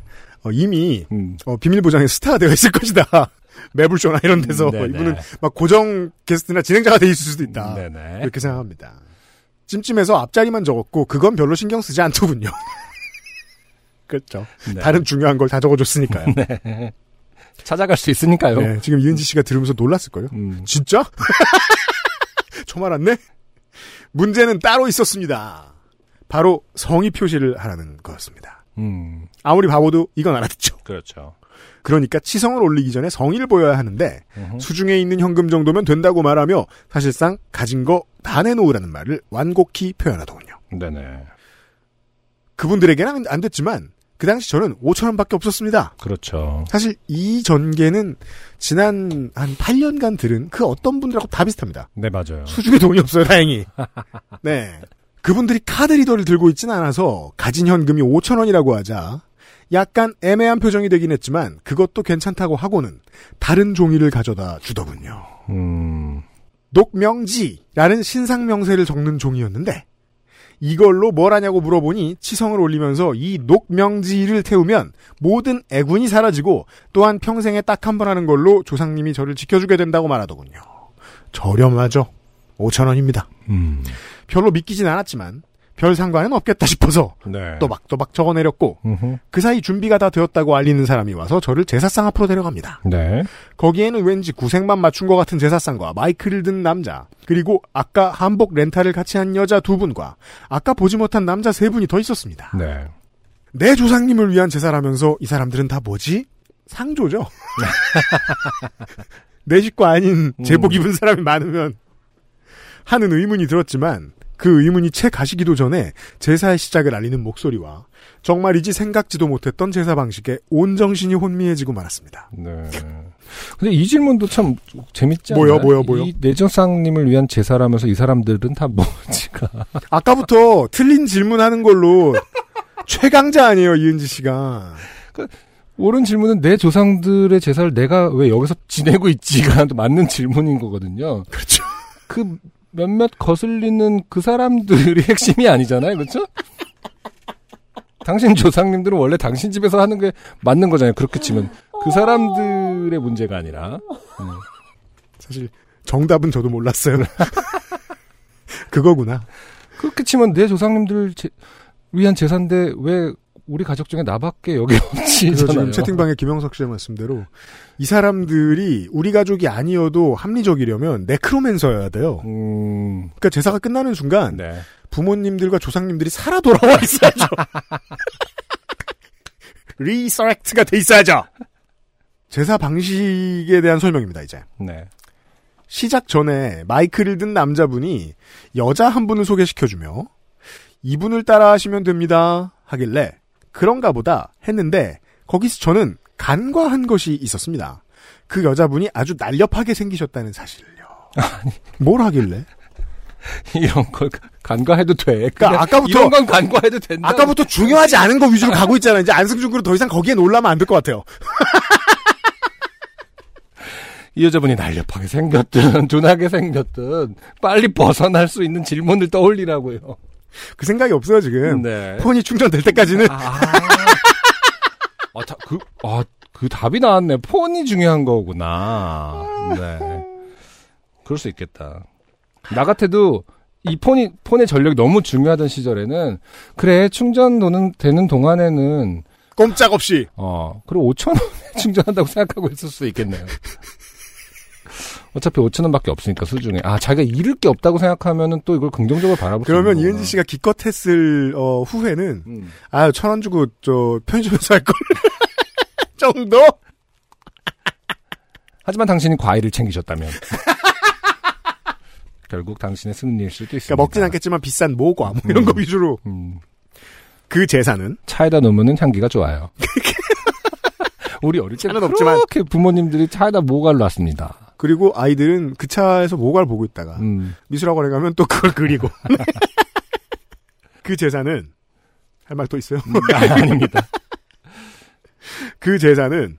이미, 음. 어, 비밀 보장에 스타가 되어 있을 것이다. 매불쇼나 이런 데서. 네네. 이분은 막 고정 게스트나 진행자가 돼 있을 수도 있다. 네네. 이렇게 생각합니다. 찜찜해서 앞자리만 적었고, 그건 별로 신경 쓰지 않더군요. 그렇죠. 네. 다른 중요한 걸 다 적어줬으니까요. 네. 찾아갈 수 있으니까요. 네, 지금 이은지 씨가 들으면서 놀랐을걸요. 음. 진짜? 처말 않네? 문제는 따로 있었습니다. 바로 성의 표시를 하라는 거였습니다. 음. 아무리 바보도 이건 알아듣죠. 그렇죠. 그러니까 치성을 올리기 전에 성의를 보여야 하는데 음흠. 수중에 있는 현금 정도면 된다고 말하며 사실상 가진 거 다 내놓으라는 말을 완곡히 표현하더군요. 네네. 그분들에게는 안 됐지만 그 당시 저는 5천 원밖에 없었습니다. 그렇죠. 사실 이 전개는 지난 한 8년간 들은 그 어떤 분들하고 다 비슷합니다. 네 맞아요. 수중에 돈이 없어요, 다행히. 네. 그분들이 카드 리더를 들고 있진 않아서 가진 현금이 5천 원이라고 하자 약간 애매한 표정이 되긴 했지만 그것도 괜찮다고 하고는 다른 종이를 가져다 주더군요. 음. 녹명지라는 신상 명세를 적는 종이였는데 이걸로 뭘 하냐고 물어보니 치성을 올리면서 이 녹명지를 태우면 모든 애군이 사라지고 또한 평생에 딱 한 번 하는 걸로 조상님이 저를 지켜주게 된다고 말하더군요. 저렴하죠. 5천 원입니다. 음. 별로 믿기진 않았지만 별 상관은 없겠다 싶어서 네. 또박또박 적어내렸고 음흠. 그 사이 준비가 다 되었다고 알리는 사람이 와서 저를 제사상 앞으로 데려갑니다. 네. 거기에는 왠지 구색만 맞춘 것 같은 제사상과 마이크를 든 남자, 그리고 아까 한복 렌탈을 같이 한 여자 두 분과 아까 보지 못한 남자 세 분이 더 있었습니다. 네. 내 조상님을 위한 제사라면서 이 사람들은 다 뭐지? 상조죠. 내 식구 아닌 제복 입은 사람이 많으면 하는 의문이 들었지만 그 의문이 채 가시기도 전에 제사의 시작을 알리는 목소리와 정말이지 생각지도 못했던 제사 방식에 온 정신이 혼미해지고 말았습니다. 네. 근데 이 질문도 참 재밌지 않나요? 뭐요, 뭐요, 뭐요? 이 내조상님을 위한 제사라면서 이 사람들은 다 뭐지가. 아까부터 틀린 질문하는 걸로 최강자 아니에요 이은지 씨가. 옳은 질문은 내 조상들의 제사를 내가 왜 여기서 지내고 있지가 맞는 질문인 거거든요. 그렇죠. 그 몇몇 거슬리는 그 사람들이 핵심이 아니잖아요. 그렇죠? 당신 조상님들은 원래 당신 집에서 하는 게 맞는 거잖아요. 그렇게 치면. 그 사람들의 문제가 아니라. 음. 사실 정답은 저도 몰랐어요. 그거구나. 그렇게 치면 내 조상님들 제- 위한 제사인데 왜 우리 가족 중에 나밖에 여기 없지잖아요. 지금 채팅방에 김영석 씨의 말씀대로 이 사람들이 우리 가족이 아니어도 합리적이려면 네크로맨서여야 돼요. 음, 그러니까 제사가 끝나는 순간 네. 부모님들과 조상님들이 살아 돌아와 있어야죠. 리서렉트가 돼 있어야죠. 제사 방식에 대한 설명입니다, 이제. 네. 시작 전에 마이크를 든 남자분이 여자 한 분을 소개시켜주며 이분을 따라 하시면 됩니다 하길래 그런가 보다 했는데 거기서 저는 간과한 것이 있었습니다. 그 여자분이 아주 날렵하게 생기셨다는 사실을요. 뭘 하길래? 이런 걸 간과해도 돼. 그러니까 아까부터- 이런 건 간과해도 된다. 아까부터 중요하지 않은 거 위주로 가고 있잖아요. 이제 안승준 군은 더 이상 거기에 놀라면 안 될 것 같아요. 이 여자분이 날렵하게 생겼든 둔하게 생겼든 빨리 벗어날 수 있는 질문을 떠올리라고요. 그 생각이 없어요 지금. 네. 폰이 충전될 때까지는 아, 아, 다, 그, 아, 그 답이 나왔네. 폰이 중요한 거구나. 네. 그럴 수 있겠다. 나 같아도 이 폰이, 폰의 전력이 너무 중요하던 시절에는, 그래, 충전 도는 되는 동안에는, 꼼짝없이 어, 그리고 5천 원에 충전한다고 생각하고 있을 수 있겠네요. 어차피 5천 원 밖에 없으니까 수중에. 아, 자기가 잃을 게 없다고 생각하면은 또 이걸 긍정적으로 바라볼 수 그러면 있는 이은지 씨가 기껏 했을 어, 후회는 음. 아유 천원 주고 저 편의점에서 할 걸 정도? 하지만 당신이 과일을 챙기셨다면. 결국 당신의 승리일 수도 있습니다. 그러니까 먹진 않겠지만 비싼 모과 뭐 이런 거 위주로 음, 그 제사는 차에다 넣으면 향기가 좋아요. 우리 어릴 때 차는 없지만. 그렇게 부모님들이 차에다 모가를 놨습니다. 그리고 아이들은 그 차에서 뭐가를 보고 있다가 음. 미술학원에 가면 또 그걸 그리고 그 제사는 할 말 또 있어요? 아, 아닙니다. 그 제사는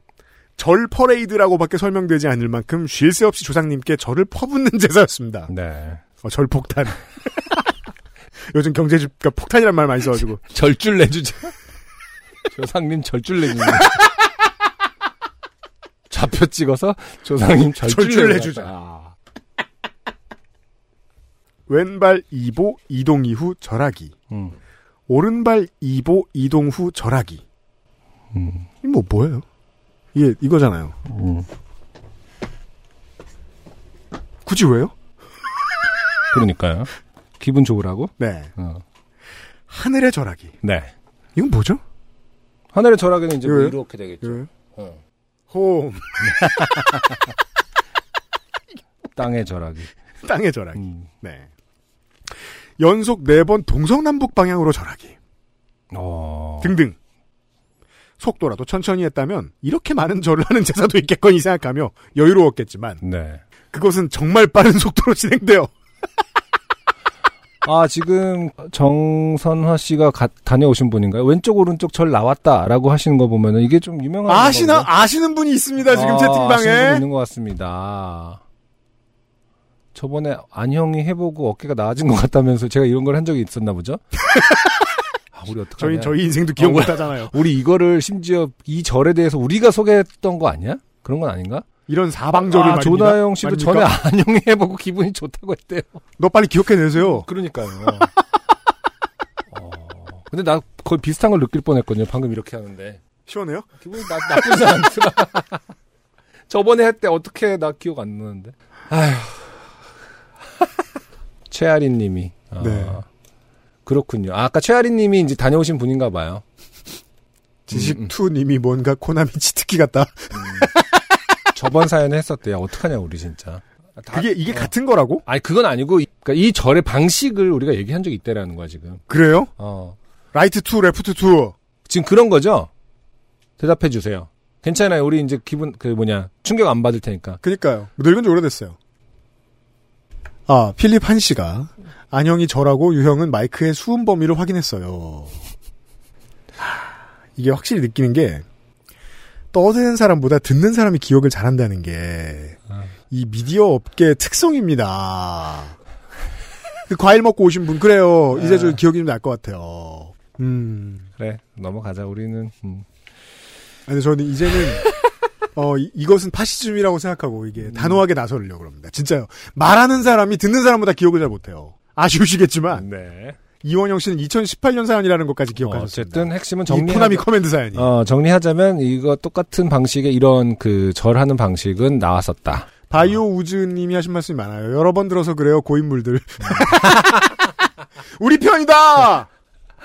절 퍼레이드라고밖에 설명되지 않을 만큼 쉴 새 없이 조상님께 절을 퍼붓는 제사였습니다. 네. 어, 절 폭탄. 요즘 경제주가 폭탄이란 말 많이 써가지고 절줄 내주자. 조상님 절줄 내주자. 좌표 찍어서 조상님 내주자. 내주자. 아. 왼발 2보 이동 이후 절하기, 음. 오른발 2보 이동 후 절하기. 음. 이뭐 뭐예요? 이게 이거잖아요. 음. 굳이 왜요? 그러니까요. 기분 좋으라고? 네. 어. 하늘의 절하기. 네. 이건 뭐죠? 하늘의 절하기는 이제 뭐 예. 이렇게 되겠죠. 예. 어. 홈 땅의 절하기. 땅의 절하기. 음. 네. 연속 4번 동서남북 방향으로 절하기. 어. 등등. 속도라도 천천히 했다면 이렇게 많은 절을 하는 제사도 있겠거니 생각하며 여유로웠겠지만 네. 그것은 정말 빠른 속도로 진행되어 아, 지금 정선화 씨가 가- 다녀오신 분인가요? 왼쪽 오른쪽 절 나왔다라고 하시는 거 보면은 이게 좀 유명한 아시나 건가요? 아시는 분이 있습니다 지금 아, 아시는 분 채팅방에 있는 것 같습니다. 저번에 안형이 해보고 어깨가 나아진 것 같다면서 제가 이런 걸 한 적이 있었나 보죠? 아, 우리 어떡하냐? 저희 저희 인생도 기억 아, 못하잖아요 우리 이거를 심지어 이 절에 대해서 우리가 소개했던 거 아니야? 그런 건 아닌가? 이런 사방절을 아, 말입니다. 조나영 씨도 말입니까? 전에 안형이 해보고 기분이 좋다고 했대요. 너 빨리 기억해내세요 그러니까요. 어, 근데 나 거의 비슷한 걸 느낄 뻔했거든요. 방금 이렇게 하는데 시원해요? 기분이 나, 나쁘지 않더라. 저번에 할 때 어떻게 나 기억 안 나는데. 아휴. 최아린 님이. 아, 네. 그렇군요. 아, 아까 최아린 님이 이제 다녀오신 분인가 봐요. 지식투님이 뭔가 코나미 치트키 같다 저번 사연에 했었대요. 어떡하냐, 우리 진짜. 다- 그게 이게 어. 같은 거라고? 아니, 그건 아니고, 이- 그러니까 이 절의 방식을 우리가 얘기한 적이 있다라는 거야, 지금. 그래요? 어. right two left two 지금 그런 거죠? 대답해 주세요. 괜찮아요. 우리 이제 기분, 그 뭐냐, 충격 안 받을 테니까. 그니까요. 늙은 지 오래됐어요. 아, 필립 한 씨가 안형이 저라고 유형은 마이크의 수음 범위를 확인했어요. 하, 이게 확실히 느끼는 게 떠드는 사람보다 듣는 사람이 기억을 잘한다는 게 이 미디어 업계 특성입니다. 그 과일 먹고 오신 분 그래요. 이제 저 기억이 좀 날 것 같아요. 음. 그래, 넘어가자. 우리는, 음. 아니 저는 이제는 어 이, 이것은 파시즘이라고 생각하고 이게 단호하게 나서려고 합니다. 진짜요. 말하는 사람이 듣는 사람보다 기억을 잘 못해요. 아쉬우시겠지만 네. 이원영 씨는 2018년 사연이라는 것까지 기억하셨습니다. 어쨌든 핵심은 이 정리. 코나미 command 사연이. 어, 정리하자면 이거 똑같은 방식의 이런 그 절하는 방식은 나왔었다. 바이오 우즈님이 하신 말씀이 많아요. 여러 번 들어서 그래요 고인물들. 우리 편이다.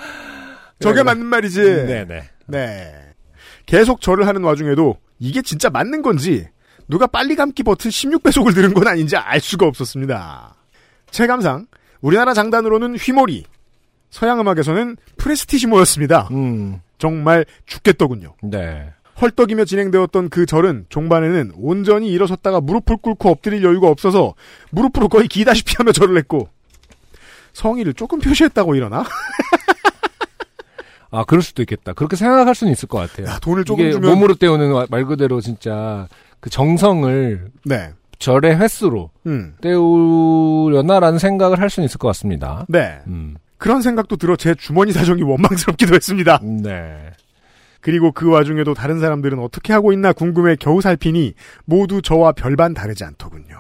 저게. 맞는 말이지. 네네. 네. 계속 절을 하는 와중에도 이게 진짜 맞는 건지 누가 빨리 감기 버튼 16배속을 들은 건 아닌지 알 수가 없었습니다. 체감상 우리나라 장단으로는 휘몰이, 서양 음악에서는 프레스티시모였습니다. 음, 정말 죽겠더군요. 네. 헐떡이며 진행되었던 그 절은 종반에는 온전히 일어섰다가 무릎을 꿇고 엎드릴 여유가 없어서 무릎으로 거의 기다시피 하며 절을 했고 성의를 조금 표시했다고 일어나? 아, 그럴 수도 있겠다. 그렇게 생각할 수는 있을 것 같아요. 야, 돈을 조금 이게 주면 몸으로 때우는 와- 말 그대로 진짜 그 정성을 네. 절의 횟수로 음. 때우려나라는 생각을 할 수는 있을 것 같습니다. 네. 음, 그런 생각도 들어 제 주머니 사정이 원망스럽기도 했습니다. 네. 그리고 그 와중에도 다른 사람들은 어떻게 하고 있나 궁금해 겨우 살피니 모두 저와 별반 다르지 않더군요.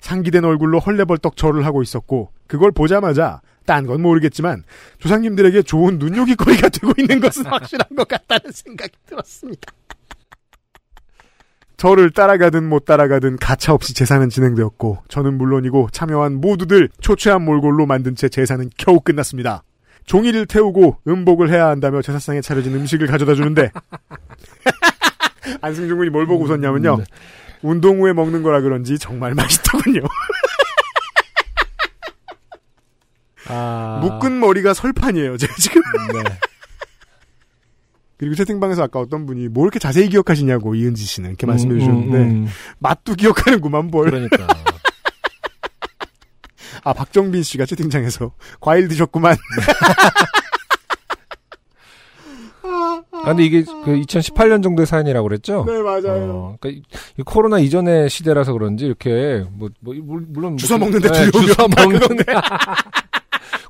상기된 얼굴로 헐레벌떡 절을 하고 있었고 그걸 보자마자 딴 건 모르겠지만 조상님들에게 좋은 눈요깃거리가 되고 있는 것은 확실한 것 같다는 생각이 들었습니다. 저를 따라가든 못 따라가든 가차없이 제사는 진행되었고 저는 물론이고 참여한 모두들 초췌한 몰골로 만든 채 제사는 겨우 끝났습니다. 종이를 태우고 음복을 해야 한다며 제사상에 차려진 음식을 가져다 주는데 안승준 군이 뭘 보고 웃었냐면요. 네. 운동 후에 먹는 거라 그런지 정말 맛있더군요. 아. 묶은 머리가 설판이에요. 제가 지금 네. 그리고 채팅방에서 아까 어떤 분이 뭐 이렇게 자세히 기억하시냐고 이은지 씨는 이렇게 말씀해 주셨는데 음, 음. 맛도 기억하는구만 뭘. 그러니까. 아 박정빈 씨가 채팅창에서 과일 드셨구만. 아, 근데 이게 그 2018년 정도의 사연이라고 그랬죠? 네 맞아요. 어, 그러니까 이- 이 코로나 이전의 시대라서 그런지 이렇게 뭐, 뭐 물- 물론 주워 뭐- 먹는데 네, 막 먹는데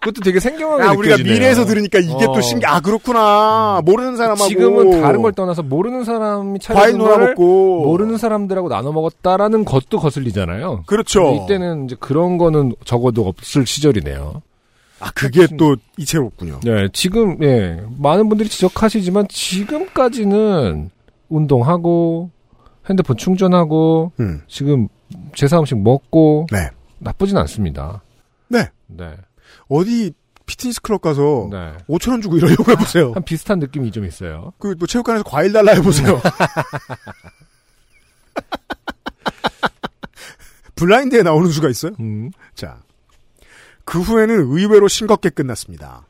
그것도 되게 생경하게 아 우리가 느껴지네요. 미래에서 들으니까 이게 어. 또 신기. 아 그렇구나. 모르는 사람하고 지금은 다른 걸 떠나서 모르는 사람이 과일 차려준 놀아 거를 먹고 모르는 사람들하고 나눠 먹었다라는 것도 거슬리잖아요. 그렇죠. 이때는 이제 그런 거는 적어도 없을 시절이네요. 아 그게 또 이채롭군요. 네, 지금 예 많은 분들이 지적하시지만 지금까지는 운동하고 핸드폰 충전하고 음. 지금 제사 음식 먹고 네. 나쁘진 않습니다. 네. 네, 어디 피트니스 클럽 가서 네. 5천 원 주고 이러려고 해보세요. 한 비슷한 느낌이 좀 있어요. 그 뭐 체육관에서 과일 달라 해보세요. 블라인드에 나오는 수가 있어요. 음, 자, 그 후에는 의외로 싱겁게 끝났습니다.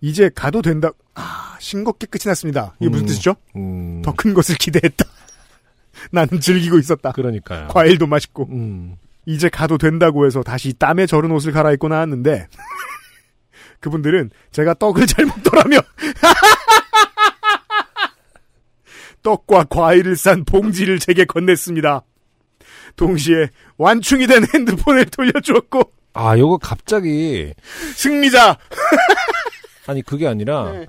이제 가도 된다. 아, 싱겁게 끝이 났습니다. 이게 무슨 음. 뜻이죠? 음, 더큰 것을 기대했다. 나는 즐기고 있었다. 그러니까요. 과일도 맛있고. 음, 이제 가도 된다고 해서 다시 땀에 절은 옷을 갈아입고 나왔는데 그분들은 제가 떡을 잘 먹더라며 떡과 과일을 싼 봉지를 제게 건넸습니다. 동시에 완충이 된 핸드폰을 돌려주었고 아, 요거 갑자기 승리자 아니 그게 아니라 네.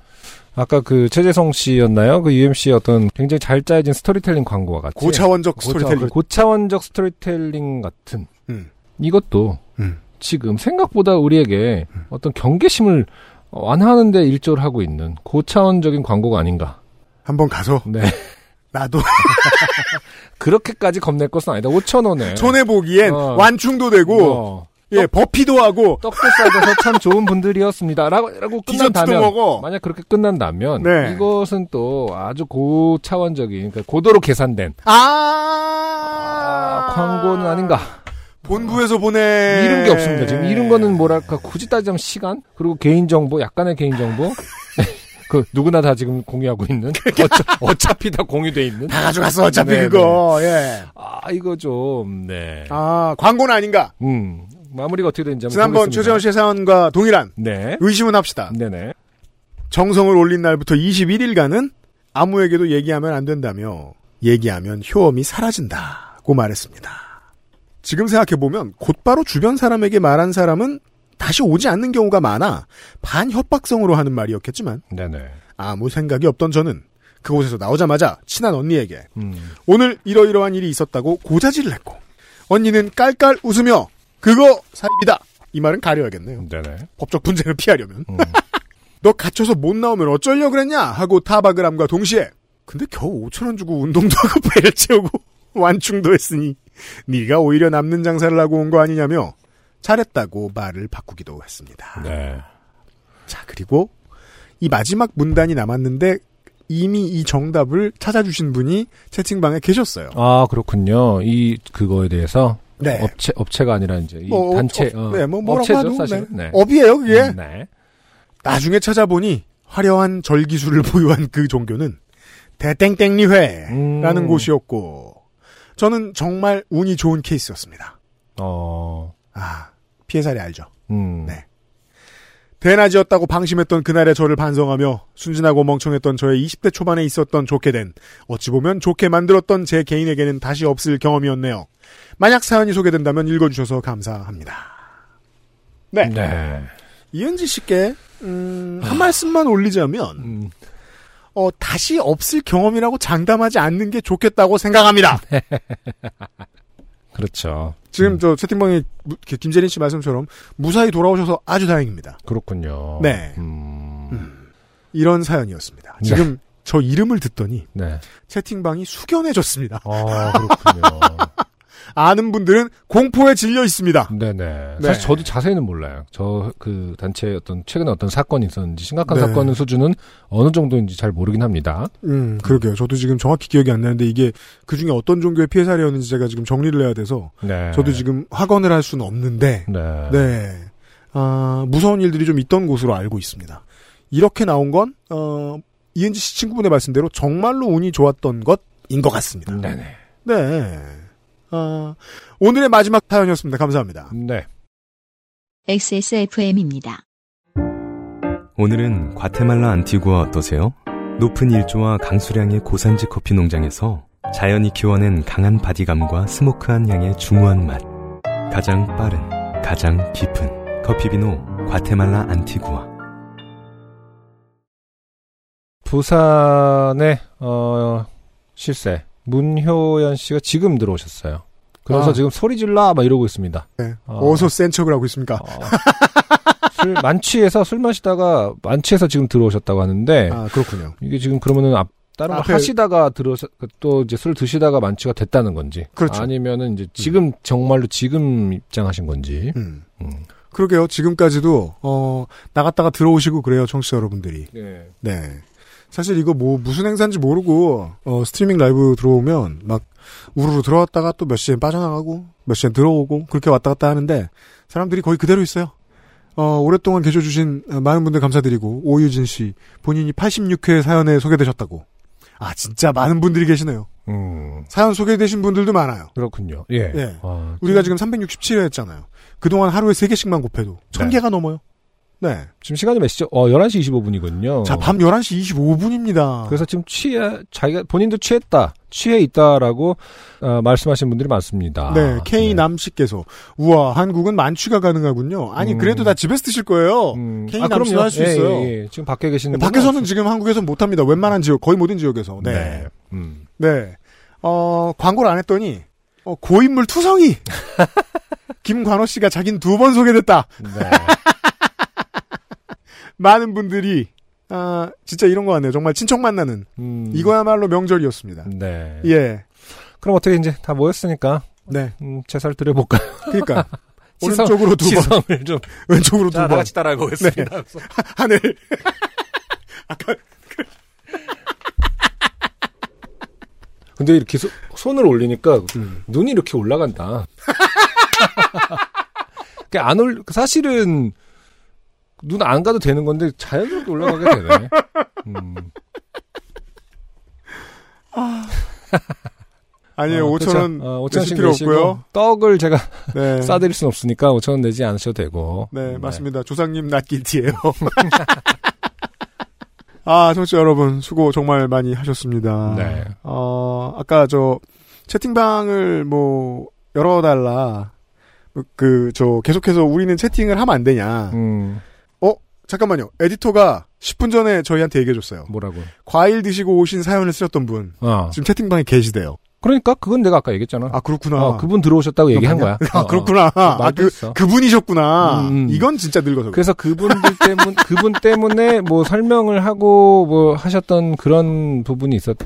아까 그 최재성 씨였나요? 그 UMC의 어떤 굉장히 잘 짜여진 스토리텔링 광고와 같이 고차원적 고차- 스토리텔링. 고차원적 스토리텔링 같은 음. 이것도 음. 지금 생각보다 우리에게 어떤 경계심을 완화하는데 일조를 하고 있는 고차원적인 광고가 아닌가. 한번 가서 네. 나도 그렇게까지 겁낼 것은 아니다. 5천 원에 손해 보기엔 어. 완충도 되고 어, 예 버피도 하고 떡도 싸줘서 참 좋은 분들이었습니다. 라고, 끝난다면 먹어. 만약 그렇게 끝난다면 네. 이것은 또 아주 고차원적인 그러니까 고도로 계산된 아, 아, 광고는 아닌가. 본부에서 보내 잃은 게 없습니다. 지금 잃은 거는 뭐랄까 굳이 따지자면 시간 그리고 개인 정보 약간의 개인 정보 그 누구나 다 지금 공유하고 있는 어차, 피다 공유돼 있는 다 가져갔어 어차피 네, 그거 예. 아 이거 좀네 아 광고는 아닌가? 음 마무리가 어떻게 되는지 한번 지난번. 최재원 씨의 사연과 동일한 네 의심은 합시다. 네네 정성을 올린 날부터 21일간은 아무에게도 얘기하면 안 된다며 얘기하면 효험이 사라진다고 말했습니다. 지금 생각해보면 곧바로 주변 사람에게 말한 사람은 다시 오지 않는 경우가 많아 반협박성으로 하는 말이었겠지만 네네 아무 생각이 없던 저는 그곳에서 나오자마자 친한 언니에게 음 오늘 이러이러한 일이 있었다고 고자질을 했고 언니는 깔깔 웃으며 그거 사입이다 이 말은 가려야겠네요. 네네 법적 분쟁을 피하려면 음. 너 갇혀서 못 나오면 어쩌려고 그랬냐 하고 타박을 함과 동시에 근데 겨우 5천 원 주고 운동도 하고 배를 채우고 완충도 했으니 네가 오히려 남는 장사를 하고 온 거 아니냐며 잘했다고 말을 바꾸기도 했습니다. 네 자 그리고 이 마지막 문단이 남았는데 이미 이 정답을 찾아주신 분이 채팅방에 계셨어요. 아 그렇군요 이 그거에 대해서 네. 업체 업체가 아니라 이제 이 뭐, 단체 어, 어, 네, 뭐 뭐라고 업체죠 하도, 사실 네. 네. 업이에요 그게. 음, 네. 나중에 찾아보니 화려한 절기술을 보유한 그 종교는 대땡땡리회라는 음. 곳이었고 저는 정말 운이 좋은 케이스였습니다. 어 아 피해 사례 알죠? 음. 네. 대낮이었다고 방심했던 그날의 저를 반성하며 순진하고 멍청했던 저의 20대 초반에 있었던 좋게 된 어찌 보면 좋게 만들었던 제 개인에게는 다시 없을 경험이었네요. 만약 사연이 소개된다면 읽어주셔서 감사합니다. 네. 네. 이은지 씨께 음, 한 말씀만 올리자면 음. 어, 다시 없을 경험이라고 장담하지 않는 게 좋겠다고 생각합니다. 그렇죠. 지금 음. 저 채팅방에 김재린 씨 말씀처럼 무사히 돌아오셔서 아주 다행입니다. 그렇군요. 네. 음. 이런 사연이었습니다. 네. 지금 저 이름을 듣더니 네. 채팅방이 숙연해졌습니다. 아, 그렇군요. 아는 분들은 공포에 질려 있습니다. 네네. 네. 사실 저도 자세히는 몰라요. 저 그 단체 어떤 최근에 어떤 사건이 있었는지 심각한 네. 사건의 수준은 어느 정도인지 잘 모르긴 합니다. 음, 그러게요. 저도 지금 정확히 기억이 안 나는데 이게 그 중에 어떤 종교의 피해 사례였는지 제가 지금 정리를 해야 돼서 네. 저도 지금 확언을 할 수는 없는데 네. 네. 아, 무서운 일들이 좀 있던 곳으로 알고 있습니다. 이렇게 나온 건, 어, 이은지 씨 친구분의 말씀대로 정말로 운이 좋았던 것인 것 같습니다. 네네. 네. 아, 오늘의 마지막 사연이었습니다. 감사합니다. 네. XSFM입니다. 오늘은 과테말라 안티구아 어떠세요? 높은 일조와 강수량의 고산지 커피 농장에서 자연이 키워낸 강한 바디감과 스모크한 향의 중후한 맛. 가장 빠른, 가장 깊은 커피 비노 과테말라 안티구아. 부산의 어 실세 문효연 씨가 지금 들어오셨어요. 그래서 아. 지금 소리 질러 막 이러고 있습니다. 네. 어. 어서 센 척을 하고 있습니까? 어, 술 만취해서 술 마시다가 만취해서 지금 들어오셨다고 하는데 아, 그렇군요. 이게 지금 그러면은 앞 다른 거 앞에- 하시다가 들어서 또 이제 술 드시다가 만취가 됐다는 건지 그렇죠. 아니면은 이제 지금 정말로 지금 입장하신 건지 음. 음. 그러게요. 지금까지도, 어, 나갔다가 들어오시고 그래요. 청취자 여러분들이. 네. 네. 사실 이거 뭐 무슨 행사인지 모르고, 어, 스트리밍 라이브 들어오면 막 우르르 들어왔다가 또 몇 시에 빠져나가고, 몇 시에 들어오고, 그렇게 왔다 갔다 하는데, 사람들이 거의 그대로 있어요. 어, 오랫동안 계셔주신 어, 많은 분들 감사드리고, 오유진 씨, 본인이 86회 사연에 소개되셨다고. 아, 진짜 많은 분들이 계시네요. 음, 사연 소개되신 분들도 많아요. 그렇군요. 예. 예. 아, 우리가 지금 367회 했잖아요. 그동안 하루에 3개씩만 곱해도 1000개가 넘어요. 네. 지금 시간이 몇 시죠? 어, 11시 25분이군요. 자, 밤 11시 25분입니다. 그래서 지금 취해, 자기가, 본인도 취했다, 취해 있다라고, 어, 말씀하신 분들이 많습니다. 네, K 남씨께서 우와 한국은 만취가 가능하군요. 아니 음. 그래도 다 집에서 드실 거예요. 음, K 아, 남씨도 그럼요. 할수 예, 있어요. 예, 예. 지금 밖에 계시는 밖에서는 분은 지금 한국에서 못합니다. 웬만한 지역 거의 모든 지역에서. 네, 네. 음. 네. 어 광고를 안 했더니 어, 고인물 투성이 김관호 씨가 자긴 두 번 소개됐다. 네. 많은 분들이 아 진짜 이런 거 같네요. 정말 친척 만나는 음. 이거야말로 명절이었습니다. 네. 예, 그럼 어떻게 이제 다 모였으니까, 네. 음, 제사를 드려볼까요? 그러니까 시선- 오른쪽으로 두 번, 시선을 좀. 왼쪽으로 두 자, 다 번. 같이 따라가 보겠습니다. 하늘. 아까 근데 이렇게 소- 손을 올리니까 음. 눈이 이렇게 올라간다. 그게 안 올, 사실은 눈 안 가도 되는 건데 자연스럽게 올라가게 되네. 음. 아니에요. 어, 5천 원. 어, 내실 5천원씩 필요 없고요. 떡을 제가 네. 싸드릴 순 없으니까 5천 원 내지 않으셔도 되고. 네, 맞습니다. 조상님 낫길티예요. 아, 청취자 여러분 수고 정말 많이 하셨습니다. 네. 어, 아까 저 채팅방을 뭐 열어달라. 그 저 계속해서 우리는 채팅을 하면 안 되냐. 음, 잠깐만요. 에디터가 10분 전에 저희한테 얘기해줬어요. 뭐라고. 과일 드시고 오신 사연을 쓰셨던 분 어. 지금 채팅방에 계시대요. 그러니까 그건 내가 아까 얘기했잖아. 아 그렇구나. 어, 그분 들어오셨다고 얘기한 거야. 아 어, 그렇구나. 어, 아, 나도 그. 그분이셨구나. 음, 음. 이건 진짜 늙어서. 그래. 그래서 그분들 때문 그분 때문에 뭐 설명을 하고 뭐 하셨던 그런 부분이 있었.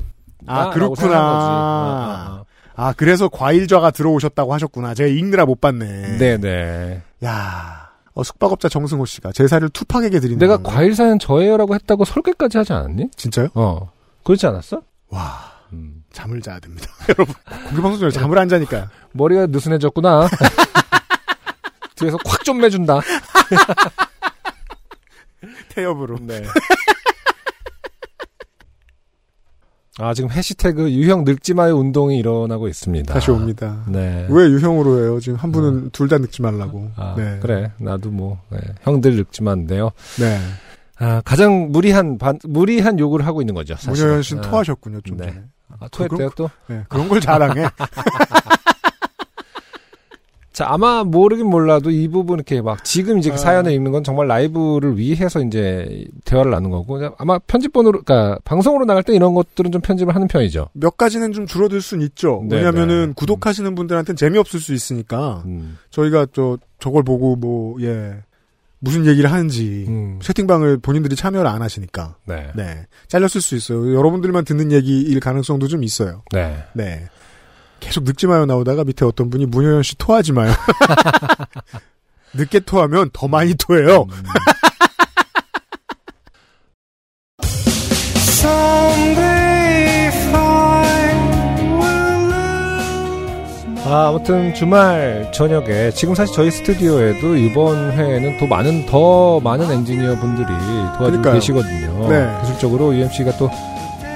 아, 그렇구나. 아, 아, 그래서 과일좌가 들어오셨다고 하셨구나. 제가 읽느라 못 봤네. 네네. 야 어, 숙박업자 정승호 씨가 제사를 투팍에게 드리는 내가 건가요? 과일 사연 저예요라고 했다고 설계까지 하지 않았니? 진짜요? 어. 그렇지 않았어? 와, 음. 잠을 자야 됩니다. 여러분, 공개 방송 중에 잠을 안 자니까. 머리가 느슨해졌구나. 뒤에서 콱 좀 매준다. 태엽으로. 네. 아, 지금 해시태그 유형 늙지 마요 운동이 일어나고 있습니다. 다시 옵니다. 네. 왜 유형으로 해요? 지금 한 분은 둘다 늙지 말라고. 아, 네. 그래. 나도 뭐, 네. 형들 늙지만인데요. 네. 아, 가장 무리한, 반, 무리한 요구를 하고 있는 거죠. 사실. 문효연 씨는 토하셨군요, 좀 네. 전에. 아, 토했대요, 또? 네, 그런 걸 자랑해. 자, 아마 모르긴 몰라도 이 부분 이렇게 막 지금 이제 아. 사연을 읽는 건 정말 라이브를 위해서 이제 대화를 나눈 거고 아마 편집본으로, 그러니까 방송으로 나갈 때 이런 것들은 좀 편집을 하는 편이죠. 몇 가지는 좀 줄어들 순 있죠. 네, 왜냐면은 네. 구독하시는 분들한테는 재미없을 수 있으니까 음. 저희가 저 저걸 보고 뭐 예. 무슨 얘기를 하는지 음. 채팅방을 본인들이 참여를 안 하시니까 네. 네 잘렸을 수 있어요. 여러분들만 듣는 얘기일 가능성도 좀 있어요. 네. 네 계속 늙지 마요 나오다가 밑에 어떤 분이 문효연 씨 토하지 마요. 늦게 토하면 더 많이 토해요. 음. 아, 아무튼 주말 저녁에 지금 사실 저희 스튜디오에도 이번 회에는 더 많은 더 많은 엔지니어 분들이 도와주고 그러니까요. 계시거든요. 네. 기술적으로 UMC가 또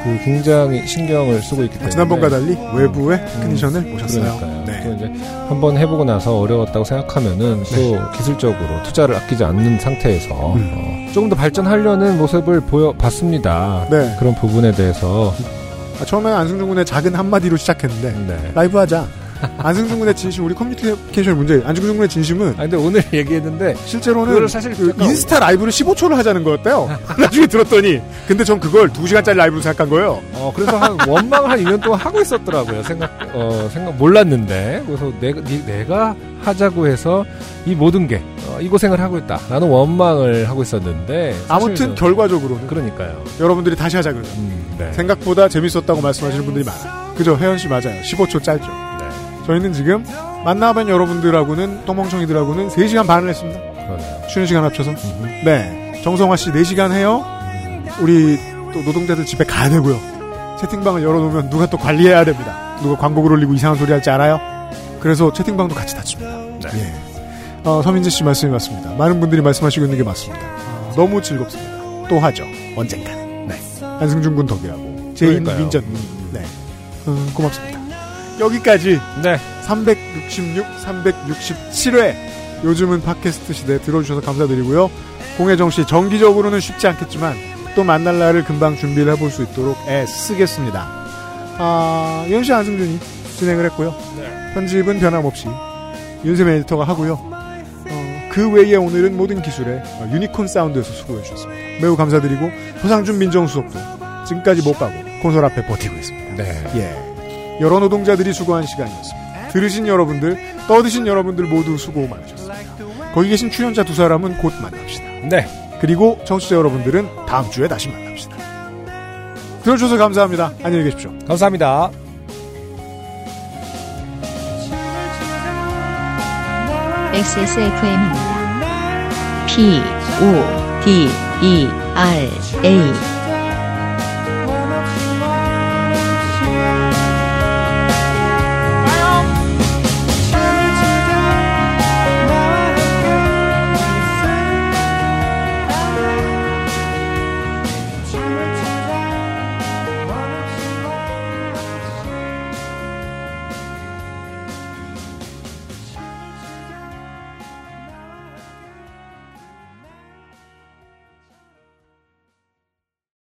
그 굉장히 신경을 쓰고 있기 때문에 지난번과 달리 외부의 테크니션을 모셨어요. 그러니까요. 또 네. 이제 한번 해보고 나서 어려웠다고 생각하면은 또 기술적으로 투자를 아끼지 않는 상태에서 음. 어, 조금 더 발전하려는 모습을 보여봤습니다. 네. 그런 부분에 대해서 아, 처음에는 안승준 군의 작은 한마디로 시작했는데 네. 라이브 하자. 안승준 군의 진심, 우리 커뮤니케이션 문제. 안승준 군의 진심은 아 근데 오늘 얘기했는데 실제로는 사실 그 인스타 라이브를 15초를 하자는 거였대요. 나중에 들었더니 근데 전 그걸 2시간짜리 라이브로 생각한 거예요. 어 그래서 한 원망을 한 2년 동안 하고 있었더라고요. 생각 어 생각 몰랐는데 그래서 내가 니- 내가 하자고 해서 이 모든 게 어, 이 고생을 하고 있다. 나는 원망을 하고 있었는데 아무튼 결과적으로는 그러니까요. 여러분들이 다시 하자 그러죠. 음, 네. 생각보다 재밌었다고 말씀하시는 분들이 많아요. 그죠? 혜연 씨 맞아요. 15초 짧죠. 네. 저희는 지금 만나뵌 여러분들하고는 똥멍청이들하고는 3시간 반을 했습니다. 그러네요. 쉬는 시간 합쳐서. 음흠. 네. 정성화 씨 4시간 해요. 우리 또 노동자들 집에 가야 되고요. 채팅방을 열어놓으면 누가 또 관리해야 됩니다. 누가 광고글 올리고 이상한 소리 할지 알아요? 그래서 채팅방도 같이 닫습니다. 예. 어, 서민재 씨 말씀이 맞습니다. 많은 분들이 말씀하시고 있는 게 맞습니다. 아, 너무 즐겁습니다. 또 하죠. 언젠가는. 네. 안승준 군 덕이라고. 제인. 민전. 네. 음, 고맙습니다. 여기까지 네. 366, 367회. 요즘은 팟캐스트 시대 들어주셔서 감사드리고요. 공혜정 씨, 정기적으로는 쉽지 않겠지만 또 만날 날을 금방 준비를 해볼 수 있도록 애쓰겠습니다. 아, 윤씨 안승준이 진행을 했고요. 편집은 변함없이 윤세민 에디터가 하고요. 어, 그 외에 오늘은 모든 기술에 어, 유니콘 사운드에서 수고해 주셨습니다. 매우 감사드리고 조상준 민정수석도 지금까지 못 가고 콘솔 앞에 버티고 있습니다. 네. 예. 여러 노동자들이 수고한 시간이었습니다. 들으신 여러분들, 떠드신 여러분들 모두 수고 많으셨습니다. 거기 계신 출연자 두 사람은 곧 만납시다. 네. 그리고 청취자 여러분들은 다음 주에 다시 만납시다. 들어주셔서 감사합니다. 안녕히 계십시오. 감사합니다. XSFM입니다. P, O, D, E, R, A.